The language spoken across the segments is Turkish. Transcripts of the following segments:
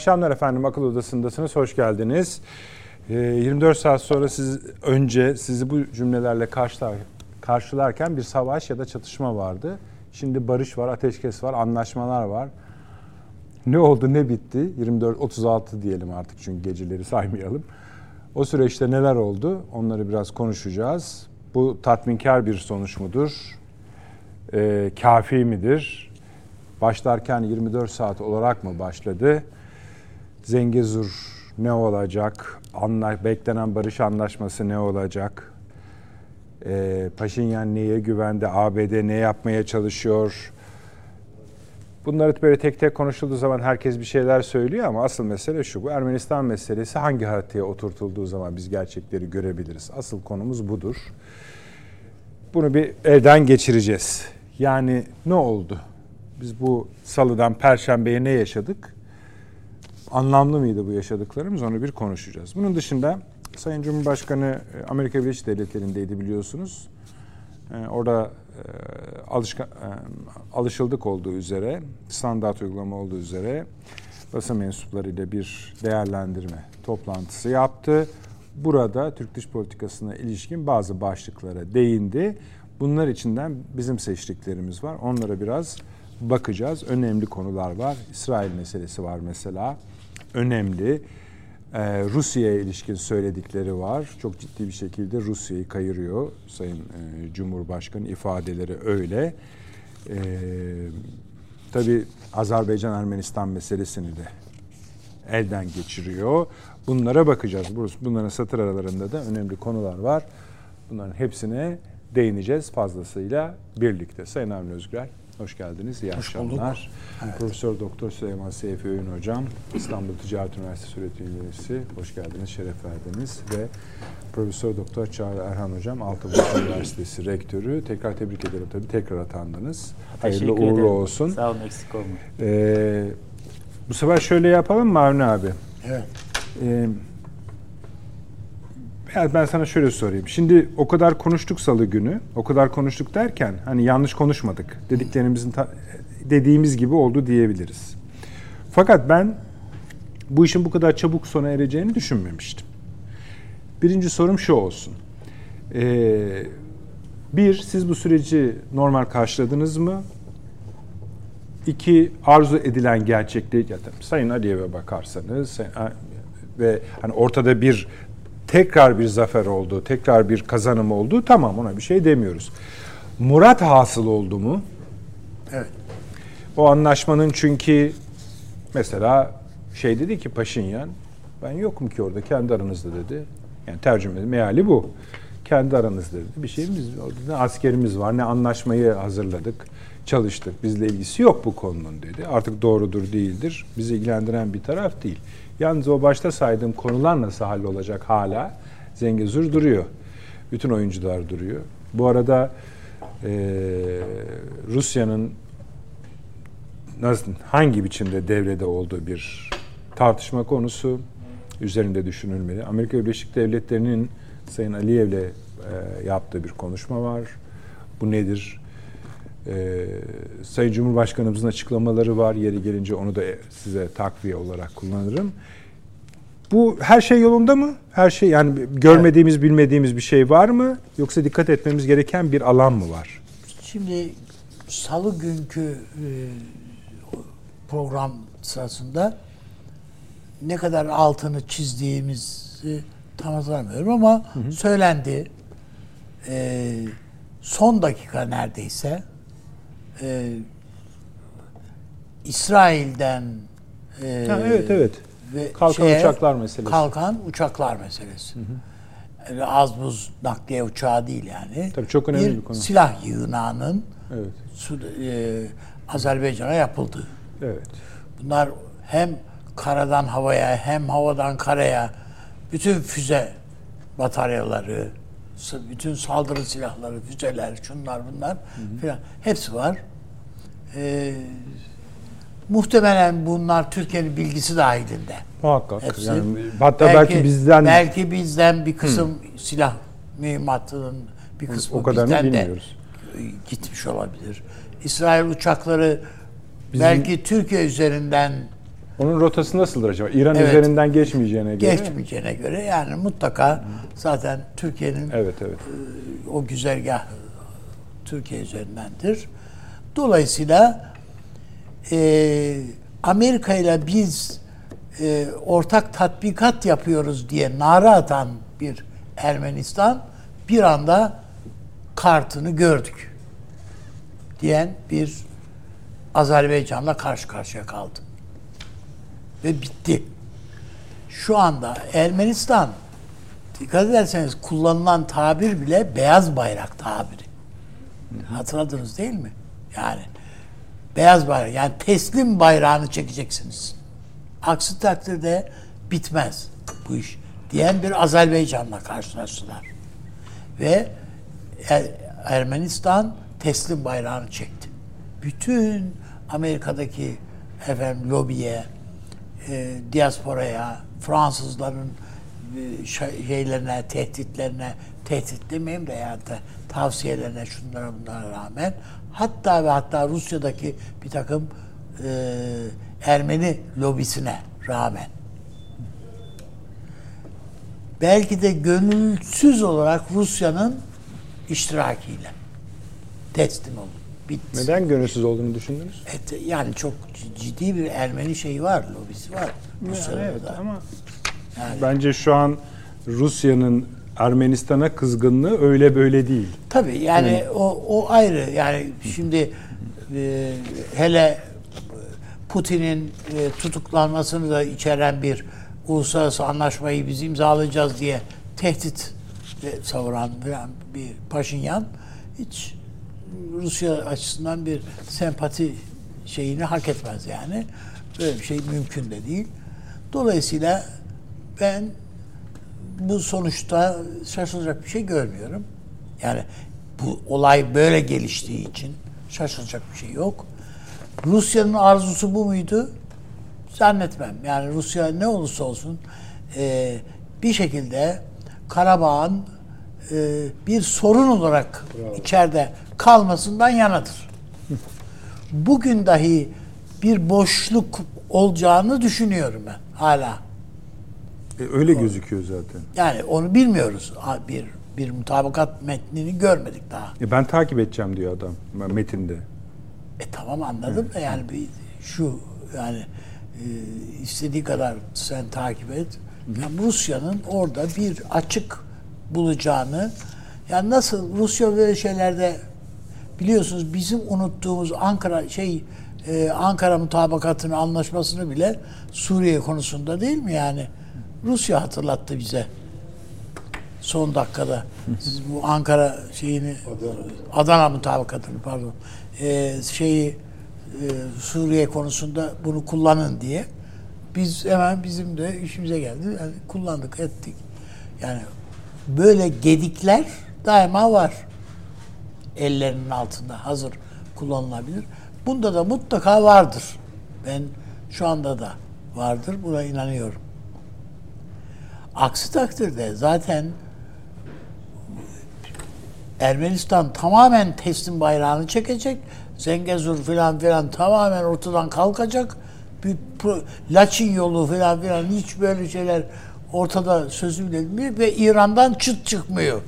Akşamlar efendim. Akıl Odası'ndasınız. Hoş geldiniz. 24 ee, saat sonra siz önce sizi bu cümlelerle karşılar, karşılarken bir savaş ya da çatışma vardı. Şimdi barış var, ateşkes var, anlaşmalar var. Ne oldu, ne bitti? 24 36 diyelim artık çünkü geceleri saymayalım. O süreçte neler oldu? Onları biraz konuşacağız. Bu tatminkar bir sonuç mudur? E, kafi midir? Başlarken 24 saat olarak mı başladı? Zengezur ne olacak? Anla, beklenen barış anlaşması ne olacak? E, Paşinyan neye güvende? ABD ne yapmaya çalışıyor? Bunları böyle tek tek konuşulduğu zaman herkes bir şeyler söylüyor ama asıl mesele şu. Bu Ermenistan meselesi hangi haritaya oturtulduğu zaman biz gerçekleri görebiliriz. Asıl konumuz budur. Bunu bir elden geçireceğiz. Yani ne oldu? Biz bu salıdan perşembeye ne yaşadık? Anlamlı mıydı bu yaşadıklarımız? Onu bir konuşacağız. Bunun dışında Sayın Cumhurbaşkanı e, Amerika Birleşik Devletleri'ndeydi biliyorsunuz. E, orada e, alışka, alışıldık olduğu üzere, standart uygulama olduğu üzere basın mensuplarıyla bir değerlendirme toplantısı yaptı. Burada Türk dış politikasına ilişkin bazı başlıklara değindi. Bunlar içinden bizim seçtiklerimiz var. Onlara biraz bakacağız. Önemli konular var. İsrail meselesi var mesela. Önemli. Ee, Rusya'ya ilişkin söyledikleri var. Çok ciddi bir şekilde Rusya'yı kayırıyor Sayın e, Cumhurbaşkanı ifadeleri öyle. Ee, tabii Azerbaycan-Ermenistan meselesini de elden geçiriyor. Bunlara bakacağız. Bunların satır aralarında da önemli konular var. Bunların hepsine değineceğiz fazlasıyla birlikte. Sayın Avni Özgür, hoş geldiniz. İyi hoş akşamlar. Evet. Profesör Doktor Süleyman Seyfi Öğün Hocam, İstanbul Ticaret Üniversitesi öğretim üyesi. Hoş geldiniz, şeref verdiniz. Ve Profesör Doktor Çağrı Erhan Hocam, Altıburnu Üniversitesi Rektörü. Tekrar tebrik ederim tabii, tekrar atandınız. Hayırlı uğurlu ederim. olsun. Sağ olun, eksik olmayın. Ee, bu sefer şöyle yapalım mı Avni abi? Evet. Ee, ben sana şöyle sorayım. Şimdi o kadar konuştuk salı günü. O kadar konuştuk derken hani yanlış konuşmadık. Dediklerimizin ta, dediğimiz gibi oldu diyebiliriz. Fakat ben bu işin bu kadar çabuk sona ereceğini düşünmemiştim. Birinci sorum şu olsun. Ee, bir, siz bu süreci normal karşıladınız mı? İki, arzu edilen gerçekliği, ya Sayın Aliyev'e bakarsanız ve hani ortada bir tekrar bir zafer oldu, tekrar bir kazanım oldu. Tamam ona bir şey demiyoruz. Murat hasıl oldu mu? Evet. O anlaşmanın çünkü mesela şey dedi ki Paşinyan ben yokum ki orada kendi aranızda dedi. Yani tercüme meali bu. Kendi aranızda. Bir şeyimiz orada ne askerimiz var ne anlaşmayı hazırladık. Çalıştık. Bizle ilgisi yok bu konunun dedi. Artık doğrudur değildir. Bizi ilgilendiren bir taraf değil. Yalnız o başta saydığım konular nasıl hallolacak hala? Zengezur duruyor. Bütün oyuncular duruyor. Bu arada e, Rusya'nın nasıl, hangi biçimde devrede olduğu bir tartışma konusu üzerinde düşünülmeli. Amerika Birleşik Devletleri'nin Sayın Aliyev'le e, yaptığı bir konuşma var. Bu nedir? E, Sayın Cumhurbaşkanımızın açıklamaları var. Yeri gelince onu da size takviye olarak kullanırım. Bu her şey yolunda mı? Her şey yani görmediğimiz, evet. bilmediğimiz bir şey var mı? Yoksa dikkat etmemiz gereken bir alan mı var? Şimdi salı günkü e, program sırasında ne kadar altını çizdiğimizi tam hatırlamıyorum ama hı hı. söylendi. E, son dakika neredeyse e, İsrail'den e, ha, evet evet ve kalkan şeye, uçaklar meselesi. Kalkan uçaklar meselesi. Hı hı. Yani az buz nakliye uçağı değil yani. Tabii çok önemli bir, bir konu. silah yığınağının evet. E, Azerbaycan'a yapıldığı. Evet. Bunlar hem karadan havaya hem havadan karaya bütün füze bataryaları, bütün saldırı silahları, füzeler, şunlar bunlar filan hepsi var. Ee, muhtemelen bunlar Türkiye'nin bilgisi dahilinde. Muhakkak. Hepsi. Yani, hatta belki, belki bizden belki bizden bir kısım Hı. silah mühimmatının bir kısmı o kadar bizden bilmiyoruz. de gitmiş olabilir. İsrail uçakları Bizim... belki Türkiye üzerinden Onun rotası nasıldır acaba? İran evet. üzerinden geçmeyeceğine göre. Geçmeyeceğine göre yani mutlaka zaten Türkiye'nin evet, evet. E, o güzergah Türkiye üzerindendir. Dolayısıyla e, Amerika ile biz e, ortak tatbikat yapıyoruz diye nara atan bir Ermenistan bir anda kartını gördük diyen bir Azerbaycan'la karşı karşıya kaldı. Ve bitti. Şu anda Ermenistan dikkat ederseniz kullanılan tabir bile beyaz bayrak tabiri. Hatırladınız değil mi? Yani beyaz bayrak yani teslim bayrağını çekeceksiniz. Aksi takdirde bitmez bu iş diyen bir Azerbaycan'la karşılaştılar. Ve er, Ermenistan teslim bayrağını çekti. Bütün Amerika'daki efendim lobiye, e, diasporaya, Fransızların e, şeylerine, tehditlerine, tehdit demeyeyim de yani tavsiyelerine, şunlara bunlara rağmen hatta ve hatta Rusya'daki bir takım e, Ermeni lobisine rağmen belki de gönülsüz olarak Rusya'nın iştirakiyle teslim oldu. Bitti. Neden gönülsüz olduğunu düşündünüz? Evet, yani çok ciddi bir Ermeni şeyi var, lobisi var. Rusya'da evet, ama yani. bence şu an Rusya'nın Ermenistan'a kızgınlığı öyle böyle değil. Tabii yani evet. o, o ayrı. Yani şimdi e, hele Putin'in e, tutuklanmasını da içeren bir uluslararası anlaşmayı biz imzalayacağız diye tehdit savuran bir Paşinyan hiç Rusya açısından bir sempati şeyini hak etmez yani. Böyle bir şey mümkün de değil. Dolayısıyla ben bu sonuçta şaşılacak bir şey görmüyorum. Yani bu olay böyle geliştiği için şaşılacak bir şey yok. Rusya'nın arzusu bu muydu? Zannetmem. Yani Rusya ne olursa olsun e, bir şekilde Karabağ'ın e, bir sorun olarak Bravo. içeride kalmasından yanadır. Bugün dahi bir boşluk olacağını düşünüyorum ben hala. E, öyle o, gözüküyor zaten. Yani onu bilmiyoruz. Bir bir mutabakat metnini görmedik daha. E ben takip edeceğim diyor adam metinde. E tamam anladım da yani bir şu yani e, istediği kadar sen takip et. Yani Rusya'nın orada bir açık bulacağını yani nasıl Rusya böyle şeylerde biliyorsunuz bizim unuttuğumuz Ankara şey e, Ankara mutabakatını anlaşmasını bile Suriye konusunda değil mi yani? Rusya hatırlattı bize. Son dakikada. Siz bu Ankara şeyini Adana, Adana mutabakatını pardon. E, şeyi e, Suriye konusunda bunu kullanın diye. Biz hemen bizim de işimize geldi. Yani kullandık ettik. Yani böyle gedikler daima var ellerinin altında hazır kullanılabilir. Bunda da mutlaka vardır. Ben şu anda da vardır. Buna inanıyorum. Aksi takdirde zaten Ermenistan tamamen teslim bayrağını çekecek. Zengezur filan filan tamamen ortadan kalkacak. Bir pro, Laçin yolu filan filan hiç böyle şeyler ortada sözü bile ve İran'dan çıt çıkmıyor.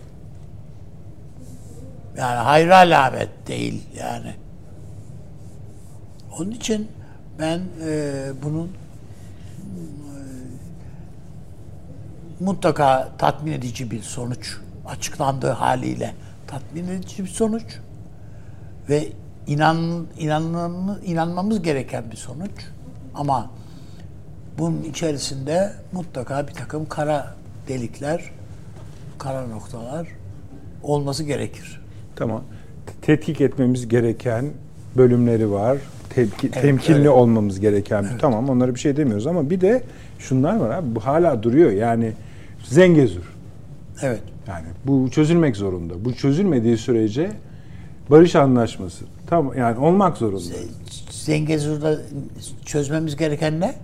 Yani hayra alamet değil yani. Onun için ben e, bunun e, mutlaka tatmin edici bir sonuç açıklandığı haliyle tatmin edici bir sonuç ve inan, inan, inanmamız gereken bir sonuç ama bunun içerisinde mutlaka bir takım kara delikler, kara noktalar olması gerekir. Tamam. Tetkik etmemiz gereken bölümleri var. Tepki, evet, temkinli evet. olmamız gereken. Evet. Tamam onlara bir şey demiyoruz ama bir de şunlar var abi. Bu hala duruyor. Yani Zengezur. Evet. Yani bu çözülmek zorunda. Bu çözülmediği sürece barış anlaşması tam yani olmak zorunda. Zengezur'da çözmemiz gereken ne?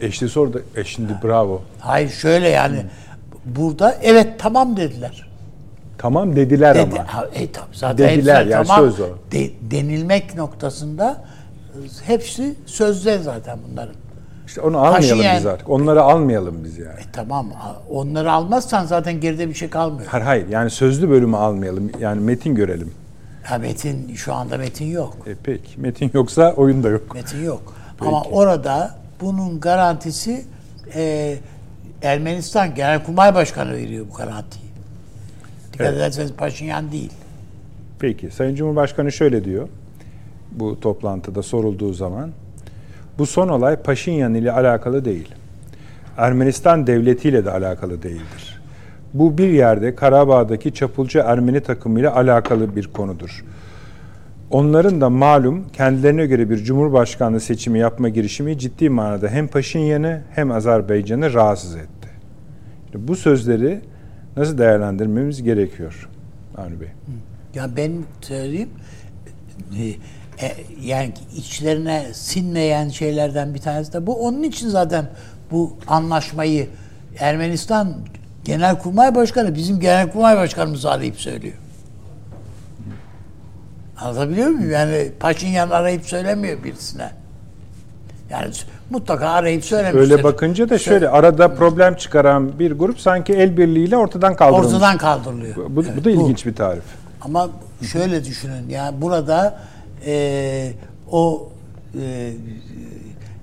E işte sordu. E şimdi bravo. Hayır şöyle yani Hı. burada evet tamam dediler. Tamam dediler Dedi, ama. E, tabii, zaten dediler yani tamam, söz o. De, denilmek noktasında hepsi sözde zaten bunların. İşte onu almayalım Paşinyan- biz artık. Onları almayalım biz yani. E tamam onları almazsan zaten geride bir şey kalmıyor. Hayır hayır yani sözlü bölümü almayalım. Yani metin görelim. Ha metin şu anda metin yok. E peki metin yoksa oyun da yok. Metin yok. Ama orada bunun garantisi e, Ermenistan Genelkurmay Başkanı veriyor bu garantiyi. Dikkat ederseniz Paşinyan değil. Peki Sayın Cumhurbaşkanı şöyle diyor. Bu toplantıda sorulduğu zaman bu son olay Paşinyan ile alakalı değil. Ermenistan devletiyle de alakalı değildir. Bu bir yerde Karabağ'daki çapulcu Ermeni takımıyla alakalı bir konudur. Onların da malum kendilerine göre bir cumhurbaşkanlığı seçimi yapma girişimi ciddi manada hem Paşinyan'ı hem Azerbaycan'ı rahatsız etti. Bu sözleri nasıl değerlendirmemiz gerekiyor Avni Bey? Ya ben söyleyeyim e, e, yani içlerine sinmeyen şeylerden bir tanesi de bu. Onun için zaten bu anlaşmayı Ermenistan Genelkurmay Başkanı bizim Genelkurmay Başkanımız arayıp söylüyor. Anlatabiliyor muyum? Yani Paşinyan arayıp söylemiyor birisine. Yani mutlaka arayıp söylemiştir. Öyle bakınca da şöyle arada problem çıkaran bir grup sanki el birliğiyle ortadan kaldırılmış. ortadan kaldırılıyor. Bu, bu Evet, da ilginç bir tarif. Ama şöyle düşünün yani burada e, o e,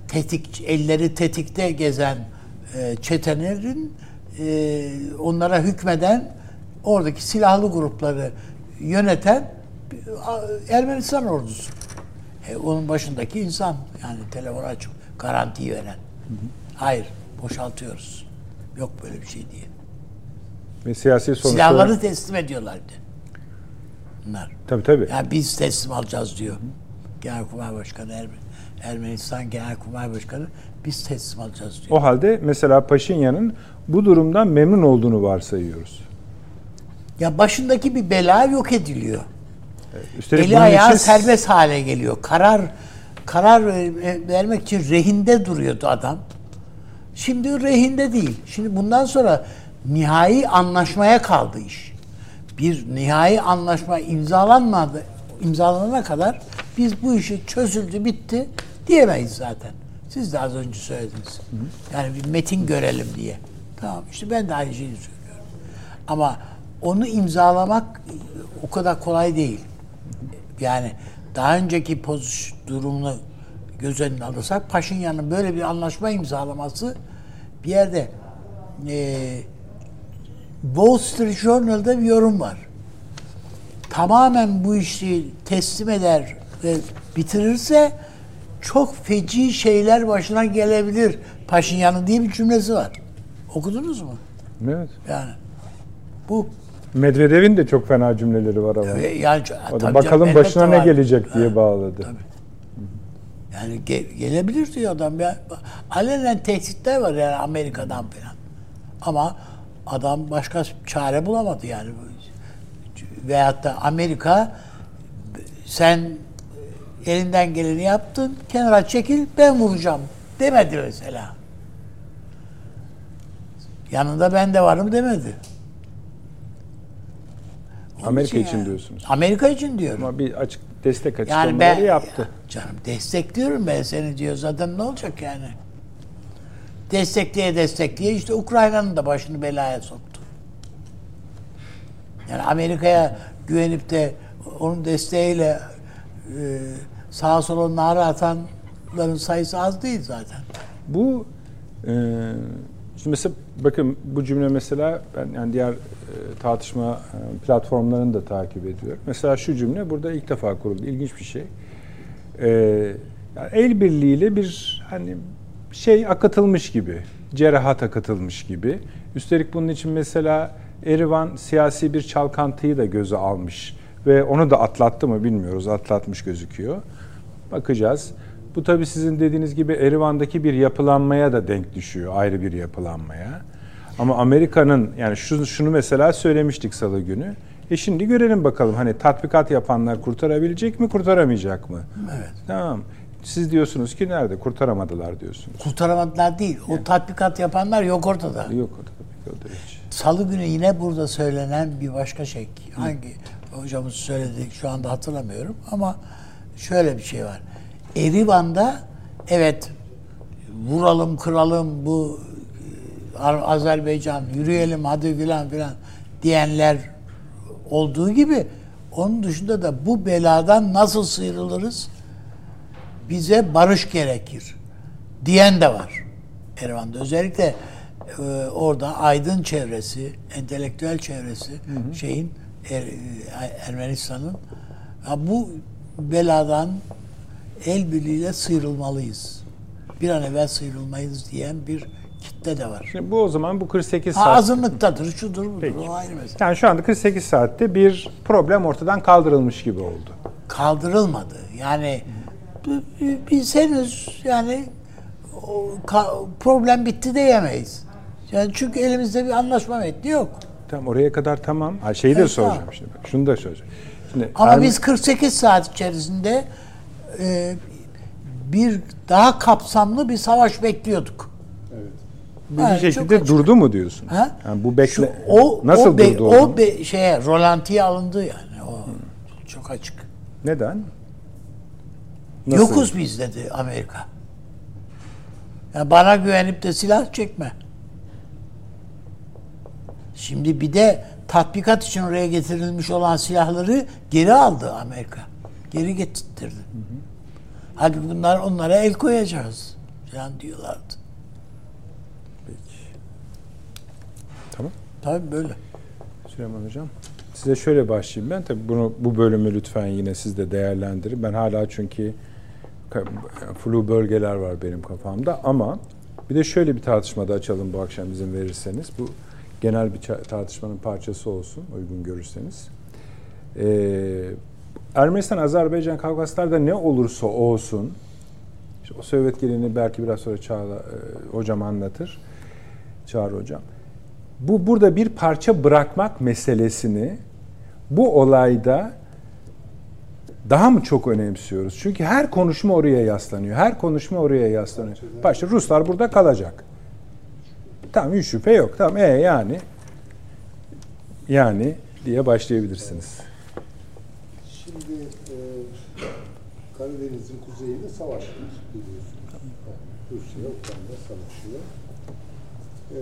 tetik elleri tetikte gezen e, çetenlerin e, onlara hükmeden oradaki silahlı grupları yöneten Ermenistan ordusu. E, onun başındaki insan yani telefon açıp garantiyi veren. Hayır boşaltıyoruz. Yok böyle bir şey diye. Ve siyasi sonuçlar. Silahları teslim ediyorlar bir de. Bunlar. Tabii tabii. Yani biz teslim alacağız diyor. Genelkurmay Başkanı Ermen Ermenistan Genelkurmay Başkanı biz teslim alacağız diyor. O halde mesela Paşinyan'ın bu durumdan memnun olduğunu varsayıyoruz. Ya başındaki bir bela yok ediliyor. Üstelik Eli ayağı için serbest hale geliyor. Karar karar ver- vermek için rehinde duruyordu adam. Şimdi rehinde değil. Şimdi bundan sonra nihai anlaşmaya kaldı iş. Bir nihai anlaşma imzalanmadı imzalanana kadar biz bu işi çözüldü bitti diyemeyiz zaten. Siz de az önce söylediniz. Yani bir metin görelim diye. Tamam işte ben de aynı şeyi söylüyorum. Ama onu imzalamak o kadar kolay değil. Yani daha önceki pozisyon durumunu göz önüne alırsak Paşinyan'ın böyle bir anlaşma imzalaması bir yerde e, Wall Street Journal'da bir yorum var. Tamamen bu işi teslim eder ve bitirirse çok feci şeyler başına gelebilir Paşinyan'ın diye bir cümlesi var. Okudunuz mu? evet. Yani bu Medvedev'in de çok fena cümleleri var ama. ve yani O da bakalım canım, başına ne var. gelecek diye bağladı. tabii. Yani ge- gelebilir diyor adam ya. Alenen tehditler var yani Amerika'dan falan. Ama adam başka çare bulamadı yani. Veyahut da Amerika sen elinden geleni yaptın, kenara çekil ben vuracağım demedi mesela. Yanında ben de varım demedi. Amerika için için yani. diyorsunuz. Amerika için diyorum. Ama bir açık destek Yani açıklamaları ben yaptı. canım destekliyorum ben seni diyor zaten ne olacak yani? Destekleye destekleye işte Ukrayna'nın da başını belaya soktu. Yani Amerika'ya güvenip de onun desteğiyle e, sağa sola nara atanların sayısı az değil zaten. Bu e, şimdi mesela bakın bu cümle mesela ben yani diğer e, tartışma e, platformlarını da takip ediyorum. Mesela şu cümle burada ilk defa kuruldu. İlginç bir şey. E, yani el birliğiyle bir hani şey akıtılmış gibi, cerahat akıtılmış gibi. Üstelik bunun için mesela Erivan siyasi bir çalkantıyı da göze almış ve onu da atlattı mı bilmiyoruz. Atlatmış gözüküyor. Bakacağız. Bu tabii sizin dediğiniz gibi Erivan'daki bir yapılanmaya da denk düşüyor, ayrı bir yapılanmaya. Ama Amerika'nın yani şunu, şunu mesela söylemiştik salı günü. E şimdi görelim bakalım hani tatbikat yapanlar kurtarabilecek mi, kurtaramayacak mı? Evet. Tamam. Siz diyorsunuz ki nerede? Kurtaramadılar diyorsunuz. Kurtaramadılar değil. O tatbikat yapanlar yok ortada. Yok o tabii ki o da hiç. Salı günü yine burada söylenen bir başka şey. Hangi hocamız söyledi şu anda hatırlamıyorum ama şöyle bir şey var. Erivan'da evet vuralım kıralım bu e, Azerbaycan yürüyelim hadi filan filan diyenler olduğu gibi onun dışında da bu beladan nasıl sıyrılırız? Bize barış gerekir diyen de var. Erivan'da özellikle e, orada aydın çevresi, entelektüel çevresi hı hı. şeyin er, e, Ermenistan'ın bu beladan el birliğiyle sıyrılmalıyız. Bir an evvel sıyrılmayız diyen bir kitle de var. Şimdi bu o zaman bu 48 ha, saat... Azınlıktadır, şudur budur, Peki. o ayrı mesele. Yani şu anda 48 saatte bir problem ortadan kaldırılmış gibi oldu. Kaldırılmadı. Yani biz henüz yani problem bitti diyemeyiz. Yani çünkü elimizde bir anlaşma metni yok. Tamam oraya kadar tamam. Ha, şeyi de evet, soracağım tamam. şimdi. Şunu da soracağım. Şimdi Ama Erm- biz 48 saat içerisinde e, bir daha kapsamlı bir savaş bekliyorduk. Evet. Bu bir şekilde durdu mu diyorsun? Ha? Yani bu bekle Şu, o nasıl o be, durdu? O be, şeye rolantiye alındı yani. O hmm. çok açık. Neden? Nasıl? Yokuz biz dedi Amerika. Yani bana güvenip de silah çekme. Şimdi bir de tatbikat için oraya getirilmiş olan silahları geri aldı Amerika. Geri getirtirdi. Hı hı. Halbuki bunlar onlara el koyacağız falan diyorlardı. Peki. Tamam. Tabii böyle. Süleyman Hocam. Size şöyle başlayayım ben. Tabii bunu bu bölümü lütfen yine siz de değerlendirin. Ben hala çünkü flu bölgeler var benim kafamda ama bir de şöyle bir tartışmada açalım bu akşam izin verirseniz. Bu genel bir tartışmanın parçası olsun uygun görürseniz. Ee, Ermenistan-Azerbaycan Kavkaslar'da ne olursa olsun işte o Sovyet geleneğini belki biraz sonra Çağla, e, hocam anlatır. Çağrı hocam. Bu burada bir parça bırakmak meselesini bu olayda daha mı çok önemsiyoruz? Çünkü her konuşma oraya yaslanıyor. Her konuşma oraya yaslanıyor. Başta Ruslar burada kalacak. Tamam hiç şüphe yok. Tamam e yani yani diye başlayabilirsiniz. Şimdi e, Karadeniz'in kuzeyinde savaş biliyorsunuz. Rusya Ukrayna savaşıyor. E,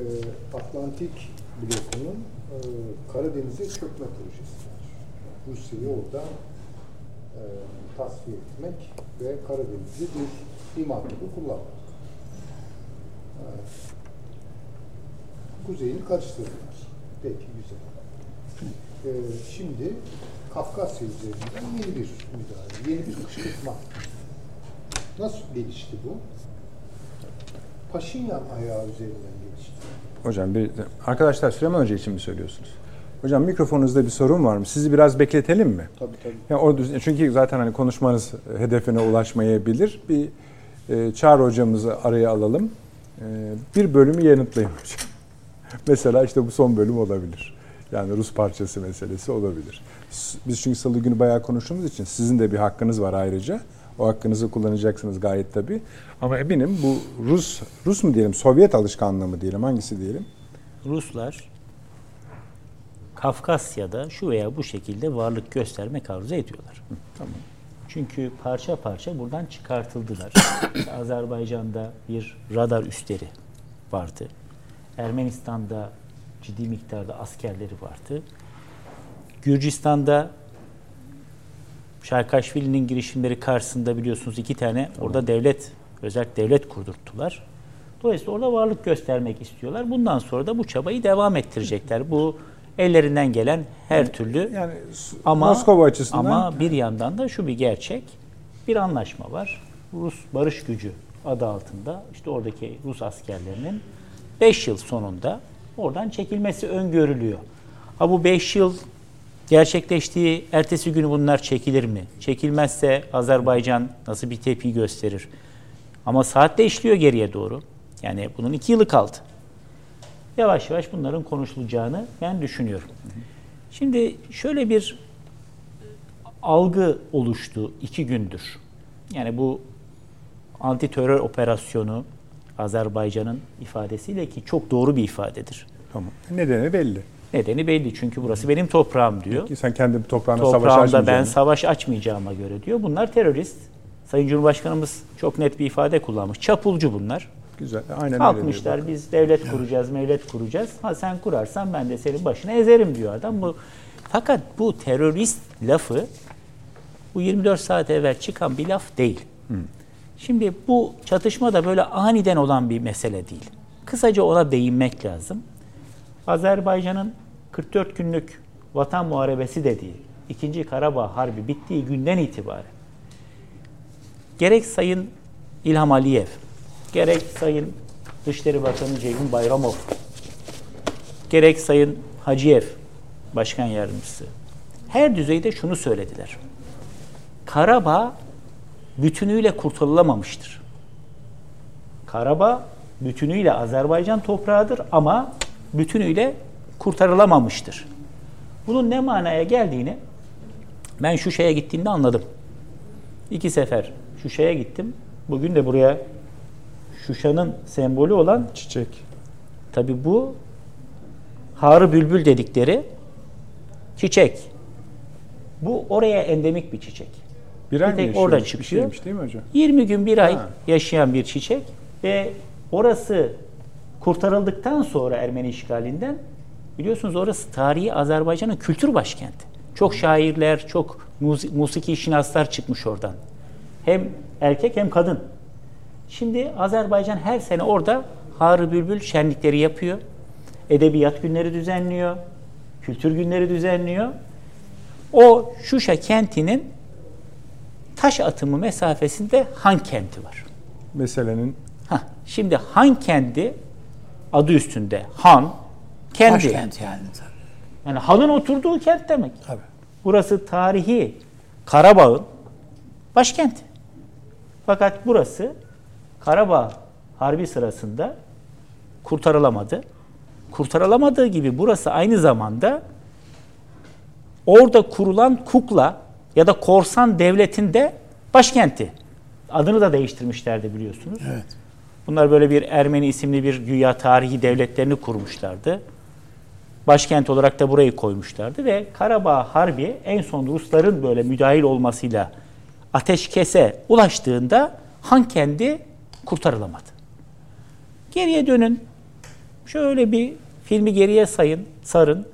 Atlantik blokunun e, Karadeniz'e çökme projesi var. Rusya'yı orada e, tasfiye etmek ve Karadeniz'i bir liman gibi kullanmak. E, kuzeyini karıştırdılar. Peki güzel. E, şimdi Kafkasya üzerinden yeni bir müdahale, yeni bir kışkırtma. Nasıl gelişti bu? Paşinyan ayağı üzerinden gelişti. Hocam bir arkadaşlar Süleyman Hoca için mi söylüyorsunuz? Hocam mikrofonunuzda bir sorun var mı? Sizi biraz bekletelim mi? Tabii tabii. Yani çünkü zaten hani konuşmanız hedefine ulaşmayabilir. Bir e, Çağrı hocamızı araya alalım. E, bir bölümü yanıtlayın hocam. Mesela işte bu son bölüm olabilir. Yani Rus parçası meselesi olabilir. Biz çünkü salı günü bayağı konuştuğumuz için sizin de bir hakkınız var ayrıca. O hakkınızı kullanacaksınız gayet tabii. Ama eminim bu Rus, Rus mu diyelim, Sovyet alışkanlığı mı diyelim, hangisi diyelim? Ruslar Kafkasya'da şu veya bu şekilde varlık göstermek arzu ediyorlar. Hı, tamam. Çünkü parça parça buradan çıkartıldılar. Azerbaycan'da bir radar üstleri vardı. Ermenistan'da ciddi miktarda askerleri vardı. Gürcistan'da Şarkaşvili'nin girişimleri karşısında biliyorsunuz iki tane tamam. orada devlet, özel devlet kurdurttular. Dolayısıyla orada varlık göstermek istiyorlar. Bundan sonra da bu çabayı devam ettirecekler. Bu ellerinden gelen her türlü yani ama Moskova açısından ama bir yandan da şu bir gerçek. Bir anlaşma var. Rus barış gücü adı altında işte oradaki Rus askerlerinin 5 yıl sonunda oradan çekilmesi öngörülüyor. Ha bu 5 yıl gerçekleştiği ertesi günü bunlar çekilir mi? Çekilmezse Azerbaycan nasıl bir tepki gösterir? Ama saat de işliyor geriye doğru. Yani bunun iki yılı kaldı. Yavaş yavaş bunların konuşulacağını ben düşünüyorum. Şimdi şöyle bir algı oluştu iki gündür. Yani bu anti terör operasyonu Azerbaycan'ın ifadesiyle ki çok doğru bir ifadedir. Tamam. Nedeni belli. Nedeni belli çünkü burası benim toprağım diyor. Peki sen kendi toprağına Toprağımda savaş açmayacağım. ben savaş açmayacağıma göre diyor. Bunlar terörist. Sayın Cumhurbaşkanımız çok net bir ifade kullanmış. Çapulcu bunlar. Güzel. Aynen öyle. Kalkmışlar diyor. biz devlet kuracağız, mevlet kuracağız. Ha sen kurarsan ben de senin başına ezerim diyor adam. Bu fakat bu terörist lafı bu 24 saat evvel çıkan bir laf değil. Şimdi bu çatışma da böyle aniden olan bir mesele değil. Kısaca ona değinmek lazım. Azerbaycan'ın 44 günlük vatan muharebesi dediği İkinci Karabağ Harbi bittiği günden itibaren gerek Sayın İlham Aliyev, gerek Sayın Dışişleri Bakanı Ceyhun Bayramov, gerek Sayın Hacıyev, Başkan Yardımcısı, her düzeyde şunu söylediler. Karabağ bütünüyle kurtarılamamıştır. Karabağ bütünüyle Azerbaycan toprağıdır ama bütünüyle kurtarılamamıştır. Bunun ne manaya geldiğini ben Şuşa'ya gittiğimde anladım. İki sefer Şuşa'ya gittim. Bugün de buraya Şuşa'nın sembolü olan Çiçek. tabi bu Harı Bülbül dedikleri çiçek. Bu oraya endemik bir çiçek. Bir ay Bir tek orada Bir çıkıyor. şeymiş değil mi hocam? 20 gün bir ay Ha. yaşayan bir çiçek ve orası kurtarıldıktan sonra Ermeni işgalinden biliyorsunuz orası tarihi Azerbaycan'ın kültür başkenti. Çok şairler, çok musiki şinaslar çıkmış oradan. Hem erkek hem kadın. Şimdi Azerbaycan her sene orada Harı Bülbül şenlikleri yapıyor. Edebiyat günleri düzenliyor. Kültür günleri düzenliyor. O Şuşa kentinin taş atımı mesafesinde Han kenti var. Meselenin Hah, şimdi Han kendi adı üstünde Han kendi. Başkent yani tabii. Yani Han'ın oturduğu kent demek. Tabii. Burası tarihi Karabağ'ın başkenti. Fakat burası Karabağ Harbi sırasında kurtarılamadı. Kurtarılamadığı gibi burası aynı zamanda orada kurulan kukla ya da korsan devletin de başkenti. Adını da değiştirmişlerdi biliyorsunuz. Evet. Bunlar böyle bir Ermeni isimli bir güya tarihi devletlerini kurmuşlardı. Başkent olarak da burayı koymuşlardı ve Karabağ Harbi en son Rusların böyle müdahil olmasıyla ateşkese ulaştığında Han kendi kurtarılamadı. Geriye dönün. Şöyle bir filmi geriye sayın, sarın.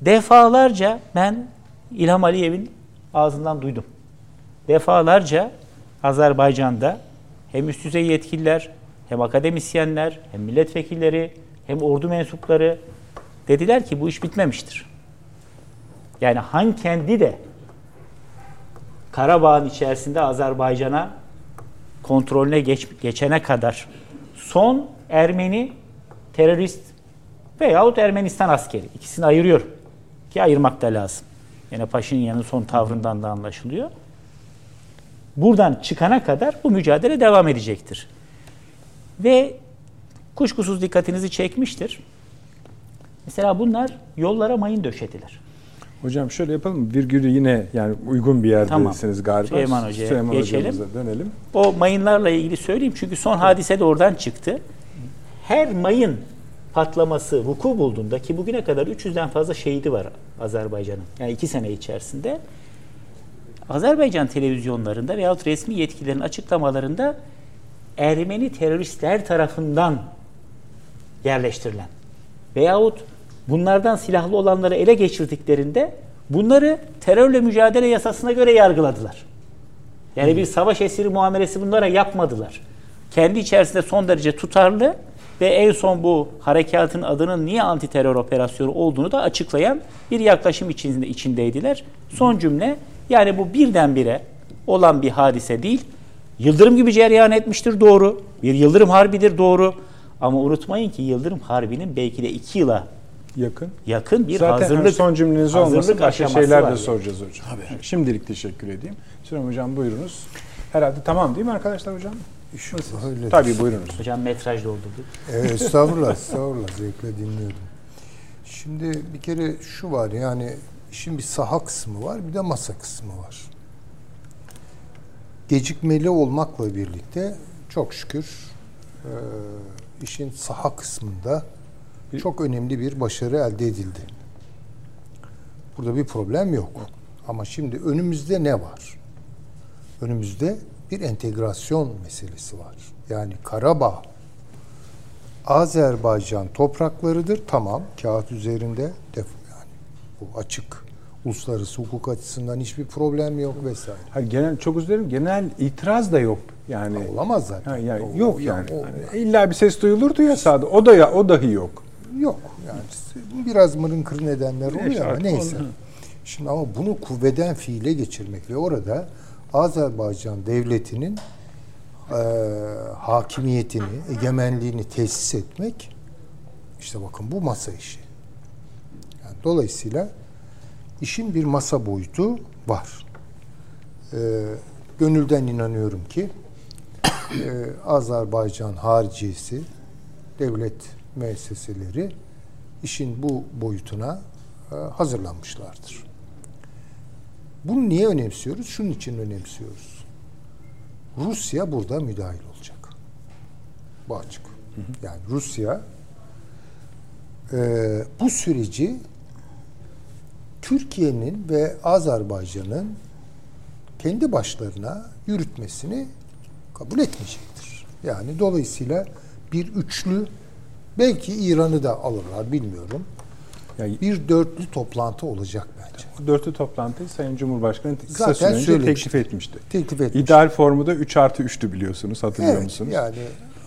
Defalarca ben İlham Aliyev'in ağzından duydum. Defalarca Azerbaycan'da hem üst düzey yetkililer, hem akademisyenler, hem milletvekilleri, hem ordu mensupları dediler ki bu iş bitmemiştir. Yani Han kendi de Karabağ'ın içerisinde Azerbaycan'a kontrolüne geç, geçene kadar son Ermeni terörist veyahut Ermenistan askeri. ikisini ayırıyorum. Ki ayırmak da lazım. Yine Paşinyan'ın son tavrından da anlaşılıyor. Buradan çıkana kadar bu mücadele devam edecektir. Ve kuşkusuz dikkatinizi çekmiştir. Mesela bunlar yollara mayın döşediler. Hocam şöyle yapalım? Virgülü yine yani uygun bir yerdesiniz Tamam. galiba. Süleyman Hoca'ya Süleyman geçelim. dönelim. O mayınlarla ilgili söyleyeyim çünkü son hadise de oradan çıktı. Her mayın patlaması vuku bulduğunda ki bugüne kadar 300'den fazla şehidi var Azerbaycan'ın. Yani iki sene içerisinde. Azerbaycan televizyonlarında veyahut resmi yetkililerin açıklamalarında Ermeni teröristler tarafından yerleştirilen veyahut bunlardan silahlı olanları ele geçirdiklerinde bunları terörle mücadele yasasına göre yargıladılar. Yani bir savaş esiri muamelesi bunlara yapmadılar. Kendi içerisinde son derece tutarlı ve en son bu harekatın adının niye anti terör operasyonu olduğunu da açıklayan bir yaklaşım içinde, içindeydiler. Son cümle yani bu birdenbire olan bir hadise değil. Yıldırım gibi cereyan etmiştir doğru. Bir yıldırım harbidir doğru. Ama unutmayın ki Yıldırım Harbi'nin belki de iki yıla Yakın. yakın bir Zaten hazırlık hani son cümleniz olmasın başka şeyler de yani. soracağız hocam. Şimdilik teşekkür edeyim. Süleyman hocam buyurunuz. Herhalde tamam değil mi arkadaşlar hocam? Öyle. Tabii buyurunuz. Hocam metraj doldurduk. Evet, estağfurullah, estağfurullah. Zevkle dinliyordum. Şimdi bir kere şu var yani işin bir saha kısmı var bir de masa kısmı var. Gecikmeli olmakla birlikte çok şükür e, işin saha kısmında çok önemli bir başarı elde edildi. Burada bir problem yok. Ama şimdi önümüzde ne var? Önümüzde bir entegrasyon meselesi var. Yani Karabağ Azerbaycan topraklarıdır. Tamam kağıt üzerinde def yani bu açık uluslararası hukuk açısından hiçbir problem yok vesaire. Hayır, genel çok özür dilerim. Genel itiraz da yok. Yani Olamaz zaten. Ha, yani O- yok yani. o- Hani illa bir ses duyulurdu ya sağda. O da ya o dahi yok. Yok. Yani biraz mırın kırın nedenler oluyor ama neyse. onu- Şimdi ama bunu kuvveden fiile geçirmek ve orada Azerbaycan devletinin eee, hakimiyetini, egemenliğini tesis etmek işte bakın bu masa işi. Yani dolayısıyla işin bir masa boyutu var. Eee, gönülden inanıyorum ki eee, Azerbaycan hariciyesi devlet müesseseleri işin bu boyutuna e, hazırlanmışlardır. Bunu niye önemsiyoruz? Şunun için önemsiyoruz. Rusya burada müdahil olacak. Bu açık. Yani Rusya e, bu süreci Türkiye'nin ve Azerbaycan'ın kendi başlarına yürütmesini kabul etmeyecektir. Yani dolayısıyla bir üçlü belki İran'ı da alırlar bilmiyorum. Yani Bir dörtlü toplantı olacak bence. bu dörtlü toplantıyı Sayın Cumhurbaşkanı kısa Zaten süre önce söylemişti. teklif etmişti. Teklif etmiş. İdeal formu da 3 artı 3'tü biliyorsunuz. Hatırlıyor Evet, musunuz? yani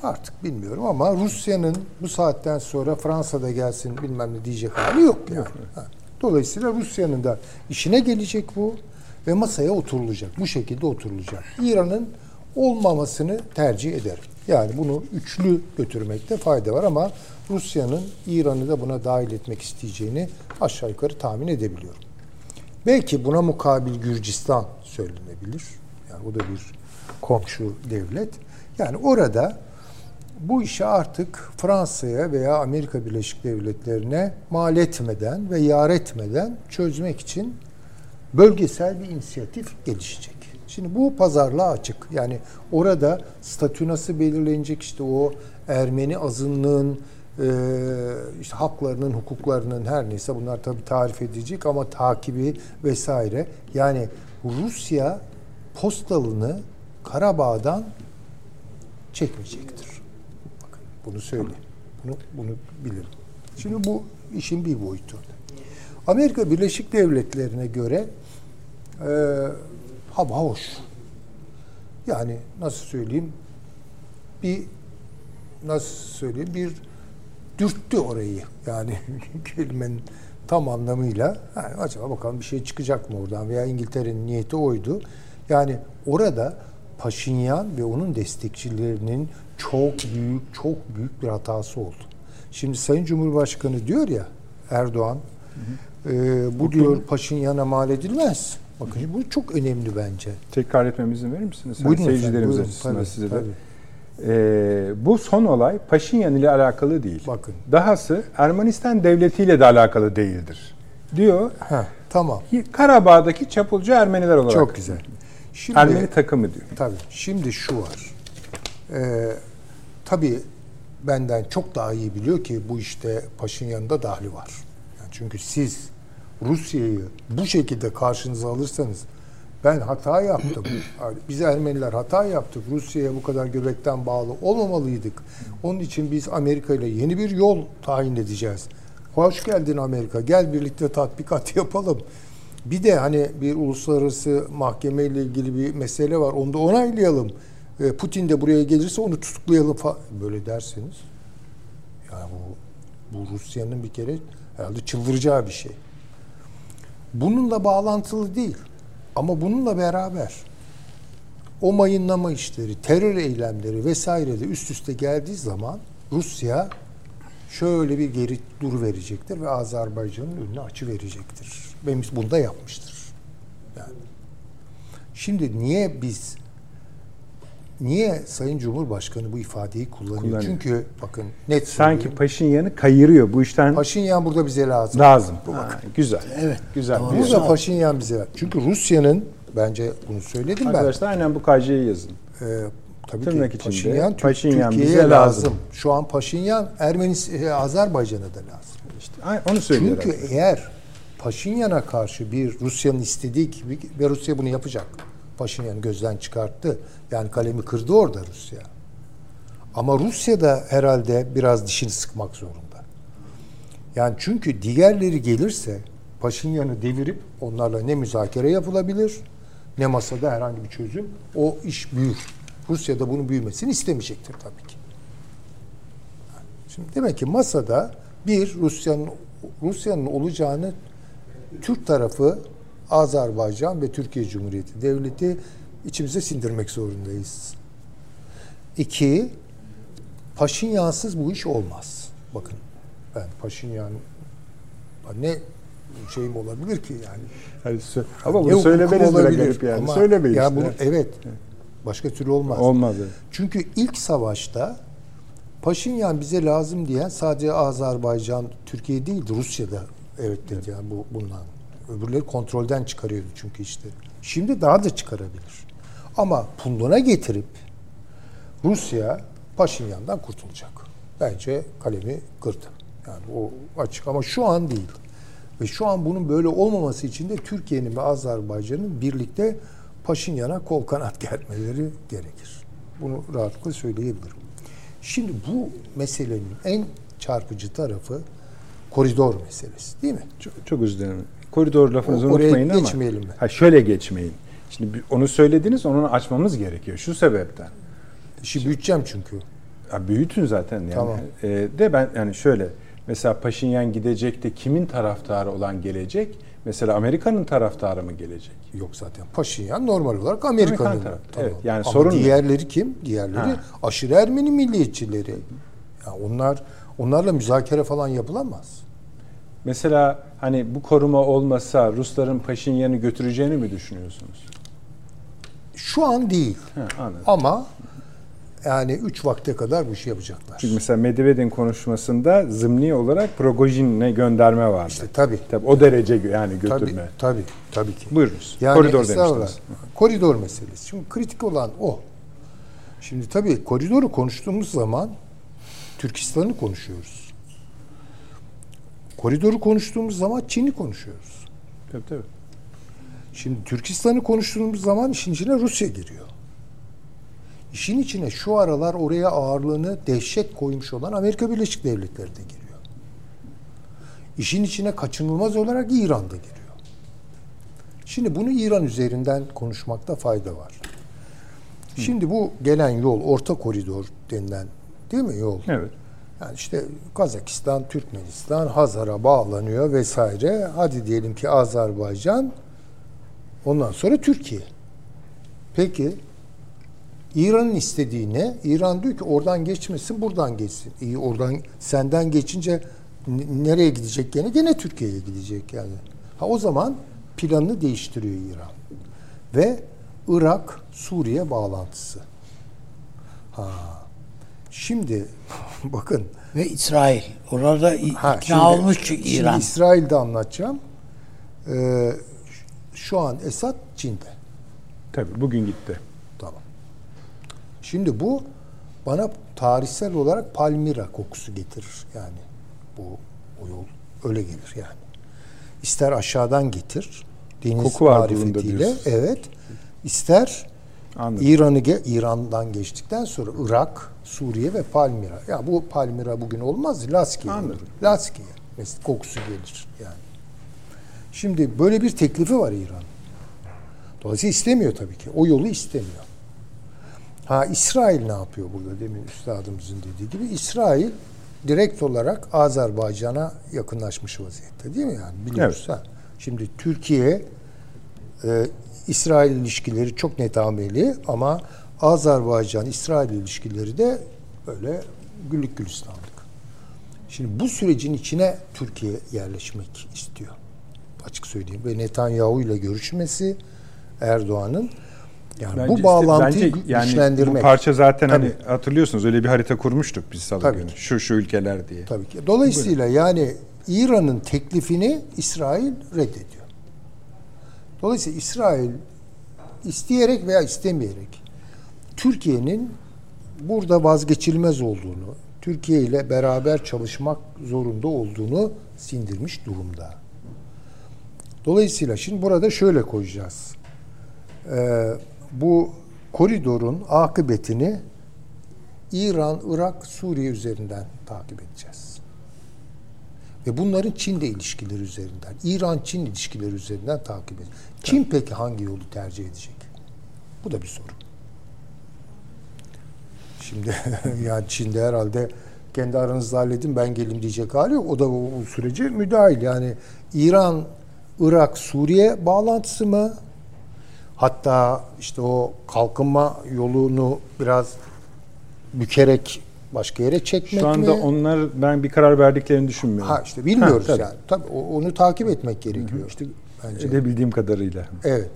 artık bilmiyorum ama Rusya'nın bu saatten sonra Fransa'da gelsin bilmem ne diyecek hali yok yani. Ha. Dolayısıyla Rusya'nın da işine gelecek bu ve masaya oturulacak. Bu şekilde oturulacak. İran'ın olmamasını tercih ederim. Yani bunu üçlü götürmekte fayda var ama Rusya'nın İran'ı da buna dahil etmek isteyeceğini aşağı yukarı tahmin edebiliyorum. Belki buna mukabil Gürcistan söylenebilir. Yani o da bir komşu devlet. Yani orada bu işi artık Fransa'ya veya Amerika Birleşik Devletleri'ne mal etmeden ve yar etmeden çözmek için bölgesel bir inisiyatif gelişecek. Şimdi bu pazarlığa açık. Yani orada statü nasıl belirlenecek işte o Ermeni azınlığın işte haklarının, hukuklarının her neyse bunlar tabii tarif edilecek ama takibi vesaire. Yani Rusya postalını Karabağ'dan çekmeyecektir. Bakın bunu söyleyeyim. Bunu, bunu bilirim. Şimdi bu işin bir boyutu. Amerika Birleşik Devletleri'ne göre e, hava hoş. Yani nasıl söyleyeyim bir nasıl söyleyeyim bir dürttü orayı. Yani kelimenin tam anlamıyla. Yani acaba bakalım bir şey çıkacak mı oradan veya İngiltere'nin niyeti oydu. Yani orada Paşinyan ve onun destekçilerinin çok büyük, çok büyük bir hatası oldu. Şimdi Sayın Cumhurbaşkanı diyor ya Erdoğan, e, bu diyor Paşinyan'a mal edilmez. Bakın bu çok önemli bence. Tekrar etmeme izin verir misiniz? Buyurun efendim, Seyircilerimiz buyurun. Tabii, size de. tabii. Ee, bu son olay Paşinyan ile alakalı değil. Bakın. Dahası Ermenistan devletiyle de alakalı değildir. Diyor Heh, tamam. Karabağ'daki çapulcu Ermeniler olarak. Çok güzel. Şimdi, Ermeni takımı diyor. Tabii. Şimdi şu var. Ee, tabii benden çok daha iyi biliyor ki bu işte Paşinyan'ın da dahli var. Yani çünkü siz Rusya'yı bu şekilde karşınıza alırsanız ben hata yaptım. Biz Ermeniler hata yaptık. Rusya'ya bu kadar göbekten bağlı olmamalıydık. Onun için biz Amerika ile yeni bir yol tayin edeceğiz. Hoş geldin Amerika. Gel birlikte tatbikat yapalım. Bir de hani bir uluslararası mahkeme ile ilgili bir mesele var. Onu da onaylayalım. E, Putin de buraya gelirse onu tutuklayalım falan. Böyle derseniz yani bu, bu Rusya'nın bir kere herhalde çıldıracağı bir şey. Bununla bağlantılı değil. Ama bununla beraber o mayınlama işleri, terör eylemleri vesaire de üst üste geldiği zaman Rusya şöyle bir geri dur verecektir ve Azerbaycan'ın önüne açı verecektir. Ve bunu da yapmıştır. Yani. Şimdi niye biz niye Sayın Cumhurbaşkanı bu ifadeyi kullanıyor? Kullanıyor. Çünkü bakın net Sanki söyleyeyim. Paşinyan'ı kayırıyor. Bu işten Paşinyan burada bize lazım. lazım. Ha, güzel. Evet. Güzel. Doğru. Burada Paşinyan bize lazım. Çünkü Rusya'nın bence bunu söyledim ben. Arkadaşlar aynen bu KC'yi yazın. Ee, tabii Tırnak ki içinde, Paşinyan, Paşinyan Türkiye'ye bize lazım. lazım. Şu an Paşinyan Ermenis e, Azerbaycan'a da lazım. İşte onu söylüyor. Çünkü eğer Paşinyan'a karşı bir Rusya'nın istediği gibi ve Rusya bunu yapacak. Paşinyan gözden çıkarttı. Yani kalemi kırdı orada Rusya. Ama Rusya da herhalde biraz dişini sıkmak zorunda. Yani çünkü diğerleri gelirse Paşinyan'ı devirip onlarla ne müzakere yapılabilir ne masada herhangi bir çözüm. O iş büyür. Rusya da bunun büyümesini istemeyecektir tabii ki. Şimdi demek ki masada bir Rusya'nın Rusya'nın olacağını Türk tarafı Azerbaycan ve Türkiye Cumhuriyeti Devleti içimize sindirmek zorundayız. İki, Paşinyansız bu iş olmaz. Bakın ben Paşinyan ne şeyim olabilir ki yani. Sö- ama bunu söylemeniz bile garip yani. ama Söylemeyin ya işte. bunu, evet. Başka türlü olmaz. Olmaz. evet. Çünkü ilk savaşta Paşinyan bize lazım diyen sadece Azerbaycan, Türkiye değildi. Rusya'da evet dedi yani bu bundan. Öbürleri kontrolden çıkarıyordu çünkü işte. Şimdi daha da çıkarabilir. Ama punduna getirip Rusya Paşinyan'dan kurtulacak. Bence kalemi kırdı. Yani o açık ama şu an değil. Ve şu an bunun böyle olmaması için de Türkiye'nin ve Azerbaycan'ın birlikte Paşinyan'a kol kanat germeleri gerekir. Bunu rahatlıkla söyleyebilirim. Şimdi bu meselenin en çarpıcı tarafı koridor meselesi değil mi? Çok, çok özür dilerim. Koridor lafınızı O- unutmayın ama. geçmeyelim mi? Ha şöyle geçmeyin. Şimdi onu söylediniz, onu açmamız gerekiyor. Şu sebepten. İşi büyüteceğim çünkü. Ya büyütün zaten yani. Tamam. Ee, de ben yani şöyle mesela Paşinyan gidecek de kimin taraftarı olan gelecek? Mesela Amerika'nın taraftarı mı gelecek? Yok zaten. Paşinyan normal olarak Amerika'nın. Amerikan. Tamam. Evet, yani Ama sorun diğerleri kim? Diğerleri Ha. aşırı Ermeni milliyetçileri. Ya onlar onlarla müzakere falan yapılamaz. Mesela hani bu koruma olmasa Rusların Paşinyan'ı götüreceğini mi düşünüyorsunuz? Şu an değil. Anladım. Ama yani üç vakte kadar bu işi yapacaklar. Çünkü mesela Medvedev'in konuşmasında zımni olarak Progojin'e gönderme vardı. İşte tabii. Tabii o derece yani Tabii, götürme. tabii, tabii ki. Buyurunuz. Yani Koridor demiştiniz. Koridor meselesi. Şimdi kritik olan o. Şimdi tabii koridoru konuştuğumuz zaman Türkistan'ı konuşuyoruz. Koridoru konuştuğumuz zaman Çin'i konuşuyoruz. Tabii tabii. Şimdi Türkistan'ı konuştuğumuz zaman işin içine Rusya giriyor. İşin içine şu aralar oraya ağırlığını dehşet koymuş olan Amerika Birleşik Devletleri de giriyor. İşin içine kaçınılmaz olarak İran da giriyor. Şimdi bunu İran üzerinden konuşmakta fayda var. Şimdi bu gelen yol orta koridor denilen değil mi yol? Evet. Yani işte Kazakistan, Türkmenistan, Hazar'a bağlanıyor vesaire. Hadi diyelim ki Azerbaycan, ondan sonra Türkiye. Peki İran'ın istediği ne? İran diyor ki oradan geçmesin, buradan geçsin. İyi oradan senden geçince nereye gidecek gene? Gene Türkiye'ye gidecek yani. Ha o zaman planını değiştiriyor İran. Ve Irak Suriye bağlantısı. Ha. Şimdi bakın Ve İsrail. Orada Ha, ikna şimdi- olmuş çünkü şimdi İran. İsrail'de anlatacağım. Ee, şu an Esad Çin'de. Tabii bugün gitti. Tamam. Şimdi bu bana tarihsel olarak Palmira kokusu getirir yani. Bu o yol öyle gelir yani. İster aşağıdan getir. Deniz Koku var marifetiyle. diyorsun. Evet. İster Anladım. İran'ı ge- İran'dan geçtikten sonra Irak, Suriye ve Palmira. Ya bu Palmira bugün olmaz. Laskiye olur. Laskiye. Mesela kokusu gelir yani. Şimdi böyle bir teklifi var İran. Dolayısıyla istemiyor tabii ki. O yolu istemiyor. Ha İsrail ne yapıyor burada demin üstadımızın dediği gibi? İsrail direkt olarak Azerbaycan'a yakınlaşmış vaziyette değil mi yani? Biliyoruz ha. Şimdi Türkiye e, İsrail ilişkileri çok netameli ama Azerbaycan İsrail ilişkileri de böyle güllük gülistanlık. Şimdi bu sürecin içine Türkiye yerleşmek istiyor. Açık söyleyeyim. Ve Netanyahu ile görüşmesi Erdoğan'ın yani Bence bu işte- bağlantıyı bence yani güçlendirmek. Bu parça zaten hani Tabii. hatırlıyorsunuz öyle bir harita kurmuştuk biz salı Tabii günü. ki. Şu şu ülkeler diye. Tabii ki. Dolayısıyla yani İran'ın teklifini İsrail reddediyor. Dolayısıyla İsrail isteyerek veya istemeyerek Türkiye'nin burada vazgeçilmez olduğunu, Türkiye ile beraber çalışmak zorunda olduğunu sindirmiş durumda. Dolayısıyla şimdi burada şöyle koyacağız. Ee, bu koridorun akıbetini İran, Irak, Suriye üzerinden takip edeceğiz. Ve bunların Çin'le ilişkileri üzerinden, İran-Çin ilişkileri üzerinden takip edeceğiz. Çin peki hangi yolu tercih edecek? Bu da bir soru. Şimdi yani Çin'de herhalde kendi aranızda halledin ben gelim diyecek hali yok. O da o sürece müdahil. Yani İran, Irak, Suriye bağlantısı mı? Hatta işte o kalkınma yolunu biraz bükerek başka yere çekmek Şu anda mi? onlar ben bir karar verdiklerini düşünmüyorum. Ha işte bilmiyoruz Ha, tabii. yani. Tabii onu takip etmek gerekiyor. İşte bence. Edebildiğim kadarıyla. Evet.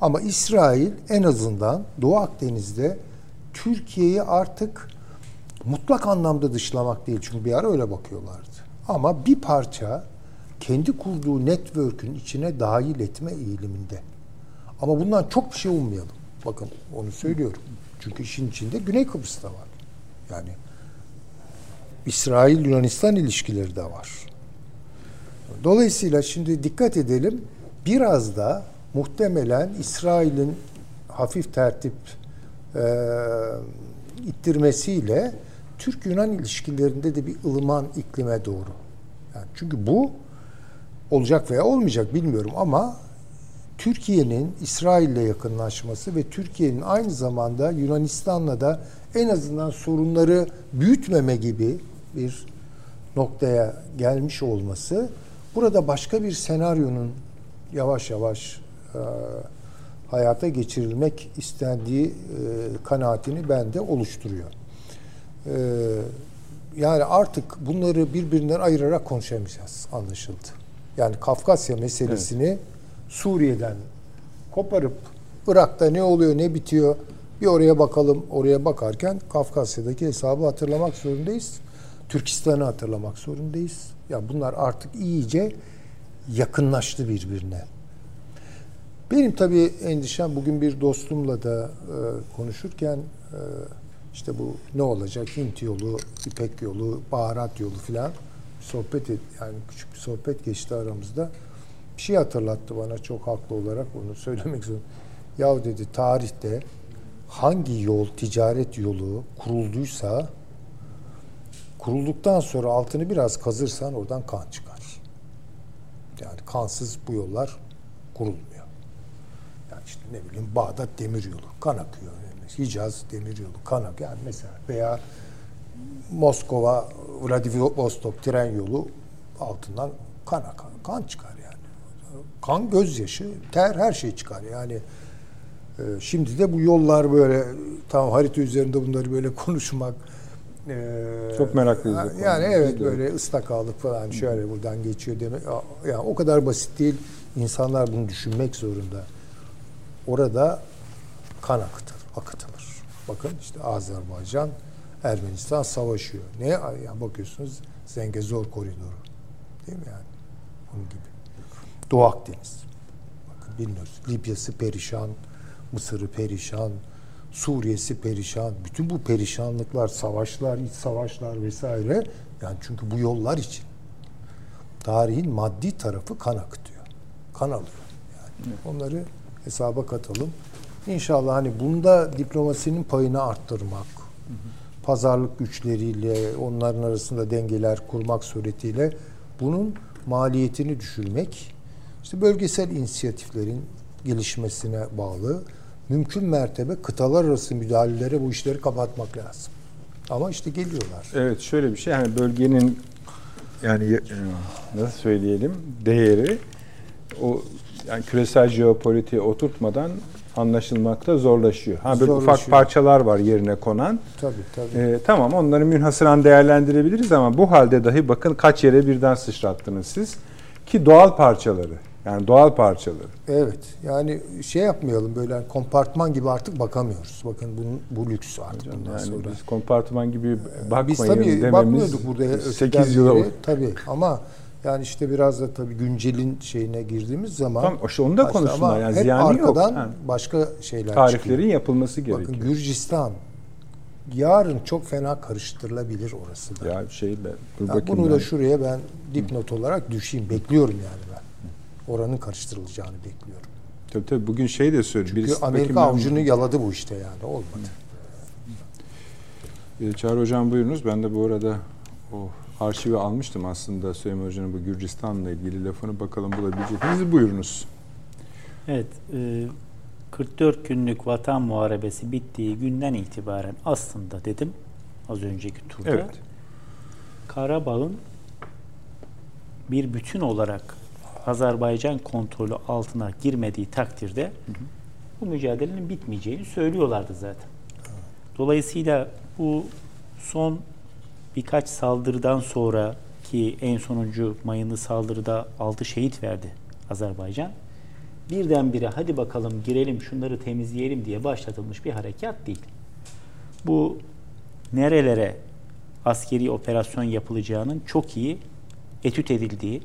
Ama İsrail en azından Doğu Akdeniz'de Türkiye'yi artık mutlak anlamda dışlamak değil. Çünkü bir ara öyle bakıyorlardı. Ama bir parça kendi kurduğu network'ün içine dahil etme eğiliminde. Ama bundan çok bir şey ummayalım. Bakın onu söylüyorum. Çünkü işin içinde Güney Kıbrıs'ta var. Yani İsrail-Yunanistan ilişkileri de var. Dolayısıyla şimdi dikkat edelim. Biraz da muhtemelen İsrail'in hafif tertip e, ittirmesiyle Türk-Yunan ilişkilerinde de bir ılıman iklime doğru. Yani çünkü bu olacak veya olmayacak bilmiyorum ama Türkiye'nin İsrail'le yakınlaşması ve Türkiye'nin aynı zamanda Yunanistan'la da en azından sorunları büyütmeme gibi bir noktaya gelmiş olması burada başka bir senaryonun yavaş yavaş e, hayata geçirilmek istendiği e, kanaatini bende oluşturuyor. E, yani artık bunları birbirinden ayırarak konuşamayacağız anlaşıldı. Yani Kafkasya meselesini Suriye'den koparıp Irak'ta ne oluyor ne bitiyor bir oraya bakalım oraya bakarken Kafkasya'daki hesabı hatırlamak zorundayız. Türkistan'ı hatırlamak zorundayız. Ya bunlar artık iyice yakınlaştı birbirine. Benim tabii endişem bugün bir dostumla da e, konuşurken e, işte bu ne olacak Hint yolu, İpek yolu, baharat yolu filan sohbet et, yani küçük bir sohbet geçti aramızda. Bir şey hatırlattı bana çok haklı olarak onu söylemek zorundayım. Ya dedi tarihte hangi yol, ticaret yolu kurulduysa kurulduktan sonra altını biraz kazırsan oradan kan çıkar. Yani kansız bu yollar kurulmuyor. Yani işte ne bileyim Bağdat demir yolu kan akıyor. Yani Hicaz demir yolu kan akıyor. Yani mesela veya Moskova Vladivostok tren yolu altından kan akar. Kan çıkar yani. Kan gözyaşı, ter her şey çıkar. Yani e, şimdi de bu yollar böyle tam harita üzerinde bunları böyle konuşmak e, Çok meraklıyız Yani konuda. evet Biz böyle ıstakalık falan şöyle buradan geçiyor demek. Yani o kadar basit değil. İnsanlar bunu düşünmek zorunda. Orada kan akıtır, akıtılır. Bakın işte Azerbaycan, Ermenistan savaşıyor. Ne yani bakıyorsunuz Zengezor koridoru. Değil mi yani? Onun gibi. Doğu Akdeniz. Bakın bilmiyoruz. Libya'sı perişan, Mısır'ı perişan, Suriye'si perişan. Bütün bu perişanlıklar, savaşlar, iç savaşlar vesaire. Yani çünkü bu yollar için tarihin maddi tarafı kan akıtıyor. Kan alıyor. Yani onları hesaba katalım. İnşallah hani bunda diplomasinin payını arttırmak, pazarlık güçleriyle onların arasında dengeler kurmak suretiyle bunun maliyetini düşürmek, işte bölgesel inisiyatiflerin gelişmesine bağlı mümkün mertebe kıtalar arası müdahalelere bu işleri kapatmak lazım. Ama işte geliyorlar. Evet şöyle bir şey yani bölgenin yani e, nasıl söyleyelim değeri o yani küresel jeopolitiğe oturtmadan anlaşılmakta zorlaşıyor. Ha böyle ufak parçalar var yerine konan. Tabii tabii. Ee, tamam onları münhasıran değerlendirebiliriz ama bu halde dahi bakın kaç yere birden sıçrattınız siz ki doğal parçaları yani doğal parçaları. Evet. Yani şey yapmayalım böyle hani kompartman gibi artık bakamıyoruz. Bakın bunun bu lüks artık bundan Yani sonra. biz kompartıman gibi bakmayın Biz tabii dememiz bakmıyorduk burada öteden 8 yıla beri. Tabii ama yani işte biraz da tabii güncelin şeyine girdiğimiz zaman Tamam, işte onu da konuşsunlar. Yani hep ziyanı yok. arkadan Ha. başka şeyler tariflerin çıkıyor. yapılması gerekiyor. Bakın Gürcistan yarın çok fena karıştırılabilir orası da. Ya şey ben dur Ya bakayım bunu da şuraya ben dipnot olarak düşeyim. Bekliyorum yani ben. Oranın karıştırılacağını bekliyorum. Tabii tabii bugün şey de söyledi. Çünkü birisi- Amerika avucunu yaladı bu işte yani. Olmadı. Ee, Çağrı Hocam buyurunuz. Ben de bu arada o arşivi almıştım aslında Süleyman Hoca'nın bu Gürcistan'la ilgili lafını bakalım bulabilecek miyiz? Buyurunuz. Evet, e, 44 günlük vatan muharebesi bittiği günden itibaren aslında dedim az önceki turda Evet. Karabağ'ın bir bütün olarak Azerbaycan kontrolü altına girmediği takdirde bu mücadelenin bitmeyeceğini söylüyorlardı zaten. Dolayısıyla bu son birkaç saldırıdan sonra ki en sonuncu mayınlı saldırıda 6 şehit verdi Azerbaycan. Birdenbire hadi bakalım girelim şunları temizleyelim diye başlatılmış bir harekat değil. Bu nerelere askeri operasyon yapılacağının çok iyi etüt edildiği,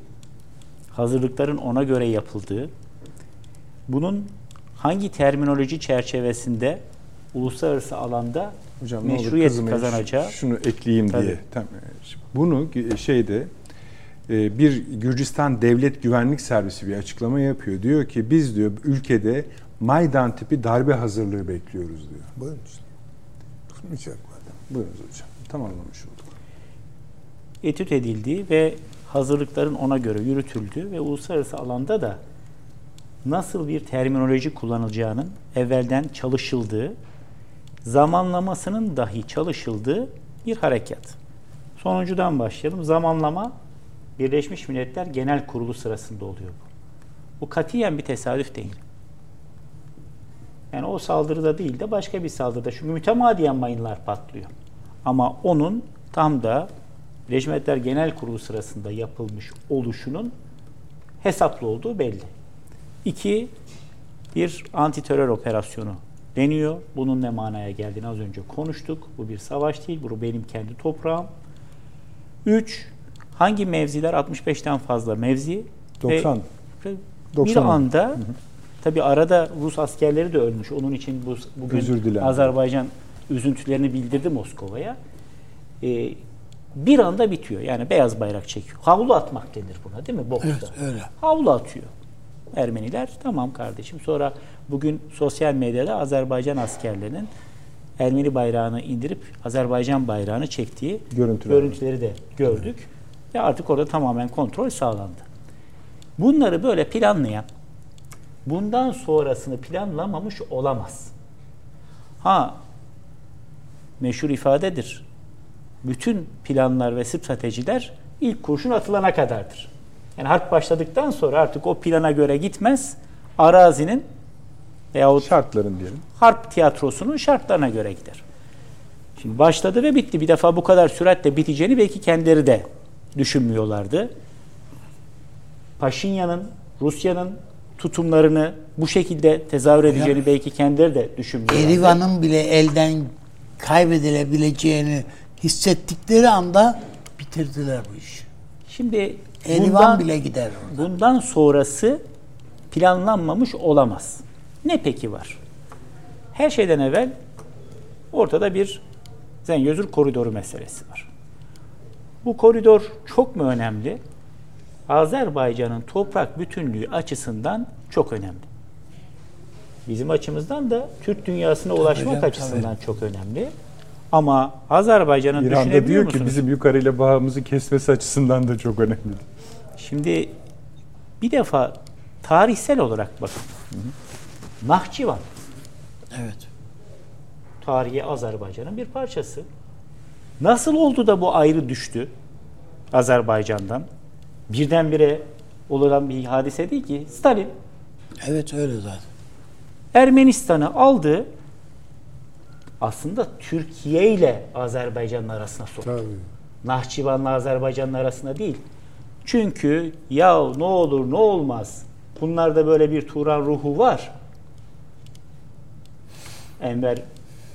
hazırlıkların ona göre yapıldığı, bunun hangi terminoloji çerçevesinde uluslararası alanda Hocam ne olur meşruiyet kızmayın. kazanacağı Şunu ekleyeyim Tabii. diye. Tam- Bunu şeyde e, bir Gürcistan Devlet Güvenlik Servisi bir açıklama yapıyor. Diyor ki biz diyor ülkede Maydan tipi darbe hazırlığı bekliyoruz diyor. Buyurun işte. Buyurunuz hocam. Tamamlamış olduk. etüt edildiği ve hazırlıkların ona göre yürütüldüğü ve uluslararası alanda da nasıl bir terminoloji kullanılacağının evvelden çalışıldığı, zamanlamasının dahi çalışıldığı bir harekat. Sonuncudan başlayalım. Zamanlama Birleşmiş Milletler Genel Kurulu sırasında oluyor bu. Bu katiyen bir tesadüf değil. Yani o saldırıda değil de başka bir saldırıda. Çünkü mütemadiyen mayınlar patlıyor. Ama onun tam da Birleşmiş Milletler Genel Kurulu sırasında yapılmış oluşunun hesaplı olduğu belli. İki, bir anti terör operasyonu deniyor. Bunun ne manaya geldiğini az önce konuştuk. Bu bir savaş değil, bu benim kendi toprağım. Üç, hangi mevziler 65'ten fazla mevzi? ve- 90. ve 90. bir anda tabi arada Rus askerleri de ölmüş. Onun için bu bugün Özür dilerim. Azerbaycan üzüntülerini bildirdi Moskova'ya. Ee, bir anda bitiyor. Yani beyaz bayrak çekiyor. Havlu atmak denir buna değil mi? Boksta. Evet, öyle. Havlu atıyor. Ermeniler tamam kardeşim. Sonra bugün sosyal medyada Azerbaycan askerlerinin Ermeni bayrağını indirip Azerbaycan bayrağını çektiği Görüntüler. görüntüleri de gördük. Ve artık orada tamamen kontrol sağlandı. Bunları böyle planlayan, bundan sonrasını planlamamış olamaz. Ha, meşhur ifadedir. Bütün planlar ve stratejiler ilk kurşun atılana kadardır. Yani harp başladıktan sonra artık o plana göre gitmez. Arazinin veyahut Şartların diyelim. harp tiyatrosunun şartlarına göre gider. Şimdi başladı ve bitti. Bir defa bu kadar süratle biteceğini belki kendileri de düşünmüyorlardı. Paşinyan'ın, Rusya'nın tutumlarını bu şekilde tezahür edeceğini belki kendileri de düşünmüyorlardı. Erivan'ın bile elden kaybedilebileceğini hissettikleri anda bitirdiler bu işi. Şimdi Erivan bundan, bile gider orada. bundan sonrası planlanmamış olamaz. Ne peki var? Her şeyden evvel ortada bir Zenyözür koridoru meselesi var. Bu koridor çok mu önemli? Azerbaycan'ın toprak bütünlüğü açısından çok önemli. Bizim açımızdan da Türk dünyasına ulaşmak canım, açısından çok önemli. Ama Azerbaycan'ın İran'da düşünebiliyor diyor ki musunuz? bizim yukarıyla bağımızı kesmesi açısından da çok önemli. Şimdi bir defa tarihsel olarak bakın. Nahçıvan Evet. tarihi Azerbaycan'ın bir parçası. Nasıl oldu da bu ayrı düştü Azerbaycan'dan? Birdenbire olan bir hadise değil ki. Stalin Evet öyle zaten. Ermenistan'ı aldı. Aslında Türkiye ile Azerbaycan'ın arasına soktu. Tabii. Nahçıvan'la Azerbaycan'ın arasında değil. Çünkü ya ne olur ne olmaz. Bunlarda böyle bir Turan ruhu var. Enver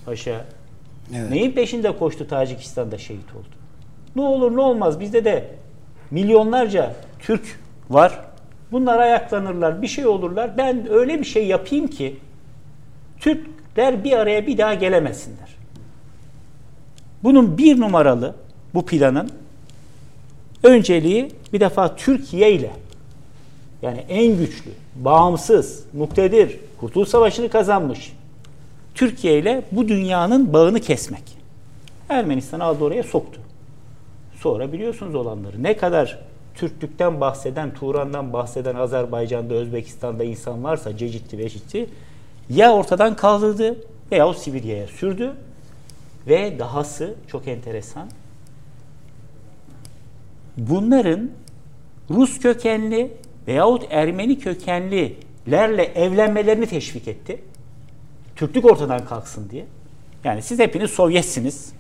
Paşa Evet. neyin peşinde koştu Tacikistan'da şehit oldu. Ne olur ne olmaz bizde de milyonlarca Türk var. Bunlar ayaklanırlar, bir şey olurlar. Ben öyle bir şey yapayım ki Türkler bir araya bir daha gelemesinler. Bunun bir numaralı bu planın önceliği bir defa Türkiye ile yani en güçlü, bağımsız, muktedir, Kurtuluş Savaşı'nı kazanmış Türkiye ile bu dünyanın bağını kesmek. Ermenistan aldı oraya soktu. Sonra biliyorsunuz olanları. Ne kadar Türklükten bahseden, Turan'dan bahseden Azerbaycan'da, Özbekistan'da insan varsa Cecitli, Veşitli ya ortadan kaldırdı veya o Sibirya'ya sürdü ve dahası çok enteresan. Bunların Rus kökenli veyahut Ermeni kökenlilerle evlenmelerini teşvik etti. Türklük ortadan kalksın diye. Yani siz hepiniz Sovyetsiniz.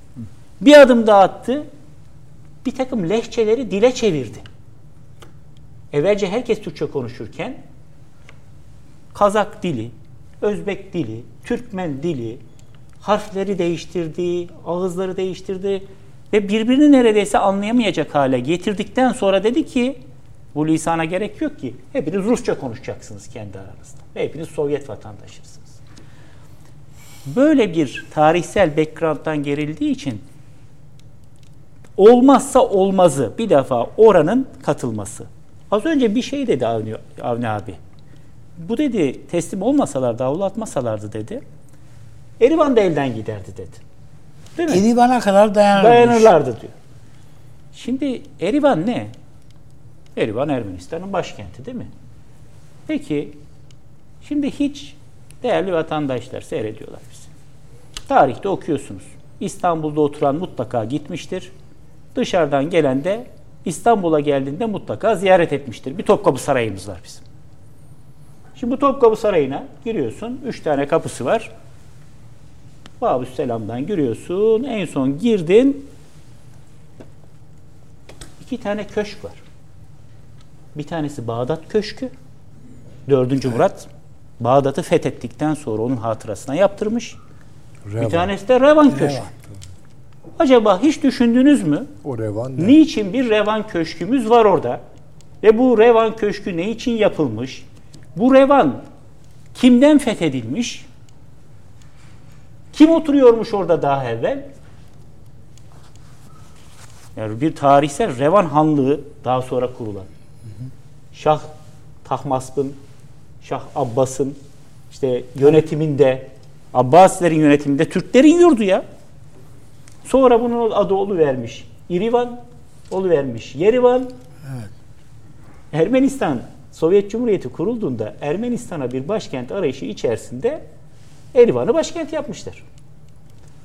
Bir adım daha attı. Bir takım lehçeleri dile çevirdi. Evvelce herkes Türkçe konuşurken Kazak dili, Özbek dili, Türkmen dili, harfleri değiştirdi, ağızları değiştirdi ve birbirini neredeyse anlayamayacak hale getirdikten sonra dedi ki bu lisana gerek yok ki. Hepiniz Rusça konuşacaksınız kendi aranızda. Ve hepiniz Sovyet vatandaşısınız. Böyle bir tarihsel background'dan gerildiği için olmazsa olmazı bir defa oranın katılması. Az önce bir şey dedi Avni, Avni abi. Bu dedi teslim olmasalar, davul atmasalardı dedi. Erivan da elden giderdi dedi. Değil mi? Erivan'a kadar dayanırmış. Dayanırlardı diyor. Şimdi Erivan ne? Erivan Ermenistan'ın başkenti değil mi? Peki şimdi hiç değerli vatandaşlar seyrediyorlar bizi. Tarihte okuyorsunuz. İstanbul'da oturan mutlaka gitmiştir. Dışarıdan gelen de İstanbul'a geldiğinde mutlaka ziyaret etmiştir. Bir Topkapı Sarayımız var bizim. Şimdi bu Topkapı Sarayı'na giriyorsun. Üç tane kapısı var. Babü Selam'dan giriyorsun. En son girdin. İki tane köşk var. Bir tanesi Bağdat Köşkü. Dördüncü Murat Bağdat'ı fethettikten sonra onun hatırasına yaptırmış. Bir tanesi de Revan Köşkü. Revan. Acaba hiç düşündünüz mü? O revan ne? Niçin bir Revan Köşkümüz var orada? Ve bu Revan Köşkü ne için yapılmış? Bu Revan kimden fethedilmiş? Kim oturuyormuş orada daha evvel? Yani bir tarihsel Revan Hanlığı daha sonra kurulan. Şah Tahmasp'ın, Şah Abbas'ın işte yönetiminde, Abbasilerin yönetiminde Türklerin yurdu ya. Sonra bunun adı olu vermiş. İrivan olu vermiş. Yerivan. Ermenistan Sovyet Cumhuriyeti kurulduğunda Ermenistan'a bir başkent arayışı içerisinde Erivan'ı başkent yapmışlar.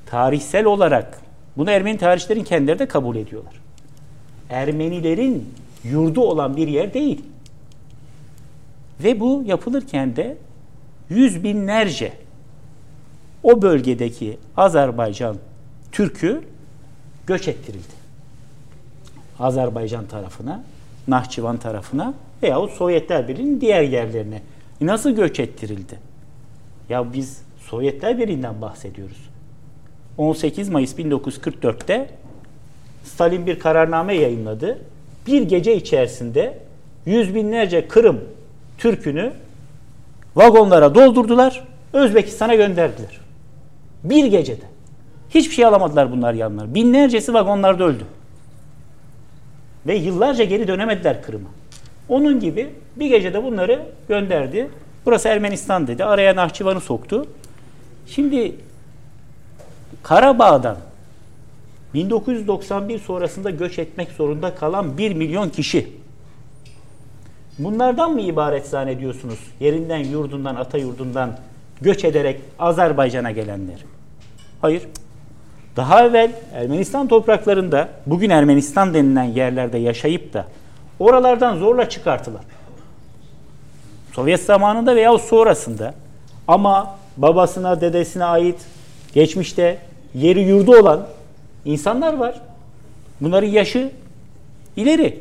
Tarihsel olarak bunu Ermeni tarihçilerin kendileri de kabul ediyorlar. Ermenilerin yurdu olan bir yer değil. Ve bu yapılırken de yüz binlerce o bölgedeki Azerbaycan Türk'ü göç ettirildi. Azerbaycan tarafına, Nahçıvan tarafına veyahut Sovyetler Birliği'nin diğer yerlerine. Nasıl göç ettirildi? Ya biz Sovyetler Birliği'nden bahsediyoruz. 18 Mayıs 1944'te Stalin bir kararname yayınladı. Bir gece içerisinde yüz binlerce Kırım Türk'ünü vagonlara doldurdular, Özbekistan'a gönderdiler. Bir gecede. Hiçbir şey alamadılar bunlar yanlarına. Binlercesi vagonlarda öldü. Ve yıllarca geri dönemediler Kırım'a. Onun gibi bir gecede bunları gönderdi. Burası Ermenistan dedi. Araya Nahçıvan'ı soktu. Şimdi Karabağ'dan 1991 sonrasında göç etmek zorunda kalan 1 milyon kişi. Bunlardan mı ibaret zannediyorsunuz? Yerinden, yurdundan, ata yurdundan göç ederek Azerbaycan'a gelenler. Hayır. Daha evvel Ermenistan topraklarında, bugün Ermenistan denilen yerlerde yaşayıp da oralardan zorla çıkartılar. Sovyet zamanında veya sonrasında ama babasına, dedesine ait geçmişte yeri yurdu olan insanlar var. Bunların yaşı ileri.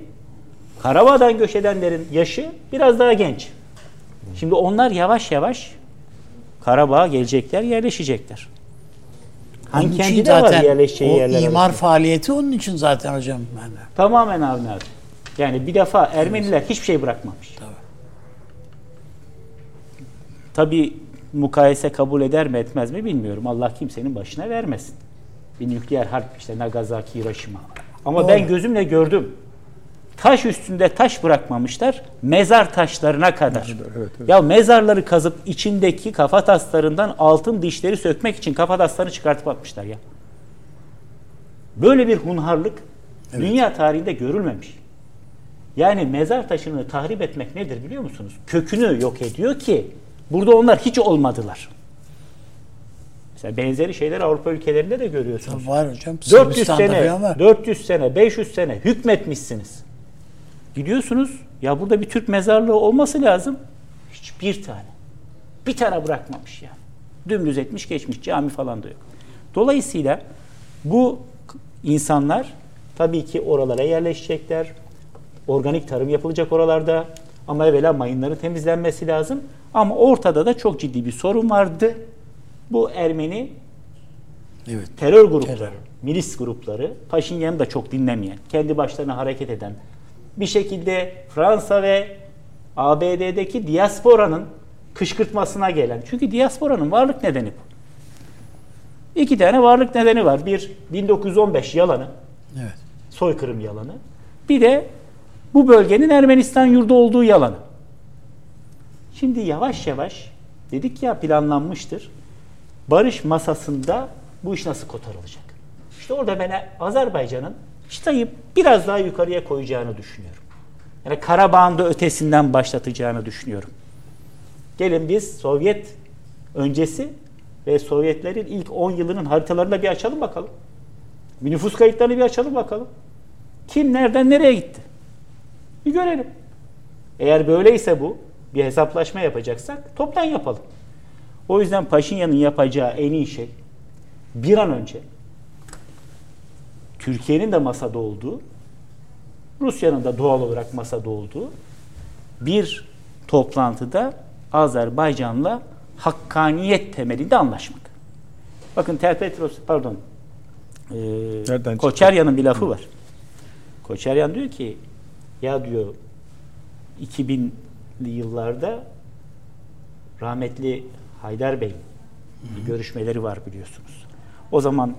Karabağ'dan göç edenlerin yaşı biraz daha genç. Şimdi onlar yavaş yavaş Karabağ'a gelecekler, yerleşecekler. Hangi kendi de var zaten yerleşeceği o yerler. imar arasında. faaliyeti onun için zaten hocam. Yani. Tamamen Avni abi. Yani bir defa Ermeniler hiçbir şey bırakmamış. Tabi mukayese kabul eder mi etmez mi bilmiyorum. Allah kimsenin başına vermesin. Bir nükleer harp işte Nagasaki, Hiroşima. Ama ben gözümle gördüm. Taş üstünde taş bırakmamışlar. Mezar taşlarına kadar. Ya mezarları kazıp içindeki kafa taslarından altın dişleri sökmek için kafa taslarını çıkartıp atmışlar ya. Böyle bir hunharlık dünya tarihinde görülmemiş. Yani mezar taşını tahrip etmek nedir biliyor musunuz? Kökünü yok ediyor ki burada onlar hiç olmadılar. Mesela benzeri şeyler Avrupa ülkelerinde de görüyorsunuz. Var hocam. 400 Sırbistan'da sene, falan var. 400 sene, 500 sene hükmetmişsiniz. Gidiyorsunuz ya burada bir Türk mezarlığı olması lazım. Hiçbir tane. Bir tane bırakmamış yani. Dümdüz etmiş geçmiş cami falan da yok. Dolayısıyla bu insanlar tabii ki oralara yerleşecekler. Organik tarım yapılacak oralarda. Ama evvela mayınların temizlenmesi lazım. Ama ortada da çok ciddi bir sorun vardı. Bu Ermeni Evet. terör grupları, Terör. milis grupları, Paşinyan'ı da çok dinlemeyen, kendi başlarına hareket eden, bir şekilde Fransa ve ABD'deki diasporanın kışkırtmasına gelen. Çünkü diasporanın varlık nedeni bu. İki tane varlık nedeni var. Bir 1915 yalanı, Evet. soykırım yalanı. Bir de bu bölgenin Ermenistan yurdu olduğu yalanı. Şimdi yavaş yavaş dedik ya planlanmıştır. Barış masasında bu iş nasıl kotarılacak? İşte orada ben Azerbaycan'ın çıtayı biraz daha yukarıya koyacağını düşünüyorum. Yani Karabağ'ın da ötesinden başlatacağını düşünüyorum. Gelin biz Sovyet öncesi ve Sovyetlerin ilk 10 yılının haritalarını bir açalım bakalım. Bir nüfus kayıtlarını bir açalım bakalım. Kim nereden nereye gitti? Bir görelim. Eğer böyleyse bu, bir hesaplaşma yapacaksak toptan yapalım. O yüzden Paşinyan'ın yapacağı en iyi şey bir an önce Türkiye'nin de masada olduğu, Rusya'nın da doğal olarak masada olduğu bir toplantıda Azerbaycan'la hakkaniyet temelinde anlaşmak. Bakın Terpetros, pardon, e? Koçeryan'ın bir lafı var. Koçeryan diyor ki, ya diyor 2000'li yıllarda rahmetli Haydar Bey'in görüşmeleri var biliyorsunuz. O zaman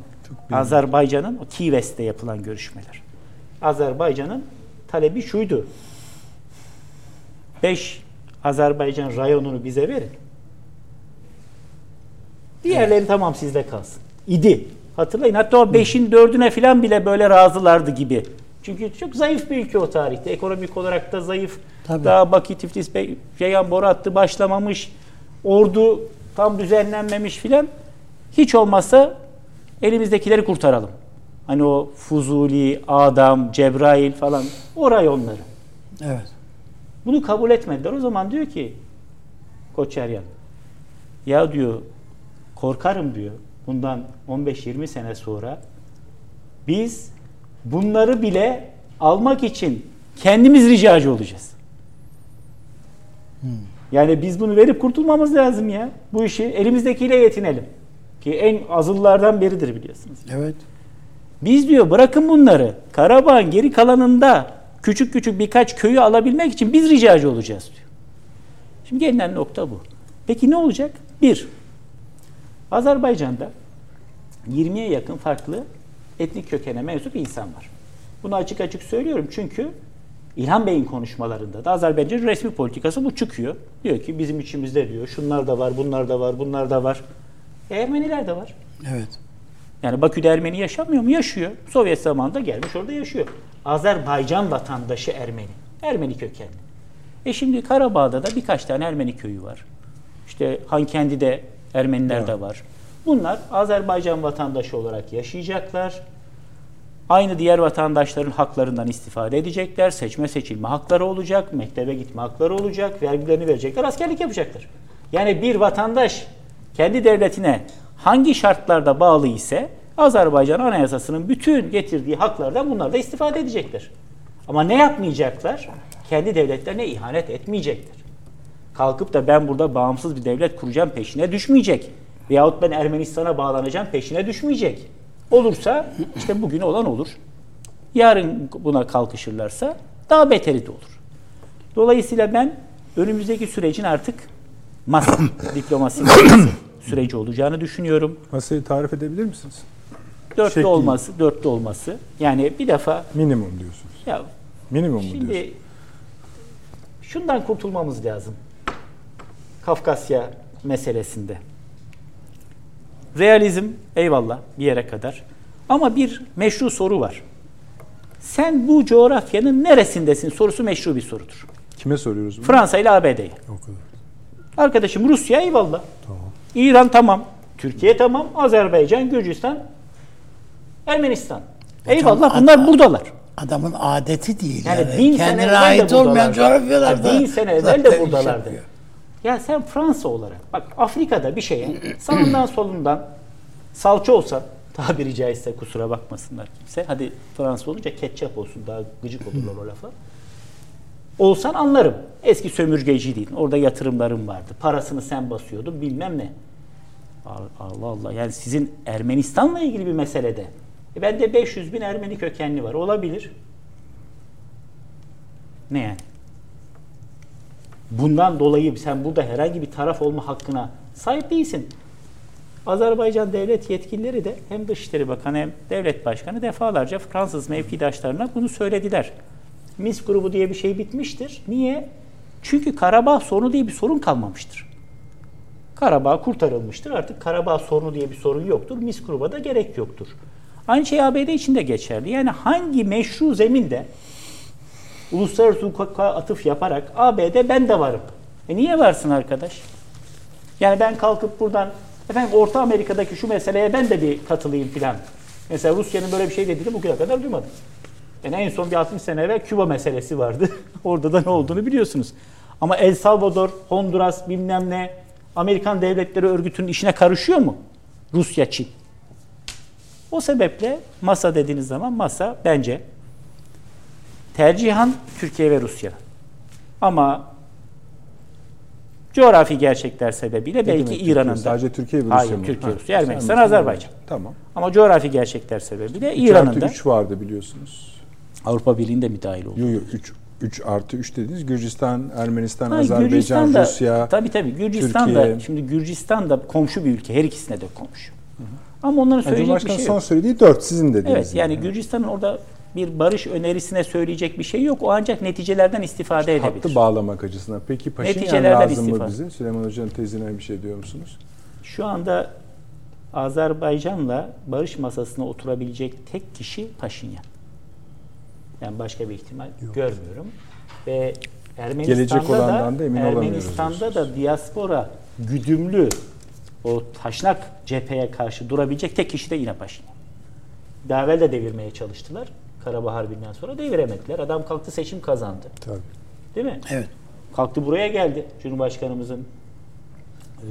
Azerbaycan'ın o Kives'te yapılan görüşmeler. Azerbaycan'ın talebi şuydu. 5 Azerbaycan rayonunu bize verin. Diğerleri tamam sizde kalsın. İdi. Hatırlayın. Hatta o 5'in 4'üne falan bile böyle razılardı gibi. Çünkü çok zayıf bir ülke o tarihte. Ekonomik olarak da zayıf. Tabii. Daha Bakü, Tiflis, Ceyhan Boru hattı başlamamış. Ordu tam düzenlenmemiş filan. Hiç olmazsa elimizdekileri kurtaralım. Hani o Fuzuli, Adam, Cebrail falan o rayonları. Evet. Bunu kabul etmediler. O zaman diyor ki Koçeryan ya diyor korkarım diyor bundan 15-20 sene sonra biz bunları bile almak için kendimiz ricacı olacağız. Yani biz bunu verip kurtulmamız lazım ya. Bu işi elimizdekiyle yetinelim. Ki en azıllardan biridir biliyorsunuz. Evet. Biz diyor bırakın bunları. Karabağ'ın geri kalanında küçük küçük birkaç köyü alabilmek için biz ricacı olacağız diyor. Şimdi gelinen nokta bu. Peki ne olacak? Bir, Azerbaycan'da 20'ye yakın farklı etnik kökene mensup insan var. Bunu açık açık söylüyorum çünkü İlhan Bey'in konuşmalarında da Azerbaycan'ın resmi politikası bu çıkıyor. Diyor ki bizim içimizde diyor şunlar da var, bunlar da var, bunlar da var. E, Ermeniler de var. Evet. Yani Bakü'de Ermeni yaşamıyor mu? Yaşıyor. Sovyet zamanında gelmiş orada yaşıyor. Azerbaycan vatandaşı Ermeni. Ermeni kökenli. E şimdi Karabağ'da da birkaç tane Ermeni köyü var. İşte Hankendi'de Ermeniler de var. Bunlar Azerbaycan vatandaşı olarak yaşayacaklar. Aynı diğer vatandaşların haklarından istifade edecekler. Seçme seçilme hakları olacak. Mektebe gitme hakları olacak. Vergilerini verecekler. Askerlik yapacaklar. Yani bir vatandaş kendi devletine hangi şartlarda bağlı ise Azerbaycan Anayasası'nın bütün getirdiği haklardan bunlar da istifade edecekler. Ama ne yapmayacaklar? Kendi devletlerine ihanet etmeyecekler. Kalkıp da ben burada bağımsız bir devlet kuracağım peşine düşmeyecek. Veyahut ben Ermenistan'a bağlanacağım peşine düşmeyecek. Olursa işte bugün olan olur. Yarın buna kalkışırlarsa daha beteri de olur. Dolayısıyla ben önümüzdeki sürecin artık masa diplomasi süreci olacağını düşünüyorum. Masayı tarif edebilir misiniz? Dörtlü Şekli. olması, dörtlü olması. Yani bir defa Minimum diyorsunuz. ya Minimum mu diyorsunuz? Şimdi şundan kurtulmamız lazım. Kafkasya meselesinde. Realizm eyvallah bir yere kadar. Ama bir meşru soru var. Sen bu coğrafyanın neresindesin sorusu meşru bir sorudur. Kime soruyoruz bunu? Fransa ile ABD'ye. O kadar. Arkadaşım Rusya eyvallah. Tamam. İran tamam. Türkiye tamam. Azerbaycan, Gürcistan, Ermenistan. Eyvallah bunlar hatta- buradalar. Adamın adeti değil. Yani Yani, bin sene kendine evvel de ait olmayan buradalardı. coğrafyalarda. Bin sene evvel de iş buradalardı. yapıyor. Ya sen Fransa olarak bak Afrika'da bir şeye sağından solundan salça olsan tabiri caizse kusura bakmasınlar kimse. Hadi Fransa olunca ketçap olsun daha gıcık olurlar o lafa. Olsan anlarım. Eski sömürgeciydin. Orada yatırımların vardı. Parasını sen basıyordun bilmem ne. Allah Allah. Yani sizin Ermenistan'la ilgili bir meselede. E bende 500 bin Ermeni kökenli var. Olabilir. Ne yani? Bundan dolayı sen burada herhangi bir taraf olma hakkına sahip değilsin. Azerbaycan devlet yetkilileri de hem Dışişleri Bakanı hem devlet başkanı defalarca Fransız mevkidaşlarına bunu söylediler. Mis grubu diye bir şey bitmiştir. Niye? Çünkü Karabağ sorunu diye bir sorun kalmamıştır. Karabağ kurtarılmıştır. Artık Karabağ sorunu diye bir sorun yoktur. Mis gruba da gerek yoktur. Aynı şey ABD için de geçerli. Yani hangi meşru zeminde uluslararası hukuka atıf yaparak ABD ben de varım. E niye varsın arkadaş? Yani ben kalkıp buradan efendim Orta Amerika'daki şu meseleye ben de bir katılayım filan. Mesela Rusya'nın böyle bir şey dediğini bugüne kadar duymadım. Yani en son bir 60 sene evvel Küba meselesi vardı. Orada da ne olduğunu biliyorsunuz. Ama El Salvador, Honduras bilmem ne Amerikan Devletleri Örgütü'nün işine karışıyor mu? Rusya, Çin. O sebeple masa dediğiniz zaman masa bence tercihan Türkiye ve Rusya. Ama coğrafi gerçekler sebebiyle Ne belki? İran'ın da. Sadece Türkiye ve Rusya Hayır, mı? Türkiye, Ha, Rusya, Ermenistan, Azerbaycan. Tamam. Ama coğrafi gerçekler sebebiyle 3 İran'ın da 3 vardı biliyorsunuz. Avrupa Birliği'nde müdahil oldu. Yo yo 3 3 artı 3 dediniz. Gürcistan, Ermenistan, Ha, Azerbaycan, Gürcistan da- Rusya. Tabii tabii Gürcistan da Türkiye. şimdi Gürcistan da komşu bir ülke. Her ikisine de komşu. Ama onların Yani söyleyecek bir şey son yok. söylediği 4 sizin dediğiniz. Evet yani Gürcistan'ın orada bir barış önerisine söyleyecek bir şey yok. O ancak neticelerden istifade edebilir. Hattı bağlamak açısından. Peki Paşinyan lazım mı istifa. bize? Süleyman Hoca'nın tezine bir şey diyor musunuz? Şu anda Azerbaycan'la barış masasına oturabilecek tek kişi Paşinyan. Yani başka bir ihtimal görmüyorum. Ve Ermenistan'da Gelecek olandan da emin olamıyoruz Ermenistan'da da diaspora güdümlü o taşnak cepheye karşı durabilecek tek kişi de yine Paşinyan. Daha evvel de devirmeye çalıştılar. Karabağ Harbi'nden sonra deviremediler. Adam kalktı seçim kazandı. Tabii. Değil mi? Evet. Kalktı buraya geldi. Cumhurbaşkanımızın e,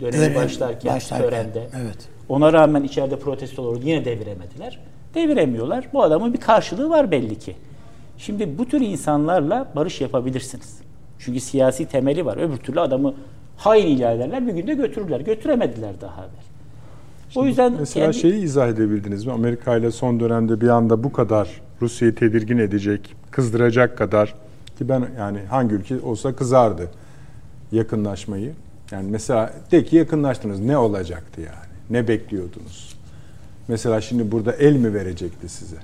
dönemi Dönemi başlarken, başlarken, törende. evet. Ona rağmen içeride protestolar oldu. Yine deviremediler. Deviremiyorlar. Bu adamın bir karşılığı var belli ki. Şimdi bu tür insanlarla barış yapabilirsiniz. Çünkü siyasi temeli var. Öbür türlü adamı hain ilan ederler. Bir günde götürürler. Götüremediler daha evvel. O yüzden Mesela kendi- şeyi izah edebildiniz mi? Amerika ile son dönemde bir anda bu kadar Rusya'yı tedirgin edecek, kızdıracak kadar ki ben yani hangi ülke olsa kızardı yakınlaşmayı. Yani mesela de ki yakınlaştınız ne olacaktı yani? Ne bekliyordunuz? Mesela şimdi burada el mi verecekti size?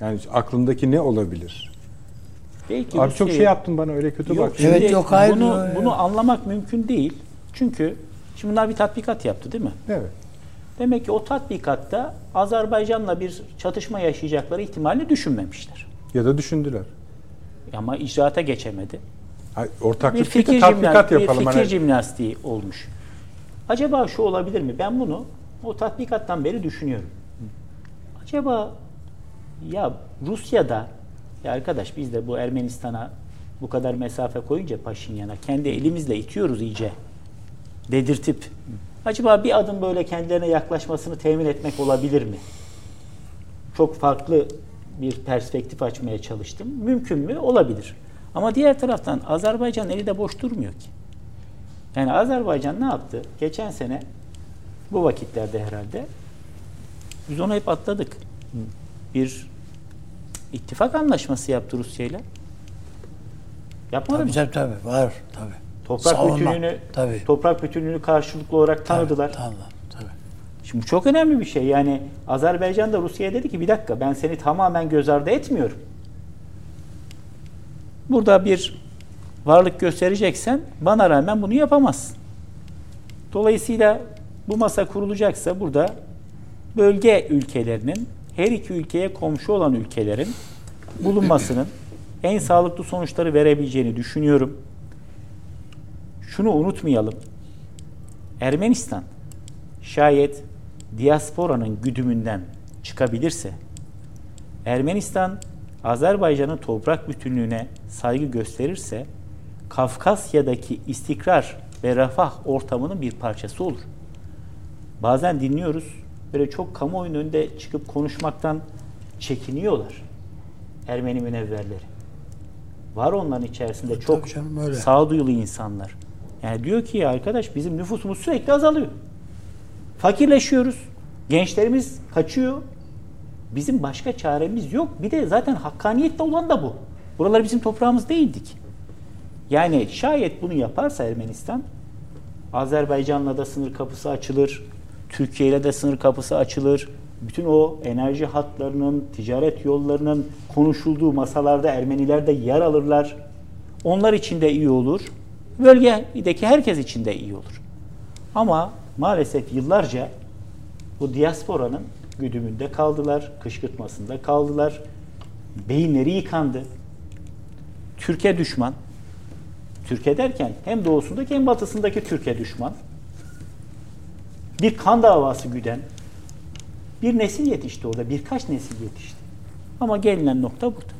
Yani aklındaki ne olabilir? belki Abi çok Rusya'yı- şey yaptın bana öyle kötü Yok, bak. Evet, şimdi yok, hayır, bunu, bunu anlamak mümkün değil. Çünkü şimdi bunlar bir tatbikat yaptı değil mi? Evet. Demek ki o tatbikatta Azerbaycan'la bir çatışma yaşayacakları ihtimalini düşünmemişler. Ya da düşündüler. Ama icraata geçemedi. Hayır, Bir Ortaklık bir fikir, tatbikat bir yapalım. fikir Hani jimnastiği olmuş. Acaba şu olabilir mi? Ben bunu o tatbikattan beri düşünüyorum. Acaba ya Rusya'da ya arkadaş biz de bu Ermenistan'a bu kadar mesafe koyunca Paşinyan'a kendi elimizle itiyoruz iyice dedirtip acaba bir adım böyle kendilerine yaklaşmasını temin etmek olabilir mi? Çok farklı bir perspektif açmaya çalıştım. Mümkün mü? Olabilir. Ama diğer taraftan Azerbaycan eli de boş durmuyor ki. Yani Azerbaycan ne yaptı? Geçen sene bu vakitlerde herhalde biz onu hep atladık. Bir ittifak anlaşması yaptı Rusya ile. Yapmadı Tabii mı? tabii, tabii var tabii. Toprak Savunma, bütünlüğünü tabii. toprak bütünlüğünü karşılıklı olarak tanıdılar. Tabii, tabii. Şimdi bu çok önemli bir şey. Yani Azerbaycan da Rusya'ya dedi ki bir dakika ben seni tamamen göz ardı etmiyorum. Burada bir varlık göstereceksen bana rağmen bunu yapamazsın. Dolayısıyla bu masa kurulacaksa burada bölge ülkelerinin her iki ülkeye komşu olan ülkelerin bulunmasının en sağlıklı sonuçları verebileceğini düşünüyorum. Şunu unutmayalım. Ermenistan şayet diasporanın güdümünden çıkabilirse Ermenistan Azerbaycan'ın toprak bütünlüğüne saygı gösterirse Kafkasya'daki istikrar ve refah ortamının bir parçası olur. Bazen dinliyoruz böyle çok kamuoyunun önünde çıkıp konuşmaktan çekiniyorlar. Ermeni münevverleri. Var onların içerisinde çok canım, öyle. sağduyulu insanlar. Yani diyor ki arkadaş bizim nüfusumuz sürekli azalıyor. Fakirleşiyoruz. Gençlerimiz kaçıyor. Bizim başka çaremiz yok. Bir de zaten hakkaniyette olan da bu. Buralar bizim toprağımız değildik. Yani şayet bunu yaparsa Ermenistan Azerbaycan'la da sınır kapısı açılır. Türkiye ile de sınır kapısı açılır. Bütün o enerji hatlarının, ticaret yollarının konuşulduğu masalarda Ermeniler de yer alırlar. Onlar için de iyi olur. Bölgedeki herkes için de iyi olur. Ama maalesef yıllarca bu diasporanın güdümünde kaldılar, kışkırtmasında kaldılar. Beyinleri yıkandı. Türkiye düşman. Türkiye derken hem doğusundaki hem batısındaki Türkiye düşman. Bir kan davası güden bir nesil yetişti orada, birkaç nesil yetişti. Ama gelinen nokta burada.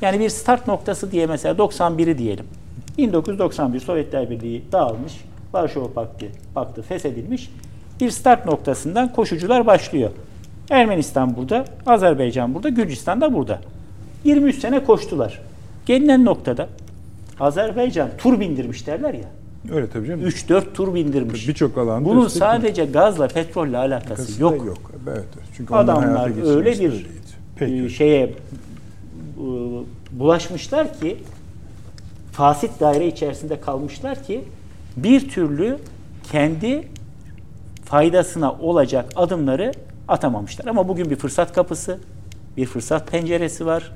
Yani bir start noktası diye mesela 91'i diyelim. 1991 Sovyetler Birliği dağılmış, Varşova Paktı, Paktı feshedilmiş. Bir start noktasından koşucular başlıyor. Ermenistan burada, Azerbaycan burada, Gürcistan da burada. 23 sene koştular. Gelinen noktada Azerbaycan tur bindirmiş derler ya. Öyle tabii canım. 3-4 tur bindirmiş. Birçok alanda Bunun sadece gazla, petrolle alakası Alakası da yok. yok. Evet. Çünkü Adamlar öyle bir öyleydi. Peki. e, şeye e, bulaşmışlar ki fasit daire içerisinde kalmışlar ki bir türlü kendi faydasına olacak adımları atamamışlar. Ama bugün bir fırsat kapısı, bir fırsat penceresi var.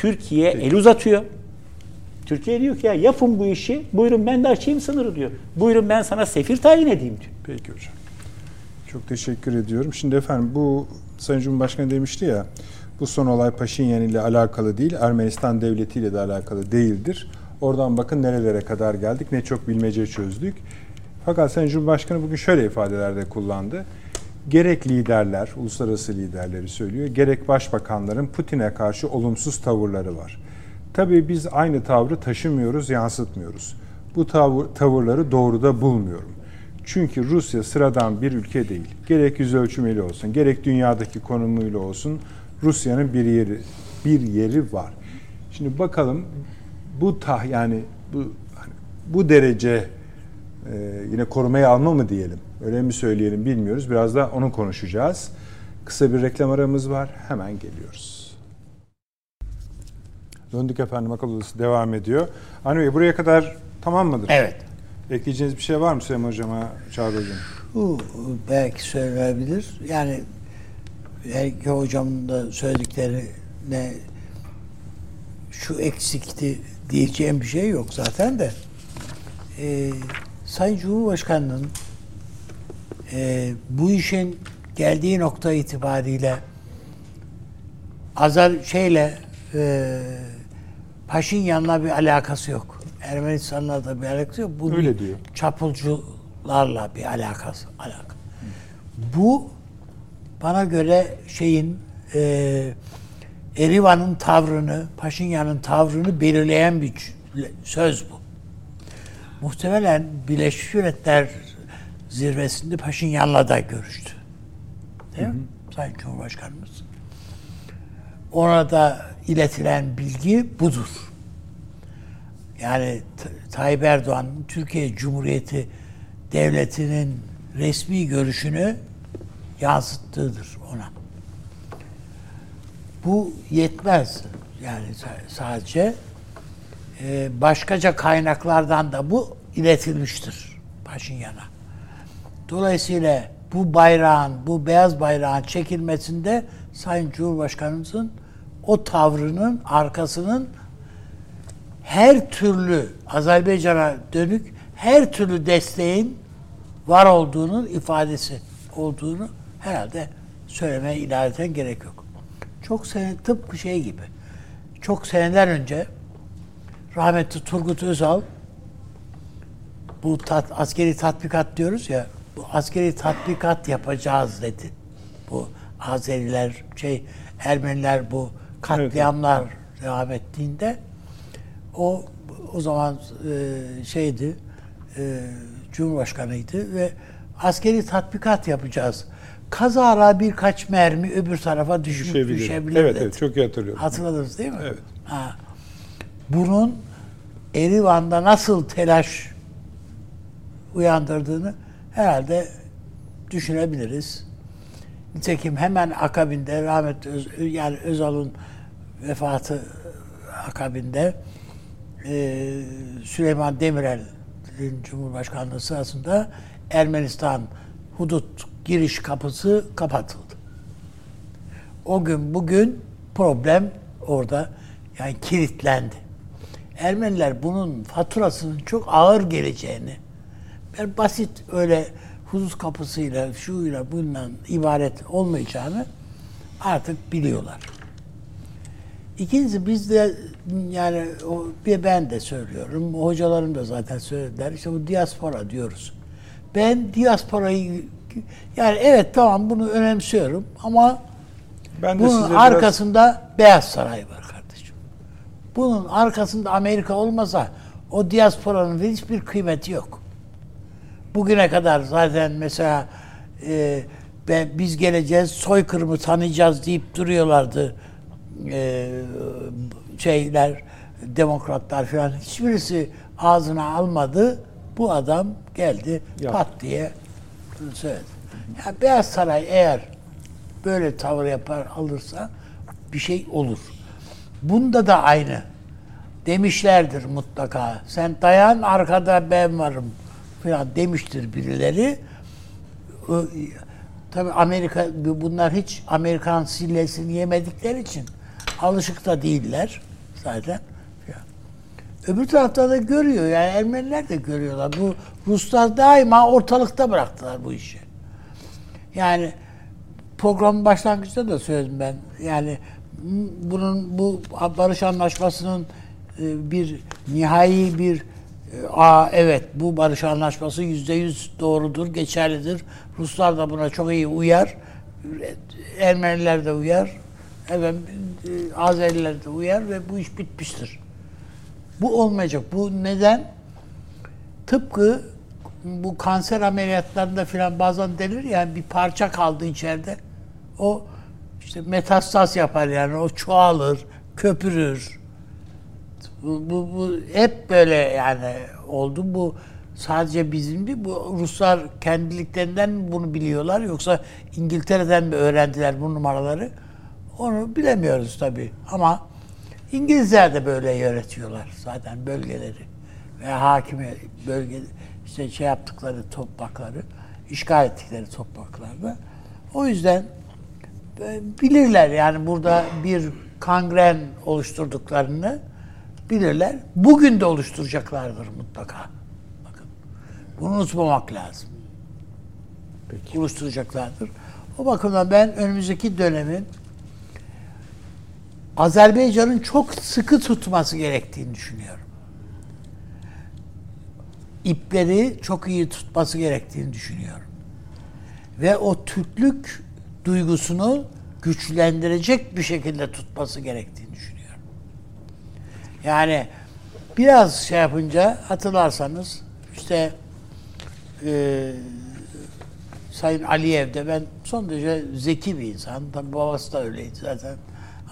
Türkiye el uzatıyor. Türkiye diyor ki ya yapın bu işi. Buyurun ben de açayım sınırı diyor. Buyurun ben sana sefir tayin edeyim diyor. Peki hocam. Çok teşekkür ediyorum. Şimdi efendim bu Sayın Cumhurbaşkanı demişti ya bu son olay Paşinyan ile alakalı değil, Ermenistan devletiyle de alakalı değildir. Oradan bakın nerelere kadar geldik, ne çok bilmece çözdük. Fakat Sayın Cumhurbaşkanı bugün şöyle ifadelerde kullandı. Gerek liderler, uluslararası liderleri söylüyor, gerek başbakanların Putin'e karşı olumsuz tavırları var. Tabii biz aynı tavrı taşımıyoruz, yansıtmıyoruz. Bu tavır, tavırları doğruda bulmuyorum. Çünkü Rusya sıradan bir ülke değil. Gerek yüz ölçümüyle olsun, gerek dünyadaki konumuyla olsun Rusya'nın bir yeri bir yeri var. Şimdi bakalım bu tah yani bu hani bu derece e, yine korumaya alma mı diyelim, öyle mi söyleyelim bilmiyoruz. Biraz da onu konuşacağız. Kısa bir reklam aramız var. Hemen geliyoruz. Döndük efendim akıl odası devam ediyor. Avni Bey buraya kadar tamam mıdır? Evet. Ekleyeceğiniz bir şey var mı Süleyman Hocam'a, Çağrı Hocam? Bu belki söylenebilir. Yani belki hocamın da söylediklerine şu eksikti diyeceğim bir şey yok zaten de. Ee, Sayın Cumhurbaşkanı'nın e, bu işin geldiği nokta itibariyle Azar şeyle e, Paşinyan'la bir alakası yok. Ermenistan'la da bir alakası yok. Bu Öyle diyor. çapulcularla bir alakası alaka. Bu bana göre şeyin e, Erivan'ın tavrını, Paşinyan'ın tavrını belirleyen bir söz bu. Muhtemelen Birleşmiş Milletler zirvesinde Paşinyan'la da görüştü. Değil mi? Sayın Cumhurbaşkanımız. Ona da iletilen bilgi budur. Yani Tayyip Erdoğan'ın Türkiye Cumhuriyeti Devleti'nin resmi görüşünü yansıttığıdır ona. Bu yetmez. Yani sa- sadece e, başkaca kaynaklardan da bu iletilmiştir Paşinyan'a. Dolayısıyla bu bayrağın, bu beyaz bayrağın çekilmesinde Sayın Cumhurbaşkanımızın o tavrının arkasının her türlü Azerbaycan'a dönük her türlü desteğin var olduğunun ifadesi olduğunu herhalde söylemeye ilaveten gerek yok. Çok sene tıpkı şey gibi. Çok seneler önce rahmetli Turgut Özal bu tat, askeri tatbikat diyoruz ya bu askeri tatbikat yapacağız dedi. Bu Azeriler şey Ermeniler bu katliamlar devam ettiğinde o o zaman e, şeydi e, Cumhurbaşkanıydı ve askeri tatbikat yapacağız. Kazara birkaç mermi öbür tarafa düşmüş Düşebilir. düşebilir. Evet, dedi. evet çok iyi hatırlıyorum. Hatırladınız değil mi? Evet. Ha. Bunun Erivan'da nasıl telaş uyandırdığını herhalde düşünebiliriz. Nitekim hemen akabinde rahmetli Öz, yani Özal'ın vefatı akabinde e, Süleyman Demirel'in Cumhurbaşkanlığı sırasında Ermenistan hudut giriş kapısı kapatıldı. O gün bugün problem orada yani kilitlendi. Ermeniler bunun faturasının çok ağır geleceğini ben basit öyle hudut kapısıyla şuyla bununla ibaret olmayacağını artık biliyorlar. İkincisi biz de yani o, bir ben de söylüyorum. Hocalarım da zaten söylediler. İşte bu diaspora diyoruz. Ben diasporayı yani evet tamam bunu önemsiyorum ama Ben de bunun size biraz- arkasında Beyaz Saray var kardeşim. Bunun arkasında Amerika olmasa o diasporanın hiçbir kıymeti yok. Bugüne kadar zaten mesela e, ben, biz geleceğiz, soykırımı tanıyacağız deyip duruyorlardı e, şeyler, demokratlar falan. Hiçbirisi ağzına almadı. Bu adam geldi Yaptı. pat diye söyledi. Ya Beyaz Saray eğer böyle tavır yapar alırsa bir şey olur. Bunda da aynı. Demişlerdir mutlaka. Sen dayan arkada ben varım falan demiştir birileri. Tabi Amerika bunlar hiç Amerikan sillesini yemedikleri için alışık da değiller zaten. Öbür tarafta da görüyor yani Ermeniler de görüyorlar. Bu Ruslar daima ortalıkta bıraktılar bu işi. Yani programın başlangıçta da söyledim ben. Yani bunun bu barış anlaşmasının e, bir nihai bir e, aa evet bu barış anlaşması yüzde yüz doğrudur, geçerlidir. Ruslar da buna çok iyi uyar. Ermeniler de uyar. Evet, e, Azeriler de uyar ve bu iş bitmiştir. Bu olmayacak. Bu neden? Tıpkı bu kanser ameliyatlarında filan bazen denir yani bir parça kaldı içeride. O işte metastaz yapar yani o çoğalır, köpürür. Bu, bu, bu hep böyle yani oldu. Bu sadece bizim değil. Bu Ruslar kendiliklerinden bunu biliyorlar yoksa İngiltere'den mi öğrendiler bu numaraları? Onu bilemiyoruz tabii. Ama İngilizler de böyle yönetiyorlar zaten bölgeleri ve hakimi bölge işte şey yaptıkları toprakları, işgal ettikleri topraklarda. O yüzden e, bilirler yani burada bir kangren oluşturduklarını bilirler. Bugün de oluşturacaklardır mutlaka. Bakın. Bunu unutmamak lazım. Peki. Oluşturacaklardır. O bakımdan ben önümüzdeki dönemin Azerbaycan'ın çok sıkı tutması gerektiğini düşünüyorum. İpleri çok iyi tutması gerektiğini düşünüyorum. Ve o Türklük duygusunu güçlendirecek bir şekilde tutması gerektiğini düşünüyorum. Yani biraz şey yapınca hatırlarsanız işte e, Sayın Aliyev de ben son derece zeki bir insan. Tabii babası da öyleydi zaten.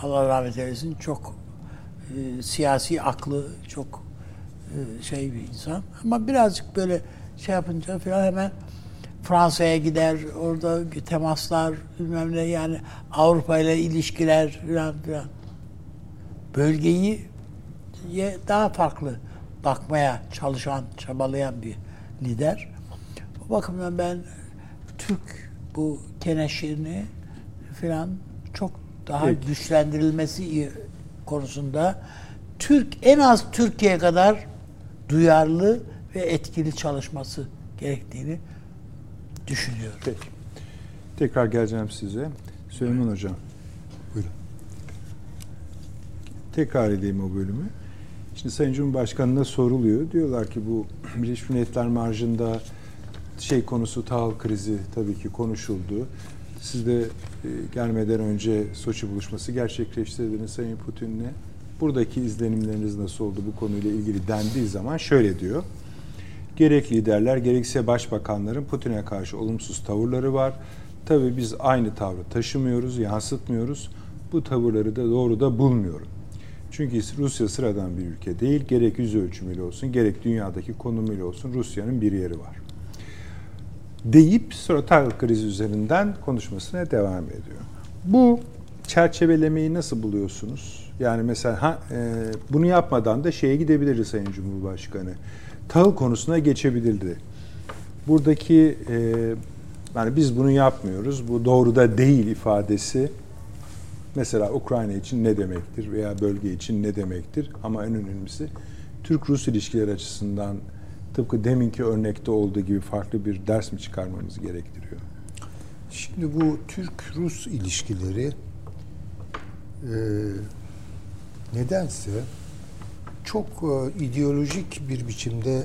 Allah rahmet eylesin. Çok e, siyasi aklı çok e, şey bir insan. Ama birazcık böyle şey yapınca falan hemen Fransa'ya gider. Orada temaslar bilmem ne yani Avrupa ile ilişkiler falan filan. Bölgeyi daha farklı bakmaya çalışan, çabalayan bir lider. O bakımdan ben Türk bu teneşirini filan çok daha Peki. güçlendirilmesi konusunda Türk en az Türkiye kadar duyarlı ve etkili çalışması gerektiğini düşünüyorum. Peki. Tekrar geleceğim size. Süleyman Hocam. Buyurun. Tekrar edeyim o bölümü. Şimdi Sayın Cumhurbaşkanı'na soruluyor. Diyorlar ki bu Birleşmiş Milletler marjında şey konusu tahıl krizi tabii ki konuşuldu. Siz de e, gelmeden önce Soçi buluşması gerçekleştirdiniz Sayın Putin'le. Buradaki izlenimleriniz nasıl oldu bu konuyla ilgili dendiği zaman şöyle diyor. Gerek liderler gerekse başbakanların Putin'e karşı olumsuz tavırları var. Tabii biz aynı tavrı taşımıyoruz, yansıtmıyoruz. Bu tavırları da doğru da bulmuyorum. Çünkü Rusya sıradan bir ülke değil. Gerek yüz ölçümüyle olsun, gerek dünyadaki konumuyla olsun Rusya'nın bir yeri var. Deyip sonra tahıl krizi üzerinden konuşmasına devam ediyor. Bu çerçevelemeyi nasıl buluyorsunuz? Yani mesela ha, e, bunu yapmadan da şeye gidebiliriz Sayın Cumhurbaşkanı. Tahıl konusuna geçebilirdi. Buradaki e, yani biz bunu yapmıyoruz. Bu doğru da değil ifadesi mesela Ukrayna için ne demektir veya bölge için ne demektir? Ama en önemlisi Türk-Rus ilişkiler açısından tıpkı deminki örnekte olduğu gibi farklı bir ders mi çıkarmamız gerektiriyor? Şimdi bu Türk-Rus ilişkileri e, nedense çok e, ideolojik bir biçimde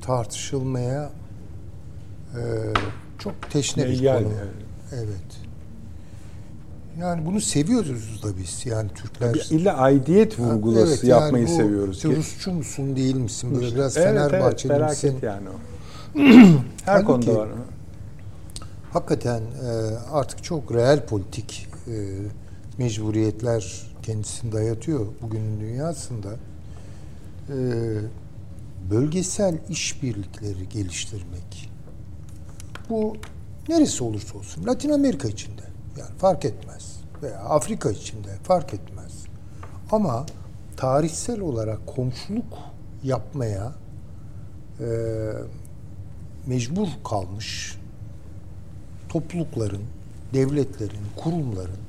tartışılmaya e, çok teşne bir konu. yani. Evet. Yani bunu seviyoruz da biz. Yani Türkler Bir illa aidiyet vurgulası Evet, yani yapmayı bu seviyoruz işte ki. Rusçu musun değil misin? Böyle biraz evet, Fenerbahçeli evet, misin? yani o. Her Halbuki- konuda var. Hakikaten e, artık çok reel politik e, mecburiyetler kendisini dayatıyor bugünün dünyasında. E, bölgesel işbirlikleri geliştirmek. Bu neresi olursa olsun. Latin Amerika içinde yani fark etmez. Veya Afrika içinde fark etmez. Ama tarihsel olarak komşuluk yapmaya e, mecbur kalmış toplulukların, devletlerin, kurumların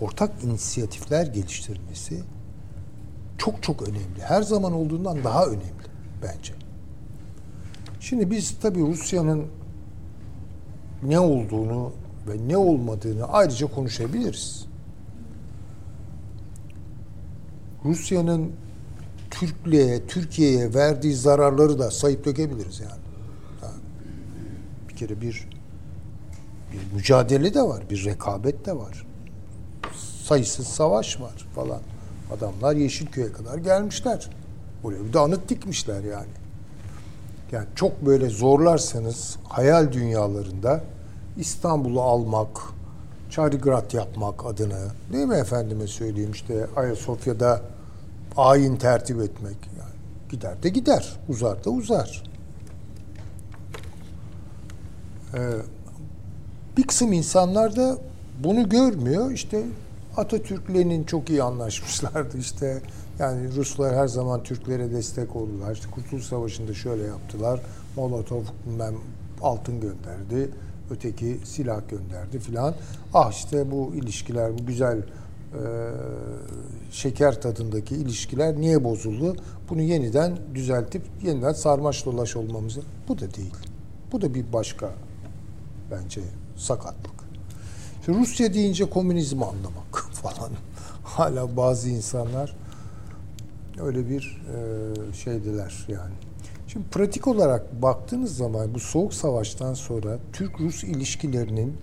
ortak inisiyatifler geliştirmesi çok çok önemli. Her zaman olduğundan daha önemli bence. Şimdi biz tabii Rusya'nın ne olduğunu ve ne olmadığını ayrıca konuşabiliriz. Rusya'nın Türklüğe, Türkiye'ye verdiği zararları da sayıp dökebiliriz yani. Bir kere bir bir mücadele de var, bir rekabet de var. Sayısız savaş var falan. Adamlar Yeşilköy'e kadar gelmişler. Buraya bir de anıt dikmişler yani. Yani çok böyle zorlarsanız hayal dünyalarında İstanbul'u almak, Çarigrad yapmak adına değil mi efendime söyleyeyim işte Ayasofya'da ayin tertip etmek yani gider de gider, uzar da uzar. Ee, bir kısım insanlar da bunu görmüyor. İşte Atatürk Lenin çok iyi anlaşmışlardı işte. Yani Ruslar her zaman Türklere destek oldular. İşte Kurtuluş Savaşı'nda şöyle yaptılar. Molotov bilmem altın gönderdi. Öteki silah gönderdi filan. Ah işte bu ilişkiler, bu güzel e, şeker tadındaki ilişkiler niye bozuldu? Bunu yeniden düzeltip yeniden sarmaş dolaş olmamızı. Bu da değil. Bu da bir başka bence sakatlık. İşte Rusya deyince komünizmi anlamak falan. Hala bazı insanlar öyle bir e, şeydiler yani. Şimdi pratik olarak baktığınız zaman bu soğuk savaştan sonra Türk-Rus ilişkilerinin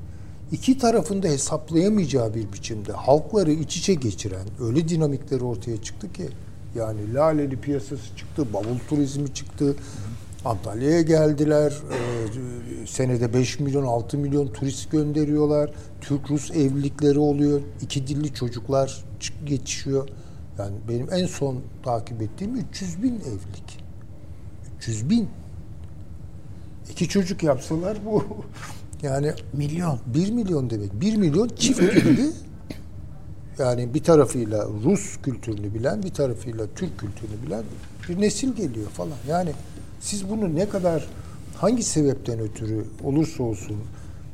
iki tarafında hesaplayamayacağı bir biçimde halkları iç içe geçiren öyle dinamikleri ortaya çıktı ki yani Laleli piyasası çıktı, bavul turizmi çıktı. Antalya'ya geldiler. Ee, senede 5 milyon, 6 milyon turist gönderiyorlar. Türk-Rus evlilikleri oluyor. İki dilli çocuklar geçişiyor. Yani benim en son takip ettiğim 300 bin evlilik. 300 bin. İki çocuk yapsalar bu yani Milyon. 1 milyon demek. 1 milyon çift dilli yani bir tarafıyla Rus kültürünü bilen, bir tarafıyla Türk kültürünü bilen bir nesil geliyor falan. Yani siz bunu ne kadar hangi sebepten ötürü olursa olsun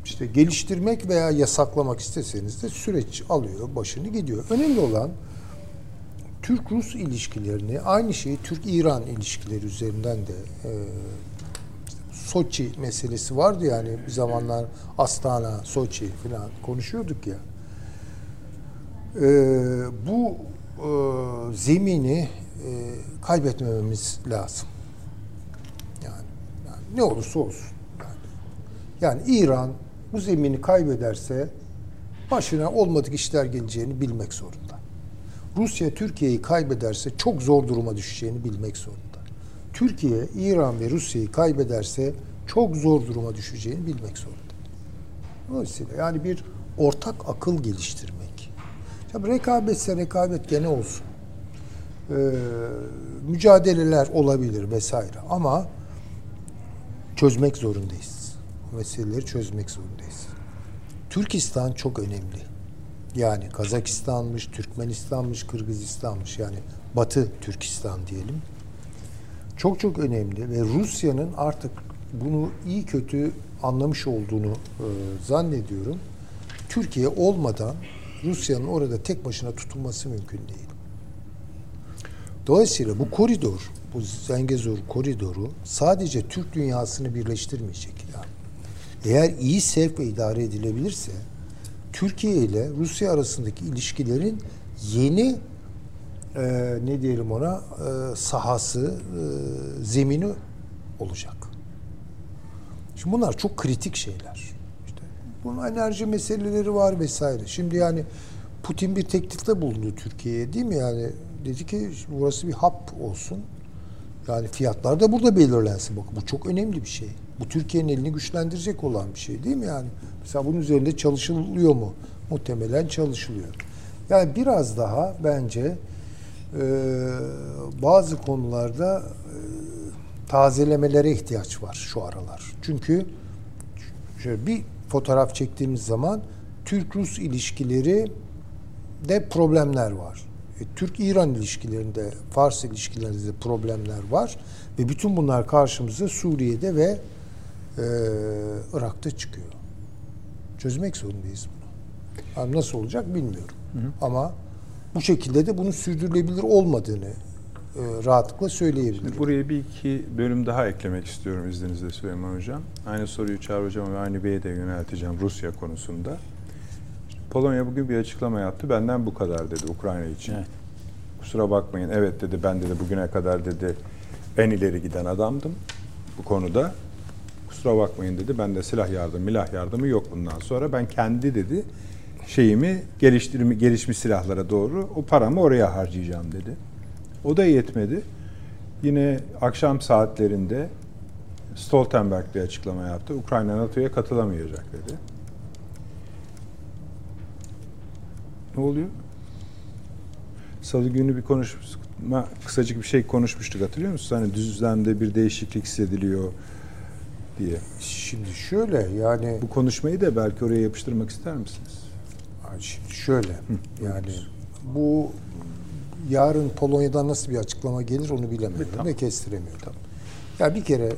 işte geliştirmek veya yasaklamak isteseniz de süreç alıyor, başını gidiyor. Önemli olan Türk-Rus ilişkilerini, aynı şeyi Türk-İran ilişkileri üzerinden de e, Soçi meselesi vardı yani bir zamanlar Astana, Soçi falan konuşuyorduk ya. Ee, bu e, zemini e, kaybetmememiz lazım. Yani, yani ne olursa olsun. Yani, yani İran bu zemini kaybederse başına olmadık işler geleceğini bilmek zorunda. Rusya Türkiye'yi kaybederse çok zor duruma düşeceğini bilmek zorunda. Türkiye, İran ve Rusya'yı kaybederse çok zor duruma düşeceğini bilmek zorunda. Dolayısıyla yani bir ortak akıl geliştirmek. Tabii rekabetse rekabet gene olsun. Ee, mücadeleler olabilir vesaire ama çözmek zorundayız. Bu meseleleri çözmek zorundayız. Türkistan çok önemli. Yani Kazakistan'mış, Türkmenistan'mış, Kırgızistan'mış yani Batı Türkistan diyelim. Çok çok önemli ve Rusya'nın artık bunu iyi kötü anlamış olduğunu e, zannediyorum. Türkiye olmadan Rusya'nın orada tek başına tutulması mümkün değil. Dolayısıyla bu koridor, bu Zengezur koridoru sadece Türk dünyasını birleştirmeyecek. Yani eğer iyi sevk ve idare edilebilirse Türkiye ile Rusya arasındaki ilişkilerin yeni e, ne diyelim ona e, sahası, e, zemini olacak. Şimdi bunlar çok kritik şeyler. İşte bunun enerji meseleleri var vesaire. Şimdi yani Putin bir teklifte bulundu Türkiye'ye değil mi? Yani dedi ki burası bir hap olsun. Yani fiyatlar da burada belirlensin. Bakın bu çok önemli bir şey. Bu Türkiye'nin elini güçlendirecek olan bir şey değil mi yani? Mesela bunun üzerinde çalışılıyor mu? Muhtemelen çalışılıyor. Yani biraz daha bence e, bazı konularda e, tazelemelere ihtiyaç var şu aralar. Çünkü şöyle bir fotoğraf çektiğimiz zaman Türk-Rus ilişkileri de problemler var. E, Türk-İran ilişkilerinde, Fars ilişkilerinde de problemler var. Ve bütün bunlar karşımıza Suriye'de ve e, Irak'ta çıkıyor. Çözmek zorundayız bunu. Yani nasıl olacak bilmiyorum. Hı hı. Ama bu şekilde de bunun sürdürülebilir olmadığını e, rahatlıkla söyleyebilirim. Şimdi buraya bir iki bölüm daha eklemek istiyorum izninizle Süleyman Hocam. Aynı soruyu Çağrı Hocam ve aynı Bey'e de yönelteceğim Rusya konusunda. Polonya bugün bir açıklama yaptı. Benden bu kadar dedi Ukrayna için. Evet. Kusura bakmayın. Evet dedi ben dedi bugüne kadar dedi en ileri giden adamdım bu konuda. Kusura bakmayın dedi. Ben de silah yardımı, milah yardımı yok bundan sonra. Ben kendi dedi şeyimi geliştirme, gelişmiş silahlara doğru o paramı oraya harcayacağım dedi. O da yetmedi. Yine akşam saatlerinde Stoltenberg bir açıklama yaptı. Ukrayna NATO'ya katılamayacak dedi. Ne oluyor? Salı günü bir konuşma, kısacık bir şey konuşmuştuk hatırlıyor musunuz? Hani düzlemde bir değişiklik hissediliyor diye. Şimdi şöyle yani... Bu konuşmayı da belki oraya yapıştırmak ister misiniz? Şimdi şöyle Hı, yani bu yarın Polonya'dan nasıl bir açıklama gelir onu bilemiyorum tamam. ve kestiremiyorum. Tamam. Ya bir kere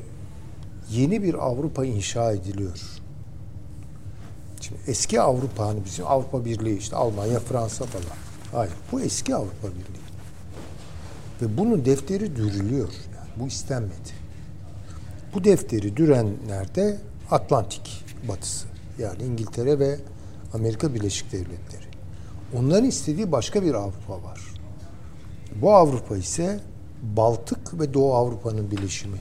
yeni bir Avrupa inşa ediliyor. Şimdi eski Avrupa hani bizim Avrupa Birliği işte Almanya, Fransa falan. Hayır. Bu eski Avrupa Birliği. Ve bunun defteri dürülüyor. Yani bu istenmedi. Bu defteri dürenler de Atlantik batısı. Yani İngiltere ve Amerika Birleşik Devletleri. Onların istediği başka bir Avrupa var. Bu Avrupa ise Baltık ve Doğu Avrupa'nın birleşimi.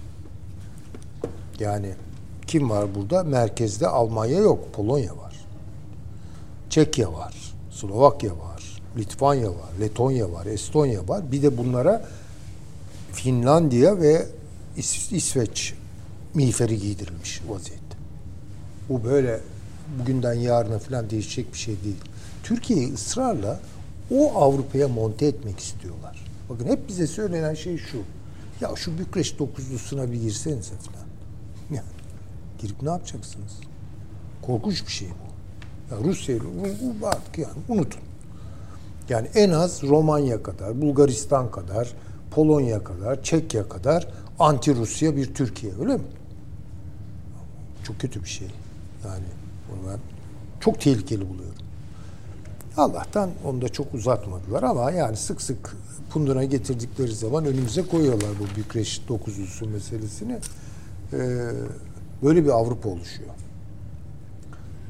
Yani kim var burada? Merkezde Almanya yok, Polonya var. Çekya var, Slovakya var, Litvanya var, Letonya var, Estonya var. Bir de bunlara Finlandiya ve İs İsveç miğferi giydirilmiş vaziyette. Bu böyle bugünden yarına falan değişecek bir şey değil. Türkiye'yi ısrarla o Avrupa'ya monte etmek istiyorlar. Bakın hep bize söylenen şey şu. Ya şu Bükreş dokuzlusuna bir girsenize falan. Yani girip ne yapacaksınız? Korkunç bir şey bu. Ya Rusya'yı artık yani unutun. Yani en az Romanya kadar, Bulgaristan kadar, Polonya kadar, Çekya kadar anti Rusya bir Türkiye öyle mi? Çok kötü bir şey. Yani bunu ben çok tehlikeli buluyorum. Allah'tan onu da çok uzatmadılar ama yani sık sık punduna getirdikleri zaman önümüze koyuyorlar bu Bükreş dokuzlusu meselesini. Ee, Böyle bir Avrupa oluşuyor.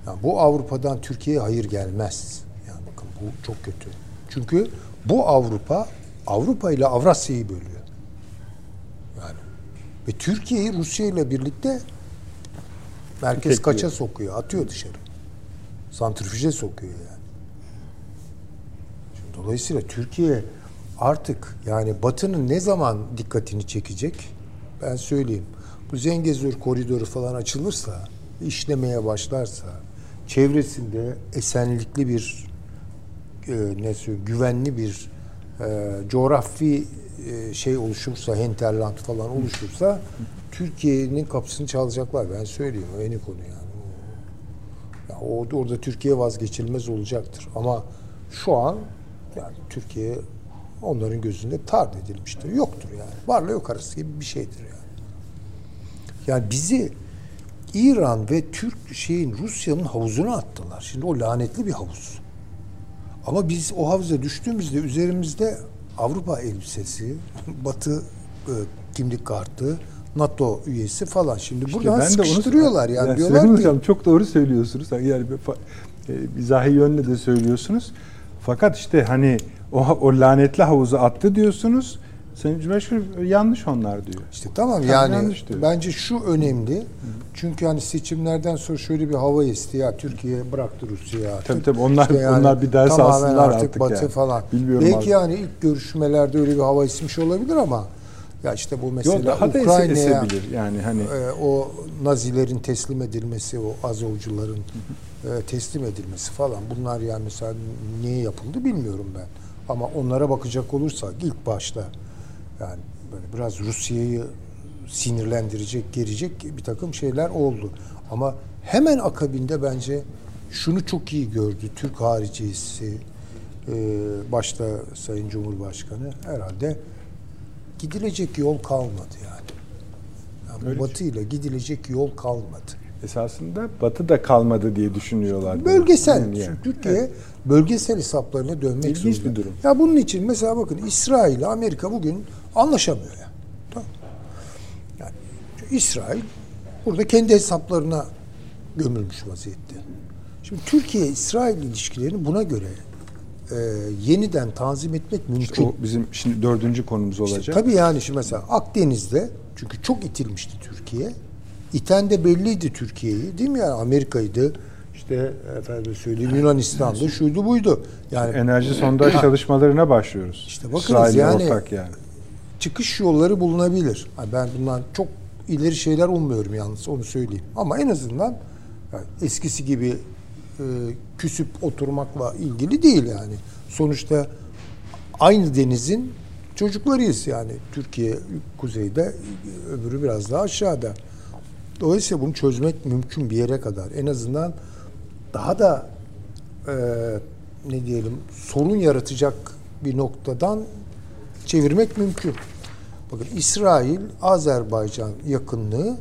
Yani bu Avrupa'dan Türkiye'ye hayır gelmez. Yani bakın bu çok kötü. Çünkü bu Avrupa Avrupa ile Avrasya'yı bölüyor. Yani ve Türkiye'yi Rusya ile birlikte merkez Tüketiyor. kaça sokuyor, atıyor dışarı. Santrifüje sokuyor yani. Şimdi dolayısıyla Türkiye artık yani Batı'nın ne zaman dikkatini çekecek? Ben söyleyeyim. Bu Zengezur koridoru falan açılırsa, işlemeye başlarsa, çevresinde esenlikli bir e, ne söyleyeyim, güvenli bir e, coğrafi e, şey oluşursa, hinterland falan oluşursa Türkiye'nin kapısını çalacaklar. Ben söyleyeyim. O yeni konu yani. Ya orada, orada Türkiye vazgeçilmez olacaktır. Ama şu an yani Türkiye onların gözünde tard edilmiştir. Yoktur yani. Varla yok arası gibi bir şeydir yani. Yani bizi İran ve Türk şeyin Rusya'nın havuzuna attılar. Şimdi o lanetli bir havuz. Ama biz o havuza düştüğümüzde üzerimizde Avrupa elbisesi, Batı e, kimlik kartı, NATO üyesi falan. Şimdi buradan sıkıştırıyorlar yani. Ya Diyorlar Sayın ki Hocam çok doğru söylüyorsunuz. Yani bir e, mizahi yönle de söylüyorsunuz. Fakat işte hani o, o lanetli havuza attı diyorsunuz. Sayın Cumhurbaşkanı yanlış onlar diyor. İşte tamam Tabii yani bence şu önemli. Çünkü hani seçimlerden sonra şöyle bir hava esti ya Türkiye bıraktı Rusya'yı artık. Tabii tabii, onlar- İşte onlar bir ders alsınlar artık Batı yani. falan. Bilmiyorum Belki abi. yani ilk görüşmelerde öyle bir hava esmiş olabilir ama ya işte bu mesela Yok daha Ukrayna'ya. Yani hani e, o Nazilerin teslim edilmesi, o Azovcuların e, teslim edilmesi falan bunlar yani mesela niye yapıldı bilmiyorum ben. Ama onlara bakacak olursak ilk başta yani böyle biraz Rusya'yı sinirlendirecek, gerecek bir takım şeyler oldu. Ama hemen akabinde bence şunu çok iyi gördü Türk haricisi e, başta Sayın Cumhurbaşkanı herhalde gidilecek yol kalmadı yani. yani Öyle Batı ile gidilecek yol kalmadı. esasında Batı da kalmadı diye düşünüyorlar. Bölgesel. Yani. Türkiye bölgesel hesaplarına dönmek İlginç zorunda. bir durum. Ya bunun için mesela bakın İsrail ile Amerika bugün anlaşamıyor ya. Tamam. Yani İsrail burada kendi hesaplarına gömülmüş vaziyette. Şimdi Türkiye İsrail ilişkilerini buna göre e, yeniden tanzim etmek mümkün. O bizim şimdi dördüncü konumuz İşte olacak. tabii yani şimdi mesela Akdeniz'de çünkü çok itilmişti Türkiye. İten de belliydi Türkiye'yi değil mi yani Amerika'ydı. İşte efendim söyleyeyim Yunanistan'dı şuydu buydu. Yani Enerji sondaj çalışmalarına başlıyoruz. İşte bakınız İsrail'le yani- ortak yani. çıkış yolları bulunabilir. Ben bundan çok ileri şeyler ummuyorum yalnız onu söyleyeyim. Ama en azından yani eskisi gibi e, küsüp oturmakla ilgili değil yani. Sonuçta aynı denizin çocuklarıyız yani. Türkiye kuzeyde, öbürü biraz daha aşağıda. Dolayısıyla bunu çözmek mümkün bir yere kadar. En azından daha da e, ne diyelim sorun yaratacak bir noktadan çevirmek mümkün. Bakın İsrail Azerbaycan yakınlığı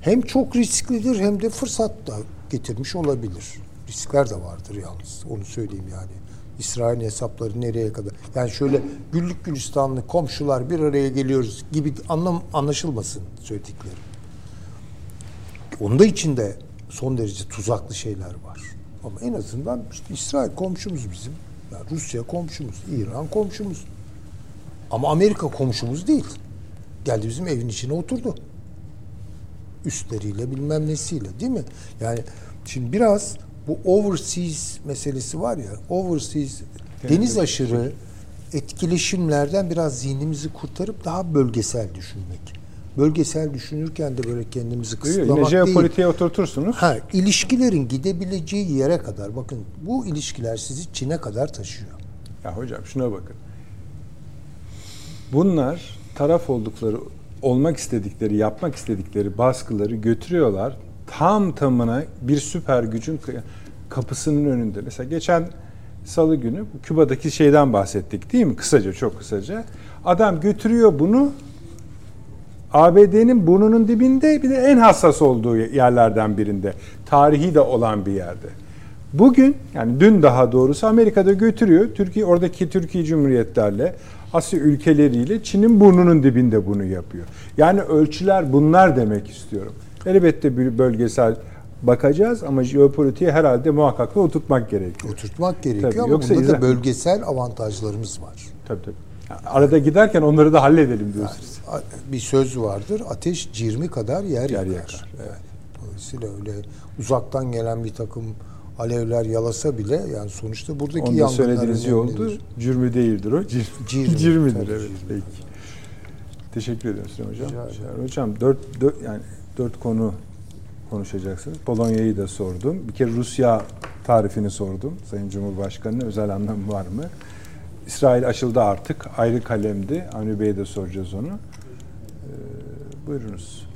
hem çok risklidir hem de fırsat da getirmiş olabilir. Riskler de vardır yalnız. Onu söyleyeyim yani. İsrail'in hesapları nereye kadar? Yani şöyle güllük gülistanlı komşular bir araya geliyoruz gibi anlam anlaşılmasın söyledikleri. Onda içinde son derece tuzaklı şeyler var. Ama en azından işte İsrail komşumuz bizim. Yani Rusya komşumuz, İran komşumuz. Ama Amerika komşumuz değil. Geldi bizim evin içine oturdu. Üstleriyle bilmem nesiyle değil mi? Yani şimdi biraz bu overseas meselesi var ya, overseas deniz aşırı etkileşimlerden biraz zihnimizi kurtarıp daha bölgesel düşünmek. Bölgesel düşünürken de böyle kendimizi Yine kısıtlamak değil. jeopolitiğe oturtursunuz. Ha, ilişkilerin gidebileceği yere kadar bakın bu ilişkiler sizi Çin'e kadar taşıyor. Ya hocam şuna bakın. Bunlar taraf oldukları, olmak istedikleri, yapmak istedikleri baskıları götürüyorlar. Tam tamına bir süper gücün kapısının önünde. Mesela geçen salı günü Küba'daki şeyden bahsettik değil mi? Kısaca, çok kısaca. Adam götürüyor bunu ABD'nin burnunun dibinde bir de en hassas olduğu yerlerden birinde. Tarihi de olan bir yerde. Bugün yani dün daha doğrusu Amerika'da götürüyor. Türkiye oradaki Türkiye Cumhuriyetlerle Asya ülkeleriyle Çin'in burnunun dibinde bunu yapıyor. Yani ölçüler bunlar demek istiyorum. Elbette bölgesel bakacağız ama jeopolitiği herhalde muhakkak da oturtmak gerekiyor. Oturtmak gerekiyor Tabii, ama yoksa bunda da izah- bölgesel avantajlarımız var. Tabii tabii. Arada giderken onları da halledelim diyorsunuz. Bir söz vardır. Ateş cirmi kadar yer, Yer yakar. yakar, Evet. Dolayısıyla öyle uzaktan gelen bir takım alevler yalasa bile yani sonuçta buradaki da yangınlar söylediğiniz iyi oldu. Cürmü değildir o. Cir, Cirmi, cirmidir tabii, evet. Peki. Teşekkür ederim Süleyman Hocam. Rica ederim. Hocam dört, dört, yani dört konu konuşacaksınız. Polonya'yı da sordum. Bir kere Rusya tarifini sordum. Sayın Cumhurbaşkanı'nın özel anlamı var mı? İsrail açıldı artık. Ayrı kalemdi. Avni Bey'e de soracağız onu. Ee, buyurunuz.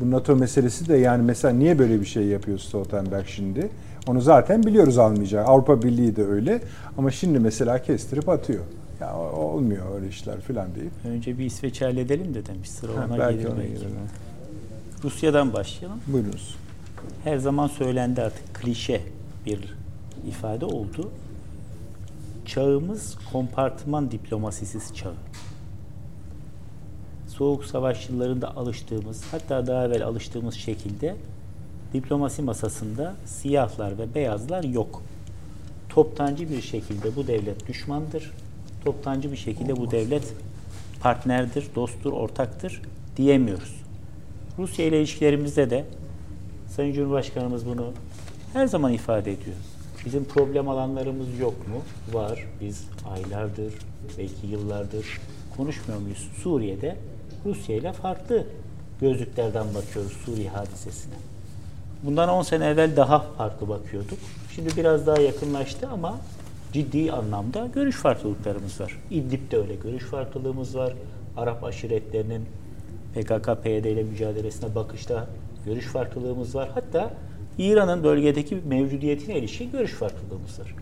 Bu NATO meselesi de yani mesela niye böyle bir şey yapıyor Stoltenberg şimdi? Onu zaten biliyoruz almayacak. Avrupa Birliği de öyle. Ama şimdi mesela kestirip atıyor. Ya olmuyor öyle işler falan deyip. Önce bir İsveç'i halledelim de demiş. Sıra Ha, ona belki gelir ona belki. gelir. Rusya'dan başlayalım. Buyurunuz. Her zaman söylendi artık klişe bir ifade oldu. Çağımız kompartıman diplomasisi çağı. Soğuk savaş yıllarında alıştığımız, hatta daha evvel alıştığımız şekilde diplomasi masasında siyahlar ve beyazlar yok. Toptancı bir şekilde bu devlet düşmandır. Toptancı bir şekilde bu devlet partnerdir, dosttur, ortaktır diyemiyoruz. Rusya ile ilişkilerimizde de Sayın Cumhurbaşkanımız bunu her zaman ifade ediyor. Bizim problem alanlarımız yok mu? Var. Biz aylardır, belki yıllardır konuşmuyor muyuz? Suriye'de Rusya ile farklı gözlüklerden bakıyoruz Suriye hadisesine. Bundan 10 sene evvel daha farklı bakıyorduk. Şimdi biraz daha yakınlaştı ama ciddi anlamda görüş farklılıklarımız var. İdlib'de öyle görüş farklılığımız var. Arap aşiretlerinin PKK-PYD ile mücadelesine bakışta görüş farklılığımız var. Hatta İran'ın bölgedeki mevcudiyetine ilişkin görüş farklılığımız var.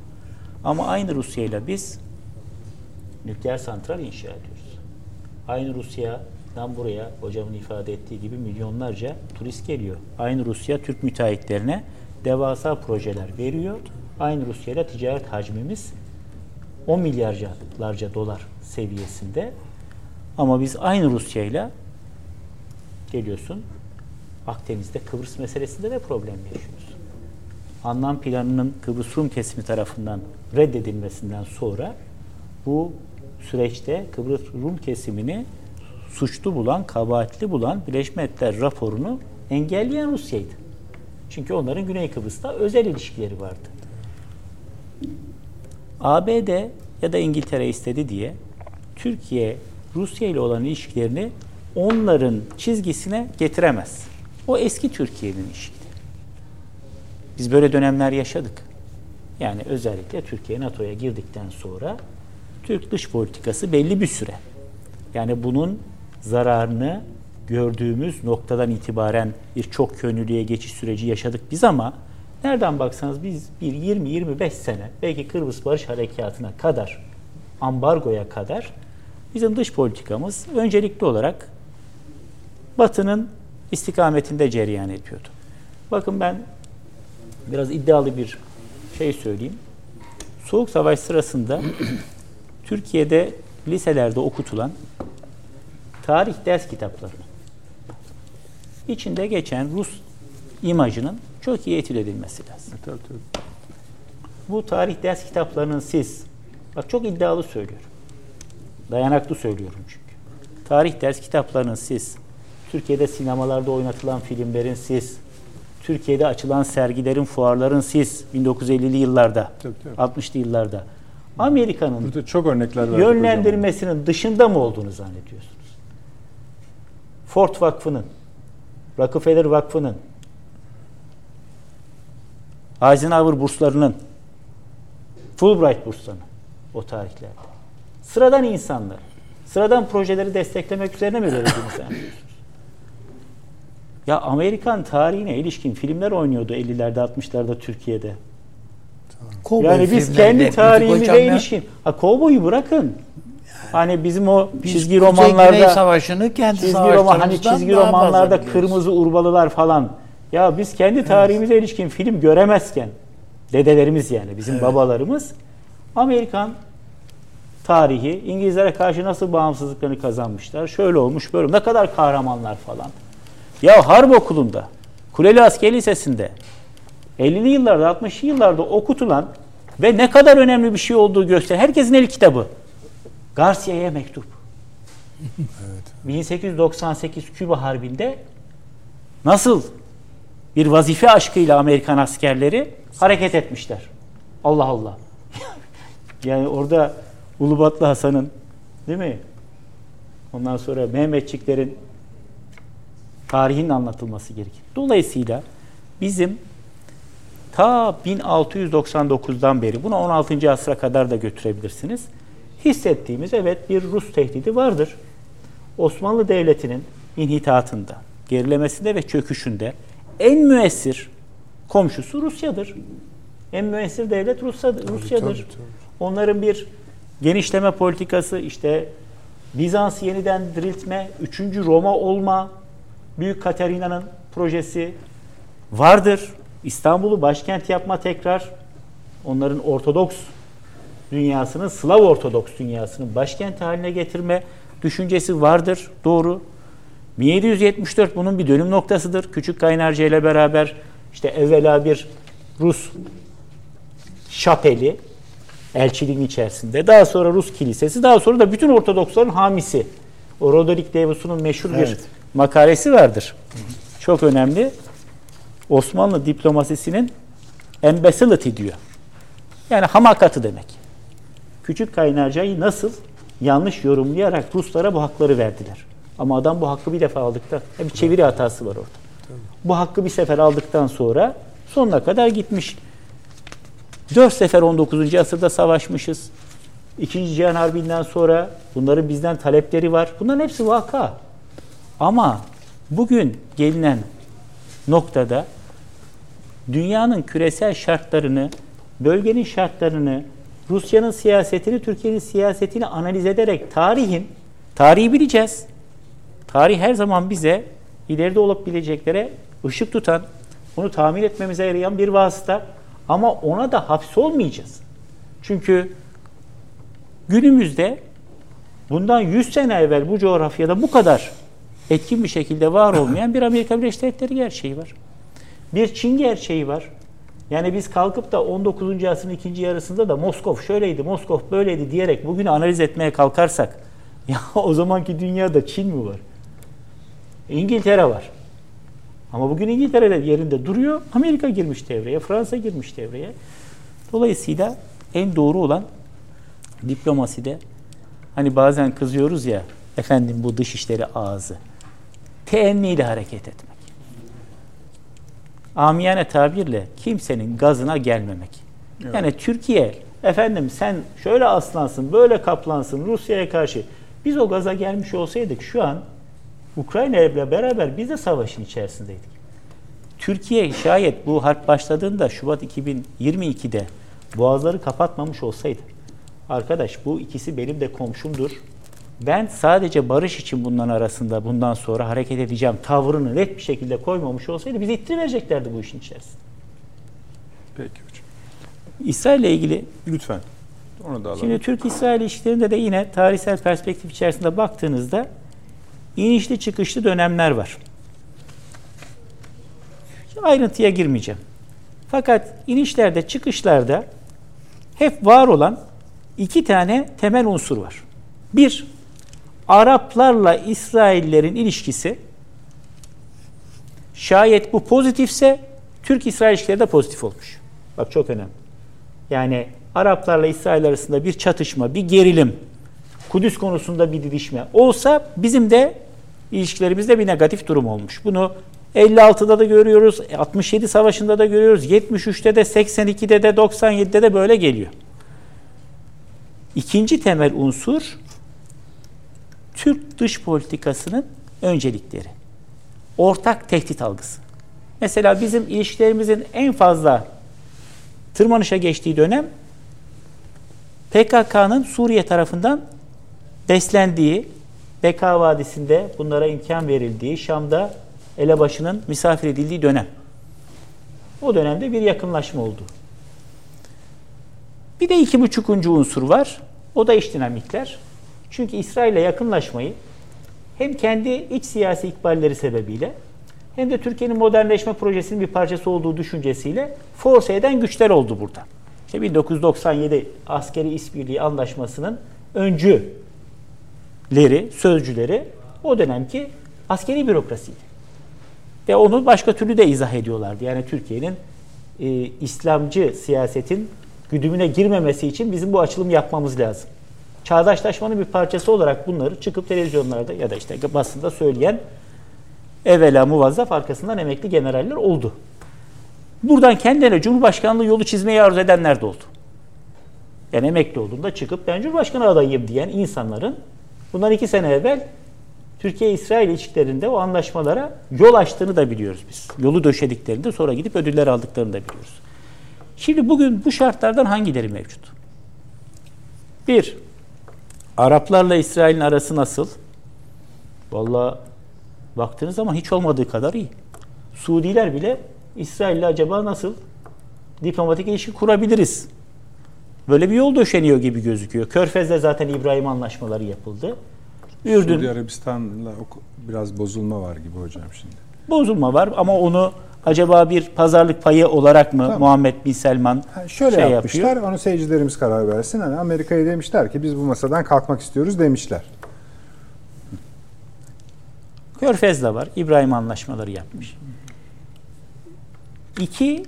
Ama aynı Rusya ile biz nükleer santral inşa ediyoruz. Aynı Rusya'dan buraya hocamın ifade ettiği gibi milyonlarca turist geliyor. Aynı Rusya Türk müteahhitlerine devasa projeler veriyor. Aynı Rusya ile ticaret hacmimiz 10 milyarlarca dolar seviyesinde. Ama biz aynı Rusya ile geliyorsun Akdeniz'de Kıbrıs meselesinde de problem yaşıyoruz. Anlam planının Kıbrıs Rum kesimi tarafından reddedilmesinden sonra bu süreçte Kıbrıs Rum kesimini suçlu bulan, kabahatli bulan Birleşmiş Milletler raporunu engelleyen Rusya'ydı. Çünkü onların Güney Kıbrıs'ta özel ilişkileri vardı. ABD ya da İngiltere istedi diye Türkiye Rusya ile olan ilişkilerini onların çizgisine getiremez. O eski Türkiye'nin işiydi. Biz böyle dönemler yaşadık. Yani özellikle Türkiye NATO'ya girdikten sonra Türk dış politikası belli bir süre. Yani bunun zararını gördüğümüz noktadan itibaren bir çok yönlülüğe geçiş süreci yaşadık biz ama nereden baksanız biz bir 20-25 sene belki Kıbrıs Barış Harekatı'na kadar ambargoya kadar bizim dış politikamız öncelikli olarak Batı'nın istikametinde cereyan ediyordu. Bakın ben biraz iddialı bir şey söyleyeyim. Soğuk Savaş sırasında Türkiye'de liselerde okutulan tarih ders kitapları içinde geçen Rus imajının çok iyi etüt edilmesi lazım. Tabii, tabii. Bu tarih ders kitaplarının siz, bak çok iddialı söylüyorum. Dayanaklı söylüyorum çünkü. Tarih ders kitaplarının siz, Türkiye'de sinemalarda oynatılan filmlerin siz, Türkiye'de açılan sergilerin, fuarların siz 1950'li yıllarda, Tabii, tabii. 60'lı yıllarda Amerika'nın Burada çok örnekler verdik hocam. yönlendirmesinin dışında mı olduğunu zannediyorsunuz? Ford Vakfı'nın, Rockefeller Vakfı'nın, Eisenhower burslarının, Fulbright burslarının o tarihlerde. Sıradan insanlar, sıradan projeleri desteklemek üzerine mi verildiğini zannediyorsunuz? Ya Amerikan tarihine ilişkin filmler oynuyordu 50'lerde 60'larda Türkiye'de. Kovboy Yani biz kendi tarihimize ilişkin. Ha kovboyu bırakın. Hani bizim o Biz çizgi Güney romanlarda Savaşı'nı kendi çizgi roman hani çizgi romanlarda kırmızı urbalılar falan. Ya biz kendi tarihimize ilişkin film göremezken dedelerimiz yani bizim babalarımız Amerikan tarihi İngilizlere karşı nasıl bağımsızlıklarını kazanmışlar. Şöyle olmuş böyle. Ne kadar kahramanlar falan. Ya Harp Okulu'nda, Kuleli Asker Lisesi'nde 50'li yıllarda, 60'lı yıllarda okutulan ve ne kadar önemli bir şey olduğu göster. Herkesin el kitabı. Garcia'ya mektup. 1898 Küba Harbi'nde nasıl bir vazife aşkıyla Amerikan askerleri hareket etmişler. Allah Allah. yani orada Ulubatlı Hasan'ın değil mi? Ondan sonra Mehmetçiklerin tarihin anlatılması gerekir. Dolayısıyla bizim ta 1699'dan beri bunu 16. asra kadar da götürebilirsiniz. Hissettiğimiz evet bir Rus tehdidi vardır. Osmanlı Devleti'nin inhitatında, gerilemesinde ve çöküşünde en müessir komşusu Rusya'dır. En müessir devlet Rusya, Rusya'dır. tabii, tabii. Onların bir genişleme politikası işte Bizans'ı yeniden diriltme, 3. Roma olma, Büyük Katerina'nın projesi vardır. İstanbul'u başkent yapma tekrar onların Ortodoks dünyasının, Slav Ortodoks dünyasının başkent haline getirme düşüncesi vardır. Doğru. 1774 bunun bir dönüm noktasıdır. Küçük Kaynarca ile beraber işte evvela bir Rus şapeli elçiliğin içerisinde. Daha sonra Rus kilisesi. Daha sonra da bütün Ortodoksların hamisi. O Roderick Davison'un meşhur bir Evet. Makalesi vardır. Çok önemli. Osmanlı diplomasisinin imbecility diyor. Yani hamakatı demek. Küçük Kaynarca'yı nasıl yanlış yorumlayarak Ruslara bu hakları verdiler. Ama adam bu hakkı bir defa aldıktan, bir çeviri hatası var orada. Bu hakkı bir sefer aldıktan sonra sonuna kadar gitmiş. Dört sefer 19. asırda savaşmışız. İkinci Cihan Harbi'nden sonra bunların bizden talepleri var. Bunların hepsi vaka. Ama bugün gelinen noktada dünyanın küresel şartlarını, bölgenin şartlarını, Rusya'nın siyasetini, Türkiye'nin siyasetini analiz ederek tarihin, tarihi bileceğiz. Tarih her zaman bize ileride olup bileceklere ışık tutan, bunu tahmin etmemize yarayan bir vasıta. Ama ona da hapsolmayacağız. Çünkü günümüzde bundan 100 sene evvel bu coğrafyada bu kadar etkin bir şekilde var olmayan bir Amerika Birleşik Devletleri gerçeği var. Bir Çin gerçeği var. Yani biz kalkıp da 19. asrın ikinci yarısında da Moskov şöyleydi, Moskov böyleydi diyerek bugünü analiz etmeye kalkarsak ya o zamanki dünyada Çin mi var? İngiltere var. Ama bugün İngiltere de yerinde duruyor. Amerika girmiş devreye, Fransa girmiş devreye. Dolayısıyla en doğru olan diplomaside hani bazen kızıyoruz ya efendim bu dışişleri ağzı. Teenniyle hareket etmek. Amiyane tabirle kimsenin gazına gelmemek. Yani Türkiye efendim sen şöyle aslansın, böyle kaplansın Rusya'ya karşı. Biz o gaza gelmiş olsaydık şu an Ukrayna ile beraber biz de savaşın içerisindeydik. Türkiye şayet bu harp başladığında Şubat 2022'de boğazları kapatmamış olsaydı arkadaş bu ikisi benim de komşumdur. Ben sadece barış için bunların arasında bundan sonra hareket edeceğim tavrını net bir şekilde koymamış olsaydı bizi ittiri vereceklerdi bu işin içerisinde. Peki hocam. İsrail ile ilgili Lütfen. Onu da alalım. Şimdi Türk-İsrail ilişkilerinde de yine tarihsel perspektif içerisinde baktığınızda inişli çıkışlı dönemler var. Ayrıntıya girmeyeceğim. Fakat inişlerde çıkışlarda hep var olan iki tane temel unsur var. Bir, Araplarla İsraillerin ilişkisi şayet bu pozitifse Türk-İsrail ilişkileri de pozitif olmuş. Bak çok önemli. Yani Araplarla İsrail arasında bir çatışma, bir gerilim, Kudüs konusunda bir didişme olsa bizim de ilişkilerimizde bir negatif durum olmuş. Bunu 56'da da görüyoruz, 67 savaşında da görüyoruz, 73'te de, 82'de de, 97'de de böyle geliyor. İkinci temel unsur Türk dış politikasının öncelikleri. Ortak tehdit algısı. Mesela bizim ilişkilerimizin en fazla tırmanışa geçtiği dönem PKK'nın Suriye tarafından beslendiği, Beka Vadisi'nde bunlara imkan verildiği, Şam'da elebaşının misafir edildiği dönem. O dönemde bir yakınlaşma oldu. Bir de iki buçukuncu unsur var. O da iç dinamikler. Çünkü İsrail'le yakınlaşmayı hem kendi iç siyasi ikballeri sebebiyle hem de Türkiye'nin modernleşme projesinin bir parçası olduğu düşüncesiyle force eden güçler oldu burada. İşte 1997 askeri işbirliği anlaşmasının öncüleri, sözcüleri o dönemki askeri bürokrasiydi. Ve onu başka türlü de izah ediyorlardı. Yani Türkiye'nin e, İslamcı siyasetin güdümüne girmemesi için bizim bu açılım yapmamız lazım. Çağdaşlaşmanın bir parçası olarak bunları çıkıp televizyonlarda ya da işte basında söyleyen evvela muvazzaf arkasından emekli generaller oldu. Buradan kendilerine Cumhurbaşkanlığı yolu çizmeyi arzu edenler de oldu. Yani emekli olduğunda çıkıp ben Cumhurbaşkanı adayıyım diyen insanların bundan iki sene evvel Türkiye-İsrail ilişkilerinde o anlaşmalara yol açtığını da biliyoruz biz. Yolu döşediklerinde sonra gidip ödüller aldıklarını da biliyoruz. Şimdi bugün bu şartlardan hangileri mevcut? Bir, Araplarla İsrail'in arası nasıl? Vallahi baktığınız zaman hiç olmadığı kadar iyi. Suudiler bile İsrail'le acaba nasıl diplomatik ilişki kurabiliriz? Böyle bir yol döşeniyor gibi gözüküyor. Körfez'de zaten İbrahim anlaşmaları yapıldı. Ürdün Suudi Arabistan'la biraz bozulma var gibi hocam şimdi. bozulma var ama onu acaba bir pazarlık payı olarak mı Tamam. Muhammed Bin Selman Ha, şöyle şey yapmışlar. yapıyor? Onu seyircilerimiz karar versin. Hani Amerika'ya demişler ki biz bu masadan kalkmak istiyoruz demişler. Körfez de var. İbrahim anlaşmaları yapmış. İki,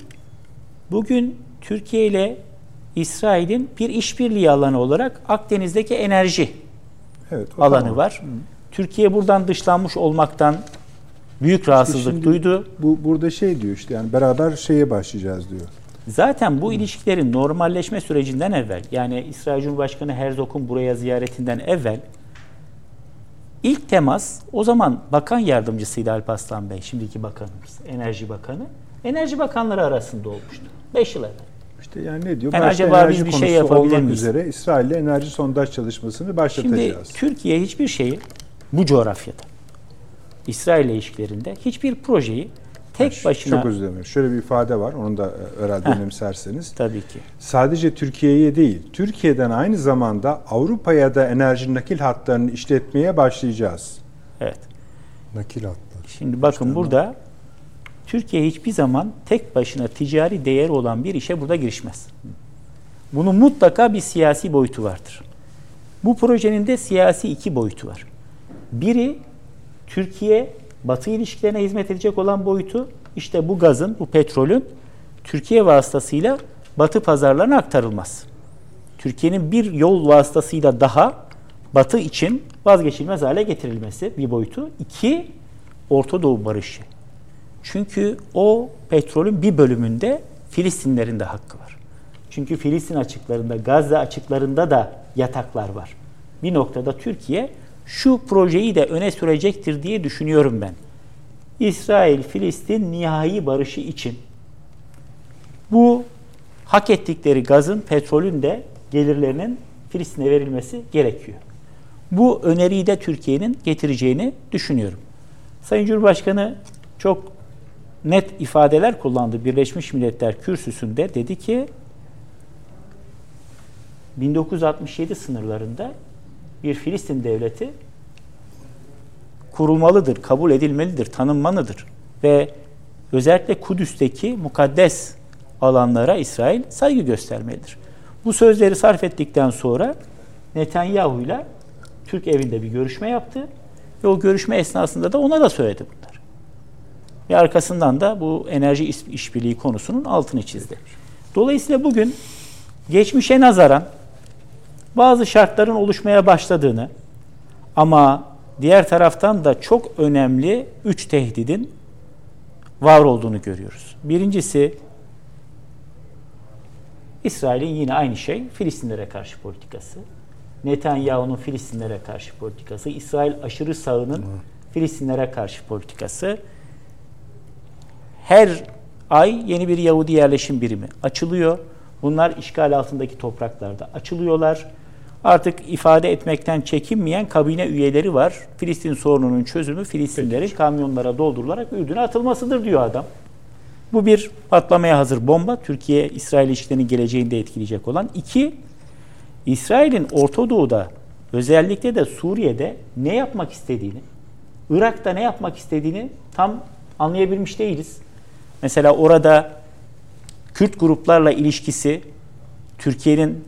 bugün Türkiye ile İsrail'in bir işbirliği alanı olarak Akdeniz'deki enerji Evet. alanı tamam. var. Türkiye buradan dışlanmış olmaktan büyük rahatsızlık şimdi- duydu. Bu burada şey diyor işte yani beraber şeye başlayacağız diyor. Zaten bu ilişkilerin normalleşme sürecinden evvel yani İsrail Cumhurbaşkanı Herzog'un buraya ziyaretinden evvel ilk temas o zaman bakan yardımcısıydı Alparslan Bey, şimdiki bakanımız, Enerji Bakanı. Enerji Bakanları arasında olmuştu. 5 yıl evvel. İşte yani ne diyor? Yani Başta acaba biz bir şey yapabilir miyiz? üzere İsrail'le enerji sondaj çalışmasını Şimdi başlatacağız. Türkiye hiçbir şeyi bu coğrafyada İsrail ile ilişkilerinde hiçbir projeyi tek başına Çok özür dilerim. Şöyle bir ifade var. Onu da e, herhalde önemserseniz. tabii ki. Sadece Türkiye'ye değil, Türkiye'den aynı zamanda Avrupa'ya da enerji nakil hatlarını işletmeye başlayacağız. Evet. Nakil hatları. Şimdi bakın burada Türkiye hiçbir zaman tek başına ticari değeri olan bir işe burada girişmez. Bunun mutlaka bir siyasi boyutu vardır. Bu projenin de siyasi iki boyutu var. Biri Türkiye Batı ilişkilerine hizmet edecek olan boyutu işte bu gazın, bu petrolün Türkiye vasıtasıyla Batı pazarlarına aktarılmaz. Türkiye'nin bir yol vasıtasıyla daha Batı için vazgeçilmez hale getirilmesi bir boyutu. İki, Orta Doğu barışı. Çünkü o petrolün bir bölümünde Filistinlerin de hakkı var. Çünkü Filistin açıklarında, Gazze açıklarında da yataklar var. Bir noktada Türkiye şu projeyi de öne sürecektir diye düşünüyorum ben. İsrail-Filistin nihai barışı için bu hak ettikleri gazın, petrolün de gelirlerinin Filistin'e verilmesi gerekiyor. Bu öneriyi de Türkiye'nin getireceğini düşünüyorum. Sayın Cumhurbaşkanı çok net ifadeler kullandı Birleşmiş Milletler kürsüsünde. Dedi ki 1967 sınırlarında bir Filistin devleti kurulmalıdır, kabul edilmelidir, tanınmalıdır. Ve özellikle Kudüs'teki mukaddes alanlara İsrail saygı göstermelidir. Bu sözleri sarf ettikten sonra Netanyahu ile Türk evinde bir görüşme yaptı ve o görüşme esnasında da ona da söyledi bunlar. Ve arkasından da bu enerji iş- işbirliği konusunun altını çizdi. Dolayısıyla bugün geçmişe nazaran bazı şartların oluşmaya başladığını ama diğer taraftan da çok önemli üç tehdidin var olduğunu görüyoruz. Birincisi İsrail'in yine aynı şey Filistinlere karşı politikası. Netanyahu'nun Filistinlere karşı politikası, İsrail aşırı sağının Filistinlere karşı politikası. Her ay yeni bir Yahudi yerleşim birimi açılıyor. Bunlar işgal altındaki topraklarda açılıyorlar. Artık ifade etmekten çekinmeyen kabine üyeleri var. Filistin sorununun çözümü Filistinlerin kamyonlara doldurularak Ürdün'e atılmasıdır diyor adam. Bu bir patlamaya hazır bomba. Türkiye-İsrail ilişkilerinin geleceğini de etkileyecek olan. İki, İsrail'in Orta Doğu'da özellikle de Suriye'de ne yapmak istediğini, Irak'ta ne yapmak istediğini tam anlayabilmiş değiliz. Mesela orada Kürt gruplarla ilişkisi Türkiye'nin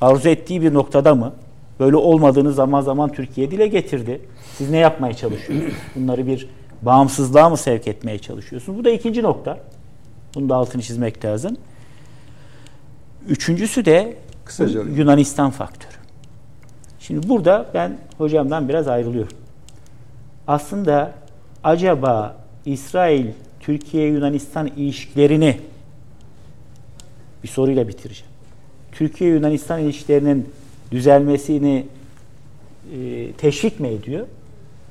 arzu ettiği bir noktada mı? Böyle olmadığını zaman zaman Türkiye dile getirdi. Siz ne yapmaya çalışıyorsunuz? Bunları bir bağımsızlığa mı sevk etmeye çalışıyorsunuz? Bu da ikinci nokta. Bunu da altını çizmek lazım. Üçüncüsü de Kısaca Yunanistan faktörü. Şimdi burada ben hocamdan biraz ayrılıyorum. Aslında acaba İsrail Türkiye-Yunanistan ilişkilerini bir soruyla bitireceğim. Türkiye-Yunanistan ilişkilerinin düzelmesini e, teşvik mi ediyor?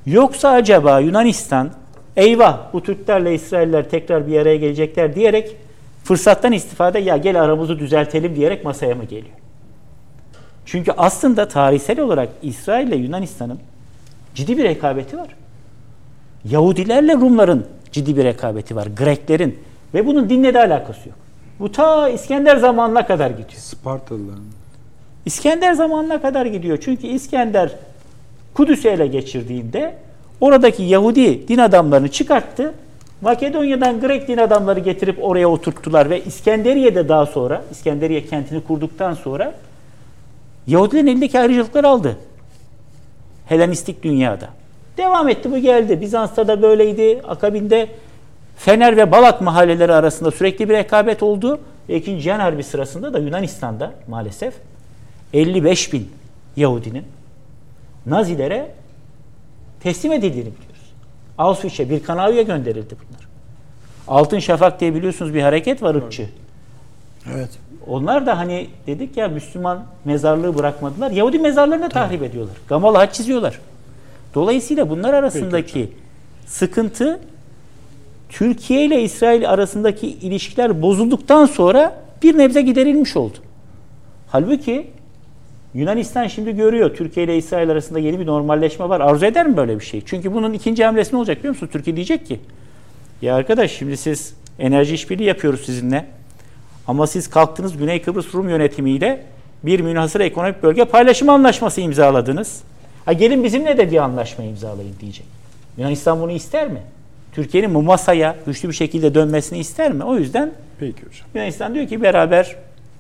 Yoksa acaba Yunanistan eyvah bu Türklerle İsrailler tekrar bir araya gelecekler diyerek fırsattan istifade ya gel aramızı düzeltelim diyerek masaya mı geliyor? Çünkü aslında tarihsel olarak İsrail ile Yunanistan'ın ciddi bir rekabeti var. Yahudilerle Rumların ciddi bir rekabeti var. Greklerin. Ve bunun dinle de alakası yok. Bu ta İskender zamanına kadar gidiyor. Spartalılar. İskender zamanına kadar gidiyor. Çünkü İskender Kudüs'ü ele geçirdiğinde oradaki Yahudi din adamlarını çıkarttı. Makedonya'dan Grek din adamları getirip oraya oturttular ve İskenderiye'de daha sonra, İskenderiye kentini kurduktan sonra Yahudilerin elindeki ayrıcalıkları aldı. Helenistik dünyada. Devam etti bu geldi. Bizans'ta da böyleydi. Akabinde Fener ve Balat mahalleleri arasında sürekli bir rekabet oldu. Ve 2. Cihan Harbi sırasında da Yunanistan'da maalesef 55 bin Yahudinin Nazilere teslim edildiğini biliyoruz. Auschwitz'e, bir Kanavya gönderildi bunlar. Altın Şafak diye biliyorsunuz bir hareket var ırkçı. Evet. Onlar da hani dedik ya Müslüman mezarlığı bırakmadılar. Yahudi mezarlarını tahrip ediyorlar. Gamalı haç çiziyorlar. Dolayısıyla bunlar arasındaki sıkıntı Türkiye ile İsrail arasındaki ilişkiler bozulduktan sonra bir nebze giderilmiş oldu. Halbuki Yunanistan şimdi görüyor Türkiye ile İsrail arasında yeni bir normalleşme var. Arzu eder mi böyle bir şey? Çünkü bunun ikinci hamlesi ne olacak biliyor musunuz? Türkiye diyecek ki ya arkadaş şimdi siz enerji işbirliği yapıyoruz sizinle. Ama siz kalktınız Güney Kıbrıs Rum yönetimiyle bir münhasır ekonomik bölge paylaşım anlaşması imzaladınız. Ha gelin bizimle de bir anlaşma imzalayın diyecek. Yunanistan bunu ister mi? Türkiye'nin bu masaya güçlü bir şekilde dönmesini ister mi? O yüzden Peki hocam. Yunanistan diyor ki beraber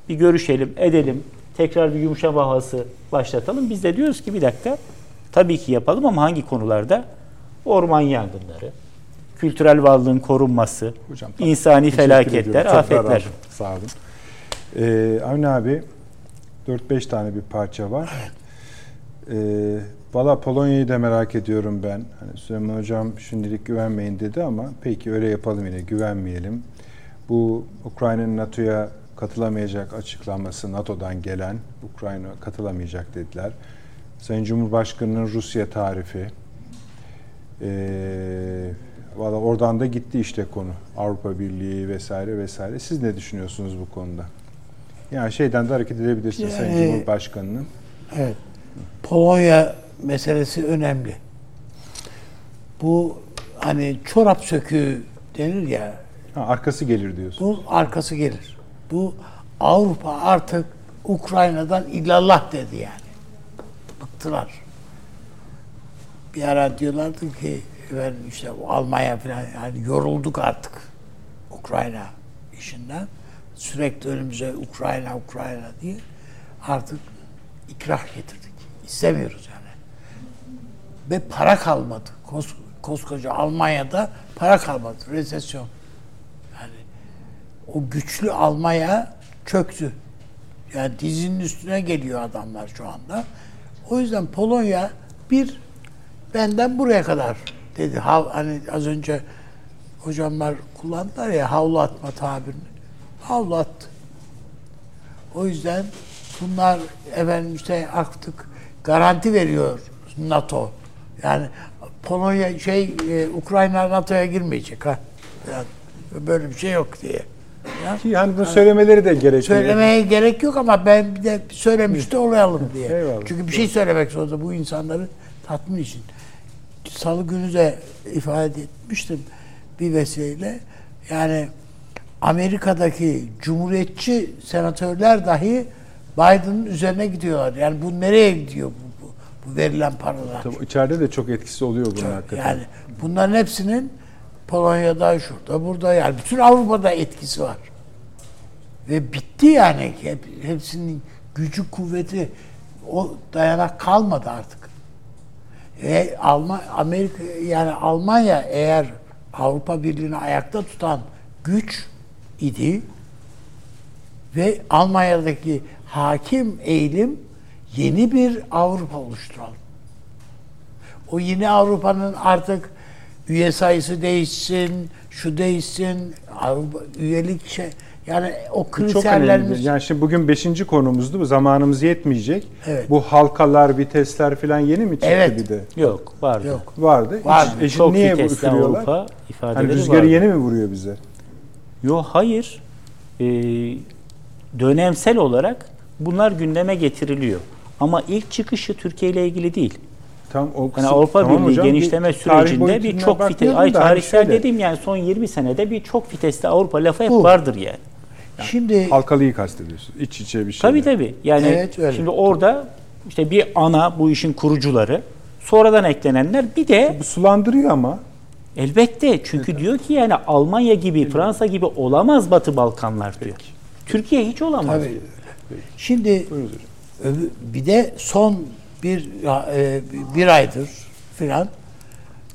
bir görüşelim, edelim. Tekrar bir yumuşama havası başlatalım. Biz de diyoruz ki bir dakika tabii ki yapalım ama hangi konularda? Orman yangınları, kültürel varlığın korunması, Hocam, tamam. insani Teşekkür felaketler, ediyorum. Afetler. aldım. Sağ olun. Ee, Avni abi 4-5 tane bir parça var. Ee, Valla Polonya'yı da merak ediyorum ben. Hani Süleyman Hocam şimdilik güvenmeyin dedi ama peki öyle yapalım yine güvenmeyelim. Bu Ukrayna'nın NATO'ya katılamayacak açıklaması NATO'dan gelen Ukrayna katılamayacak dediler. Sayın Cumhurbaşkanı'nın Rusya tarifi. Ee, Valla oradan da gitti işte konu. Avrupa Birliği vesaire vesaire. Siz ne düşünüyorsunuz bu konuda? Yani şeyden de hareket edebilirsiniz Sayın Yani- Cumhurbaşkanı'nın. Evet. Polonya meselesi önemli. Bu hani çorap söküğü denir ya, Ha, arkası gelir diyorsun. bunun arkası gelir. Bu Avrupa artık Ukrayna'dan illallah dedi yani. Bıktılar. Bir ara diyorlardı ki işte Almanya falan yani yorulduk artık Ukrayna işinden. Sürekli önümüze Ukrayna Ukrayna diye artık ikrah getirdik. İstemiyoruz. Ve para kalmadı. Kos, koskoca Almanya'da para kalmadı. Resesyon. Yani o güçlü Almanya çöktü. Yani dizinin üstüne geliyor adamlar şu anda. O yüzden Polonya bir benden buraya kadar dedi. Hav, hani az önce hocamlar kullandılar ya havlu atma tabirini. Havlu attı. O yüzden bunlar efendim işte artık garanti veriyor NATO. Yani Polonya şey e, Ukrayna NATO'ya girmeyecek ha. Yani böyle bir şey yok diye. Ya. Ki hani bunu söylemeleri de gerekiyor. Söylemeye gerek yok ama ben bir de söylemiş de olayalım diye. Eyvallah. Çünkü bir şey söylemek zorunda bu insanları tatmin için. Salı günü de ifade etmiştim bir vesileyle. Yani Amerika'daki cumhuriyetçi senatörler dahi Biden'ın üzerine gidiyorlar. Yani bu nereye gidiyor bu, bu, verilen paralar? Tabii içeride de çok etkisi oluyor bunun hakikaten. Yani bunların hepsinin Polonya'da, şurada, burada yani bütün Avrupa'da etkisi var. Ve bitti yani. Hep, hepsinin gücü, kuvveti o dayanak kalmadı artık. Ve Alman, Amerika yani Almanya eğer Avrupa Birliği'ni ayakta tutan güç idi ve Almanya'daki hakim eğilim yeni bir Avrupa oluşturalım. O yeni Avrupa'nın artık üye sayısı değişsin, şu değişsin, Avrupa, üyelik şey yani o Bu çok önemli. kriterlerimiz Yani şimdi bugün beşinci konumuzdu. Bu zamanımız yetmeyecek. Evet. Bu halkalar, vitesler falan yeni mi çıktı Evet. bir de? Yok vardı. yok. Vardı. Vardı. Hiç- e Çok niye bu vitesli üfürüyorlar? Avrupa Hani ifadeleri rüzgarı vardı. yeni mi vuruyor bize? Yok hayır. Ee, dönemsel olarak bunlar gündeme getiriliyor. Ama ilk çıkışı Türkiye ile ilgili değil. Tam o Yani kısım- Avrupa tamam Birliği hocam, bir genişleme tarih sürecinde bir çok vites, bakmıyordum ay hani tarihsel şöyle, dediğim yani son 20 senede bir çok vitesli Avrupa lafı hep Bu. vardır yani. Şimdi Halkalıyı kastediyorsun. İç içe bir şey. Tabii tabii. Yani Evet, öyle. şimdi orada işte bir ana bu işin kurucuları, sonradan eklenenler bir de Bu sulandırıyor ama. elbette çünkü diyor ki yani Almanya gibi, Fransa gibi olamaz Batı Balkanlar diyor. Türkiye hiç olamaz. Tabii. Şimdi Buyurun hocam. öbü- bir de son bir e, bir aydır filan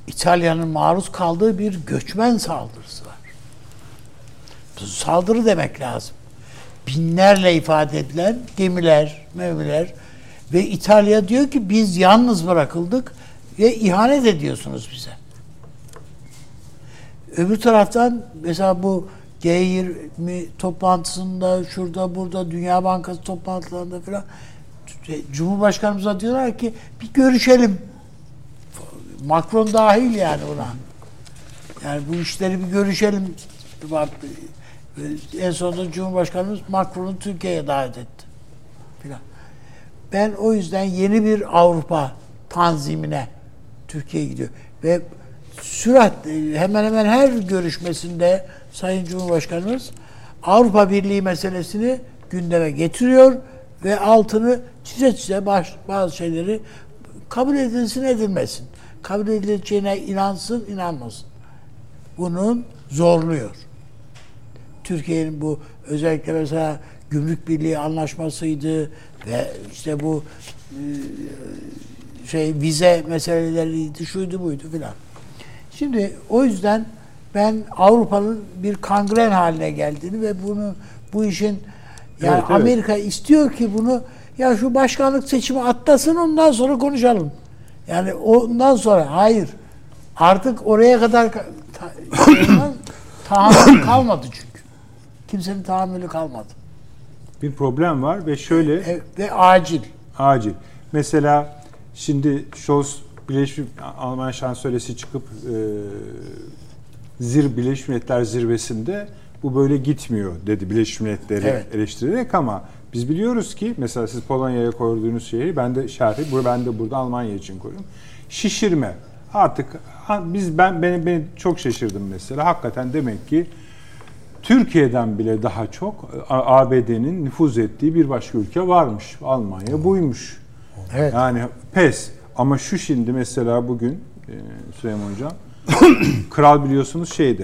İtalya'nın maruz kaldığı bir göçmen saldırısı var. Saldırı demek lazım. Binlerle ifade edilen gemiler, mevmiler ve İtalya diyor ki biz yalnız bırakıldık ve ihanet ediyorsunuz bize. Öbür taraftan mesela bu G20 toplantısında şurada burada Dünya Bankası toplantılarında falan Cumhurbaşkanımıza diyorlar ki bir görüşelim. Macron dahil yani buna. Yani bu işleri bir görüşelim. En sonunda Cumhurbaşkanımız Macron'u Türkiye'ye davet etti. Filan. Ben o yüzden yeni bir Avrupa tanzimine Türkiye gidiyor. Ve süratle hemen hemen her görüşmesinde Sayın Cumhurbaşkanımız Avrupa Birliği meselesini gündeme getiriyor ve altını çize çize bazı şeyleri kabul edilsin edilmesin. Kabul edileceğine inansın inanmasın. Bunun zorluyor. Türkiye'nin bu özellikle mesela gümrük birliği anlaşmasıydı ve işte bu e, şey vize meseleleriydi, şuydu buydu filan. Şimdi o yüzden ben Avrupa'nın bir kangren haline geldiğini ve bunu bu işin yani Evet, evet. Amerika istiyor ki bunu ya şu başkanlık seçimi atlasın ondan sonra konuşalım. Yani ondan sonra hayır. Artık oraya kadar ka- ta- tahammül kalmadı çünkü. Kimsenin tahammülü kalmadı. Bir problem var ve şöyle E, ve acil. acil. Mesela şimdi Scholz Birleşmiş Alman şansölyesi çıkıp e, zir Birleşmiş Milletler zirvesinde bu böyle gitmiyor dedi Birleşmiş Milletleri Evet. eleştirerek ama biz biliyoruz ki mesela siz Polonya'ya koyduğunuz şehri ben de şerhi ben de burada Almanya için koyuyorum. Şişirme. Artık biz ben beni beni çok şaşırdım mesela. Hakikaten demek ki Türkiye'den bile daha çok A- ABD'nin nüfuz ettiği bir başka ülke varmış. Almanya buymuş. Evet. Yani pes. Ama şu şimdi mesela bugün e, Süleyman Hocam kral biliyorsunuz şeyde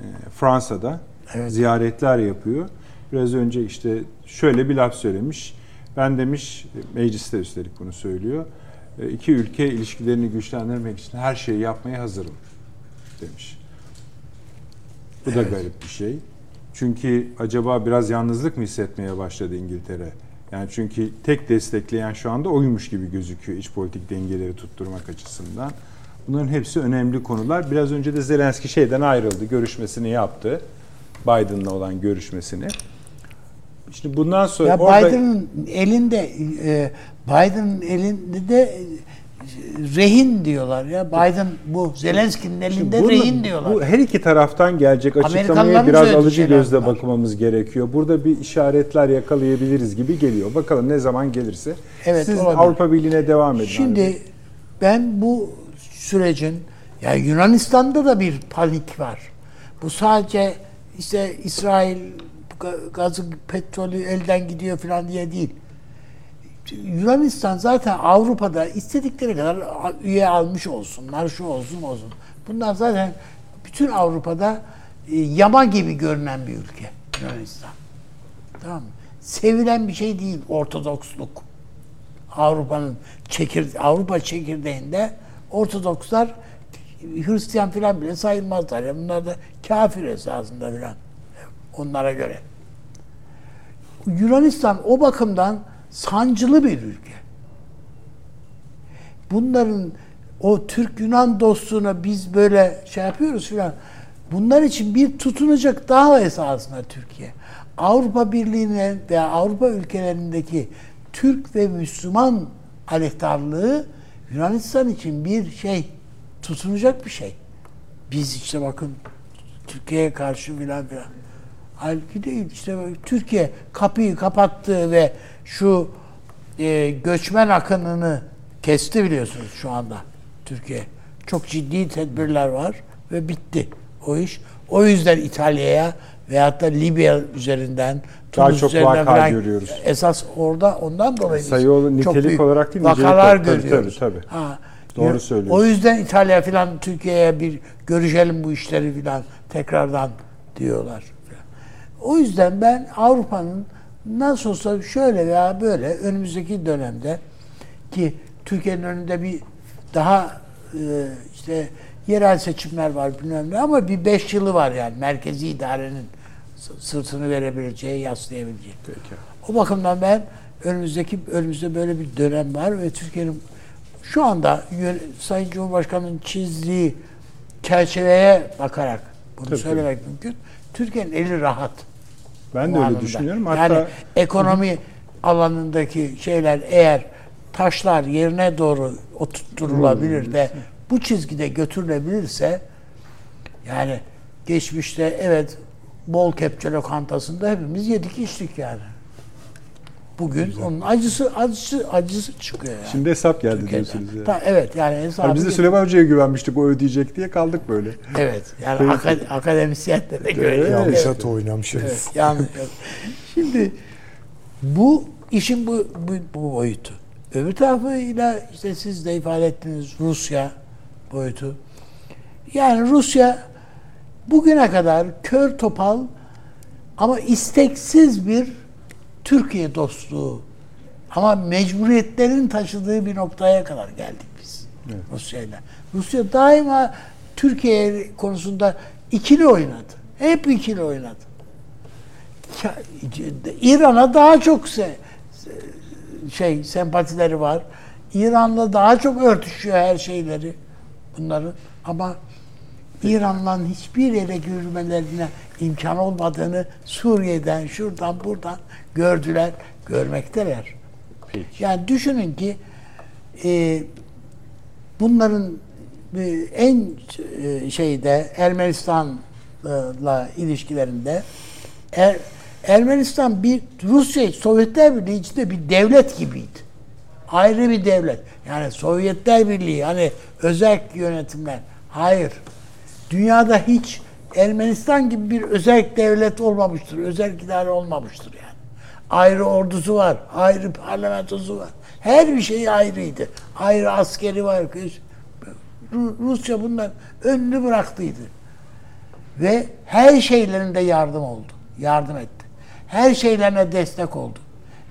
e, Fransa'da Evet. ziyaretler yapıyor. Biraz önce işte şöyle bir laf söylemiş. Ben demiş mecliste üstelik bunu söylüyor. e, iki ülke ilişkilerini güçlendirmek için her şeyi yapmaya hazırım demiş. Bu da garip bir şey. Çünkü acaba biraz yalnızlık mı hissetmeye başladı İngiltere? Yani çünkü tek destekleyen şu anda oymuş gibi gözüküyor iç politik dengeleri tutturmak açısından. Bunların hepsi önemli konular. Biraz önce de Zelenski şeyden ayrıldı, görüşmesini yaptı. Biden'la olan görüşmesini. Şimdi bundan sonra Ya orada Biden'ın elinde e, Biden'ın elinde de e, rehin diyorlar ya. Biden bu Zelenski'nin elinde Bunu- rehin diyorlar. Bu her iki taraftan gelecek açıklamaya biraz alıcı gözle bunlar. bakmamız gerekiyor. Burada bir işaretler yakalayabiliriz gibi geliyor. Bakalım ne zaman gelirse. Evet, Siz olabilir. Avrupa Birliği'ne devam edin. Şimdi abi. ben bu sürecin ya Yunanistan'da da bir panik var. Bu sadece işte İsrail gazı petrolü elden gidiyor falan diye değil. Yunanistan zaten Avrupa'da istedikleri kadar üye almış olsunlar, şu olsun olsun. Bunlar zaten bütün Avrupa'da e, yama gibi görünen bir ülke Yunanistan. Tamam? Sevilen bir şey değil Ortodoksluk. Avrupa'nın çekir Avrupa çekirdeğinde Ortodokslar Hristiyan filan bile sayılmazlar. Yani bunlar da kafir esasında filan. Onlara göre. Yunanistan o bakımdan sancılı bir ülke. Bunların o Türk-Yunan dostluğuna biz böyle şey yapıyoruz filan. Bunlar için bir tutunacak daha esasında Türkiye. Avrupa Birliği'ne veya Avrupa ülkelerindeki Türk ve Müslüman aleyhtarlığı Yunanistan için bir şey, tutunacak bir şey. Biz işte bakın Türkiye'ye karşı filan filan. Halbuki değil. İşte Türkiye kapıyı kapattı ve şu e, göçmen akınını kesti biliyorsunuz şu anda Türkiye. Çok ciddi tedbirler var ve bitti o iş. O yüzden İtalya'ya veyahut da Libya üzerinden Daha Tunus çok üzerinden vaka görüyoruz. Esas orada ondan dolayı biz Sayı ol- çok nitelik büyük olarak değil, vakalar. Tabii, görüyoruz. tabii, tabii. Ha, Doğru söylüyorsun. O yüzden İtalya falan Türkiye'ye bir görüşelim bu işleri falan tekrardan diyorlar. O yüzden ben Avrupa'nın nasıl olsa şöyle veya böyle önümüzdeki dönemde ki Türkiye'nin önünde bir daha e, işte yerel seçimler var bilmem ne ama bir beş yılı var yani merkezi idarenin sırtını verebileceği, yaslayabileceği. Peki. O bakımdan ben önümüzdeki önümüzde böyle bir dönem var ve Türkiye'nin şu anda Sayın Cumhurbaşkanı'nın çizdiği çerçeveye bakarak bunu Tabii, söylemek mümkün. Türkiye'nin eli rahat. Ben de öyle düşünüyorum. Hatta yani ekonomi alanındaki şeyler eğer taşlar yerine doğru oturtulabilir de bu çizgide götürülebilirse yani geçmişte evet bol kepçe lokantasında hepimiz yedik içtik yani. Bugün onun acısı acısı acısı çıkıyor yani. şimdi hesap geldi Türkiye'den. diyorsunuz. Yani. Ta- evet yani Hani biz de Süleyman Hoca'ya güvenmiştik o ödeyecek diye kaldık böyle. Evet yani Peki. aka- akademisyenlere göre. Evet. Yanlış Evet. at oynamış. Evet, yanlış. Şimdi bu işin bu, bu, bu boyutu. Öbür tarafıyla işte siz de ifade ettiniz Rusya boyutu. Yani Rusya bugüne kadar kör topal ama isteksiz bir Türkiye dostluğu ama mecburiyetlerin taşıdığı bir noktaya kadar geldik biz Rusya'yla. Rusya daima Türkiye konusunda ikili oynadı. Hep ikili oynadı. İran'a daha çok se, şey sempatileri var. İran'la daha çok örtüşüyor her şeyleri bunların ama İran'la hiçbir yere yürümelerine imkan olmadığını Suriye'den, şuradan, buradan gördüler, görmekteler. Peki. Yani düşünün ki e, bunların e, en e, şeyde Ermenistan'la ilişkilerinde Er- Ermenistan bir Rusya Sovyetler Birliği içinde bir devlet gibiydi. Ayrı bir devlet. Yani Sovyetler Birliği hani özel yönetimler. Hayır. Dünyada hiç Ermenistan gibi bir özel devlet olmamıştır. Özel idare olmamıştır. Ayrı ordusu var. Ayrı parlamentosu var. Her bir şey ayrıydı. Ayrı askeri var. Ru- Rusya bundan önünü bıraktıydı. Ve her şeylerinde yardım oldu. Yardım etti. Her şeylerine destek oldu.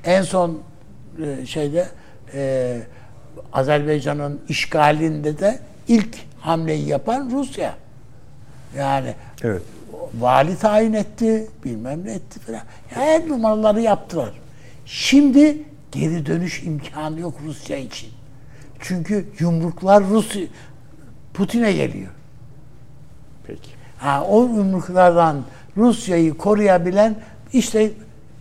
En son e, şeyde e, Azerbaycan'ın işgalinde de ilk hamleyi yapan Rusya. Yani Evet. Vali tayin etti, bilmem ne etti falan. Her numaraları yaptılar. Şimdi geri dönüş imkanı yok Rusya için. Çünkü yumruklar Rusya Putin'e geliyor. Peki. Ha, o yumruklardan Rusya'yı koruyabilen işte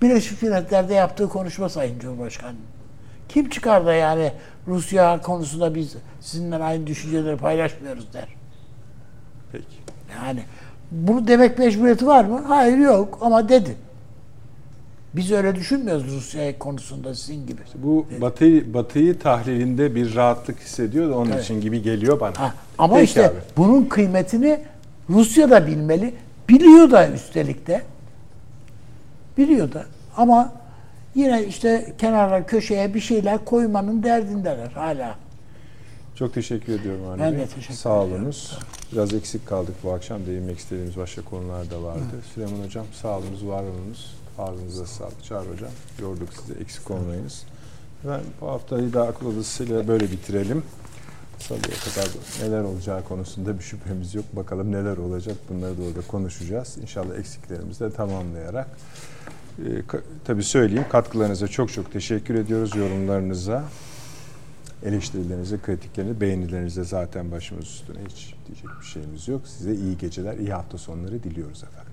Birleşmiş Milletler'de yaptığı konuşma Sayın Cumhurbaşkanı. Kim çıkar da yani Rusya konusunda biz sizinle aynı düşünceleri paylaşmıyoruz der. Peki. Yani bunu demek mecburiyeti var mı? Hayır yok ama dedi. Biz öyle düşünmüyoruz Rusya konusunda sizin gibi. Bu Batı Batı'yı tahlilinde bir rahatlık hissediyor da onun Evet. için gibi geliyor bana. Ha, ama Peki işte abi. bunun kıymetini Rusya da bilmeli. Biliyor da üstelik de. Biliyor da. Ama yine işte kenara köşeye bir şeyler koymanın derdindeler hala. Çok teşekkür ediyorum Avni Ben Bey. de teşekkür Sağ ediyorum. Biraz eksik kaldık bu akşam. Değinmek istediğimiz başka konular da vardı. Süleyman Hocam sağ olunuz, var olunuz. Ağzınıza sağlık. Çağrı Hocam yorduk sizi. Eksik olmayınız. Ben bu haftayı da akıl odasıyla böyle bitirelim. Salıya kadar neler olacağı konusunda bir şüphemiz yok. Bakalım neler olacak bunları da orada konuşacağız. İnşallah eksiklerimizi de tamamlayarak. Ee, ka- tabii söyleyeyim katkılarınıza çok çok teşekkür ediyoruz. Yorumlarınıza, eleştirilerinize, kritiklerinize, beğenilerinize zaten başımız üstüne hiç diyecek bir şeyimiz yok. Size iyi geceler, iyi hafta sonları diliyoruz efendim.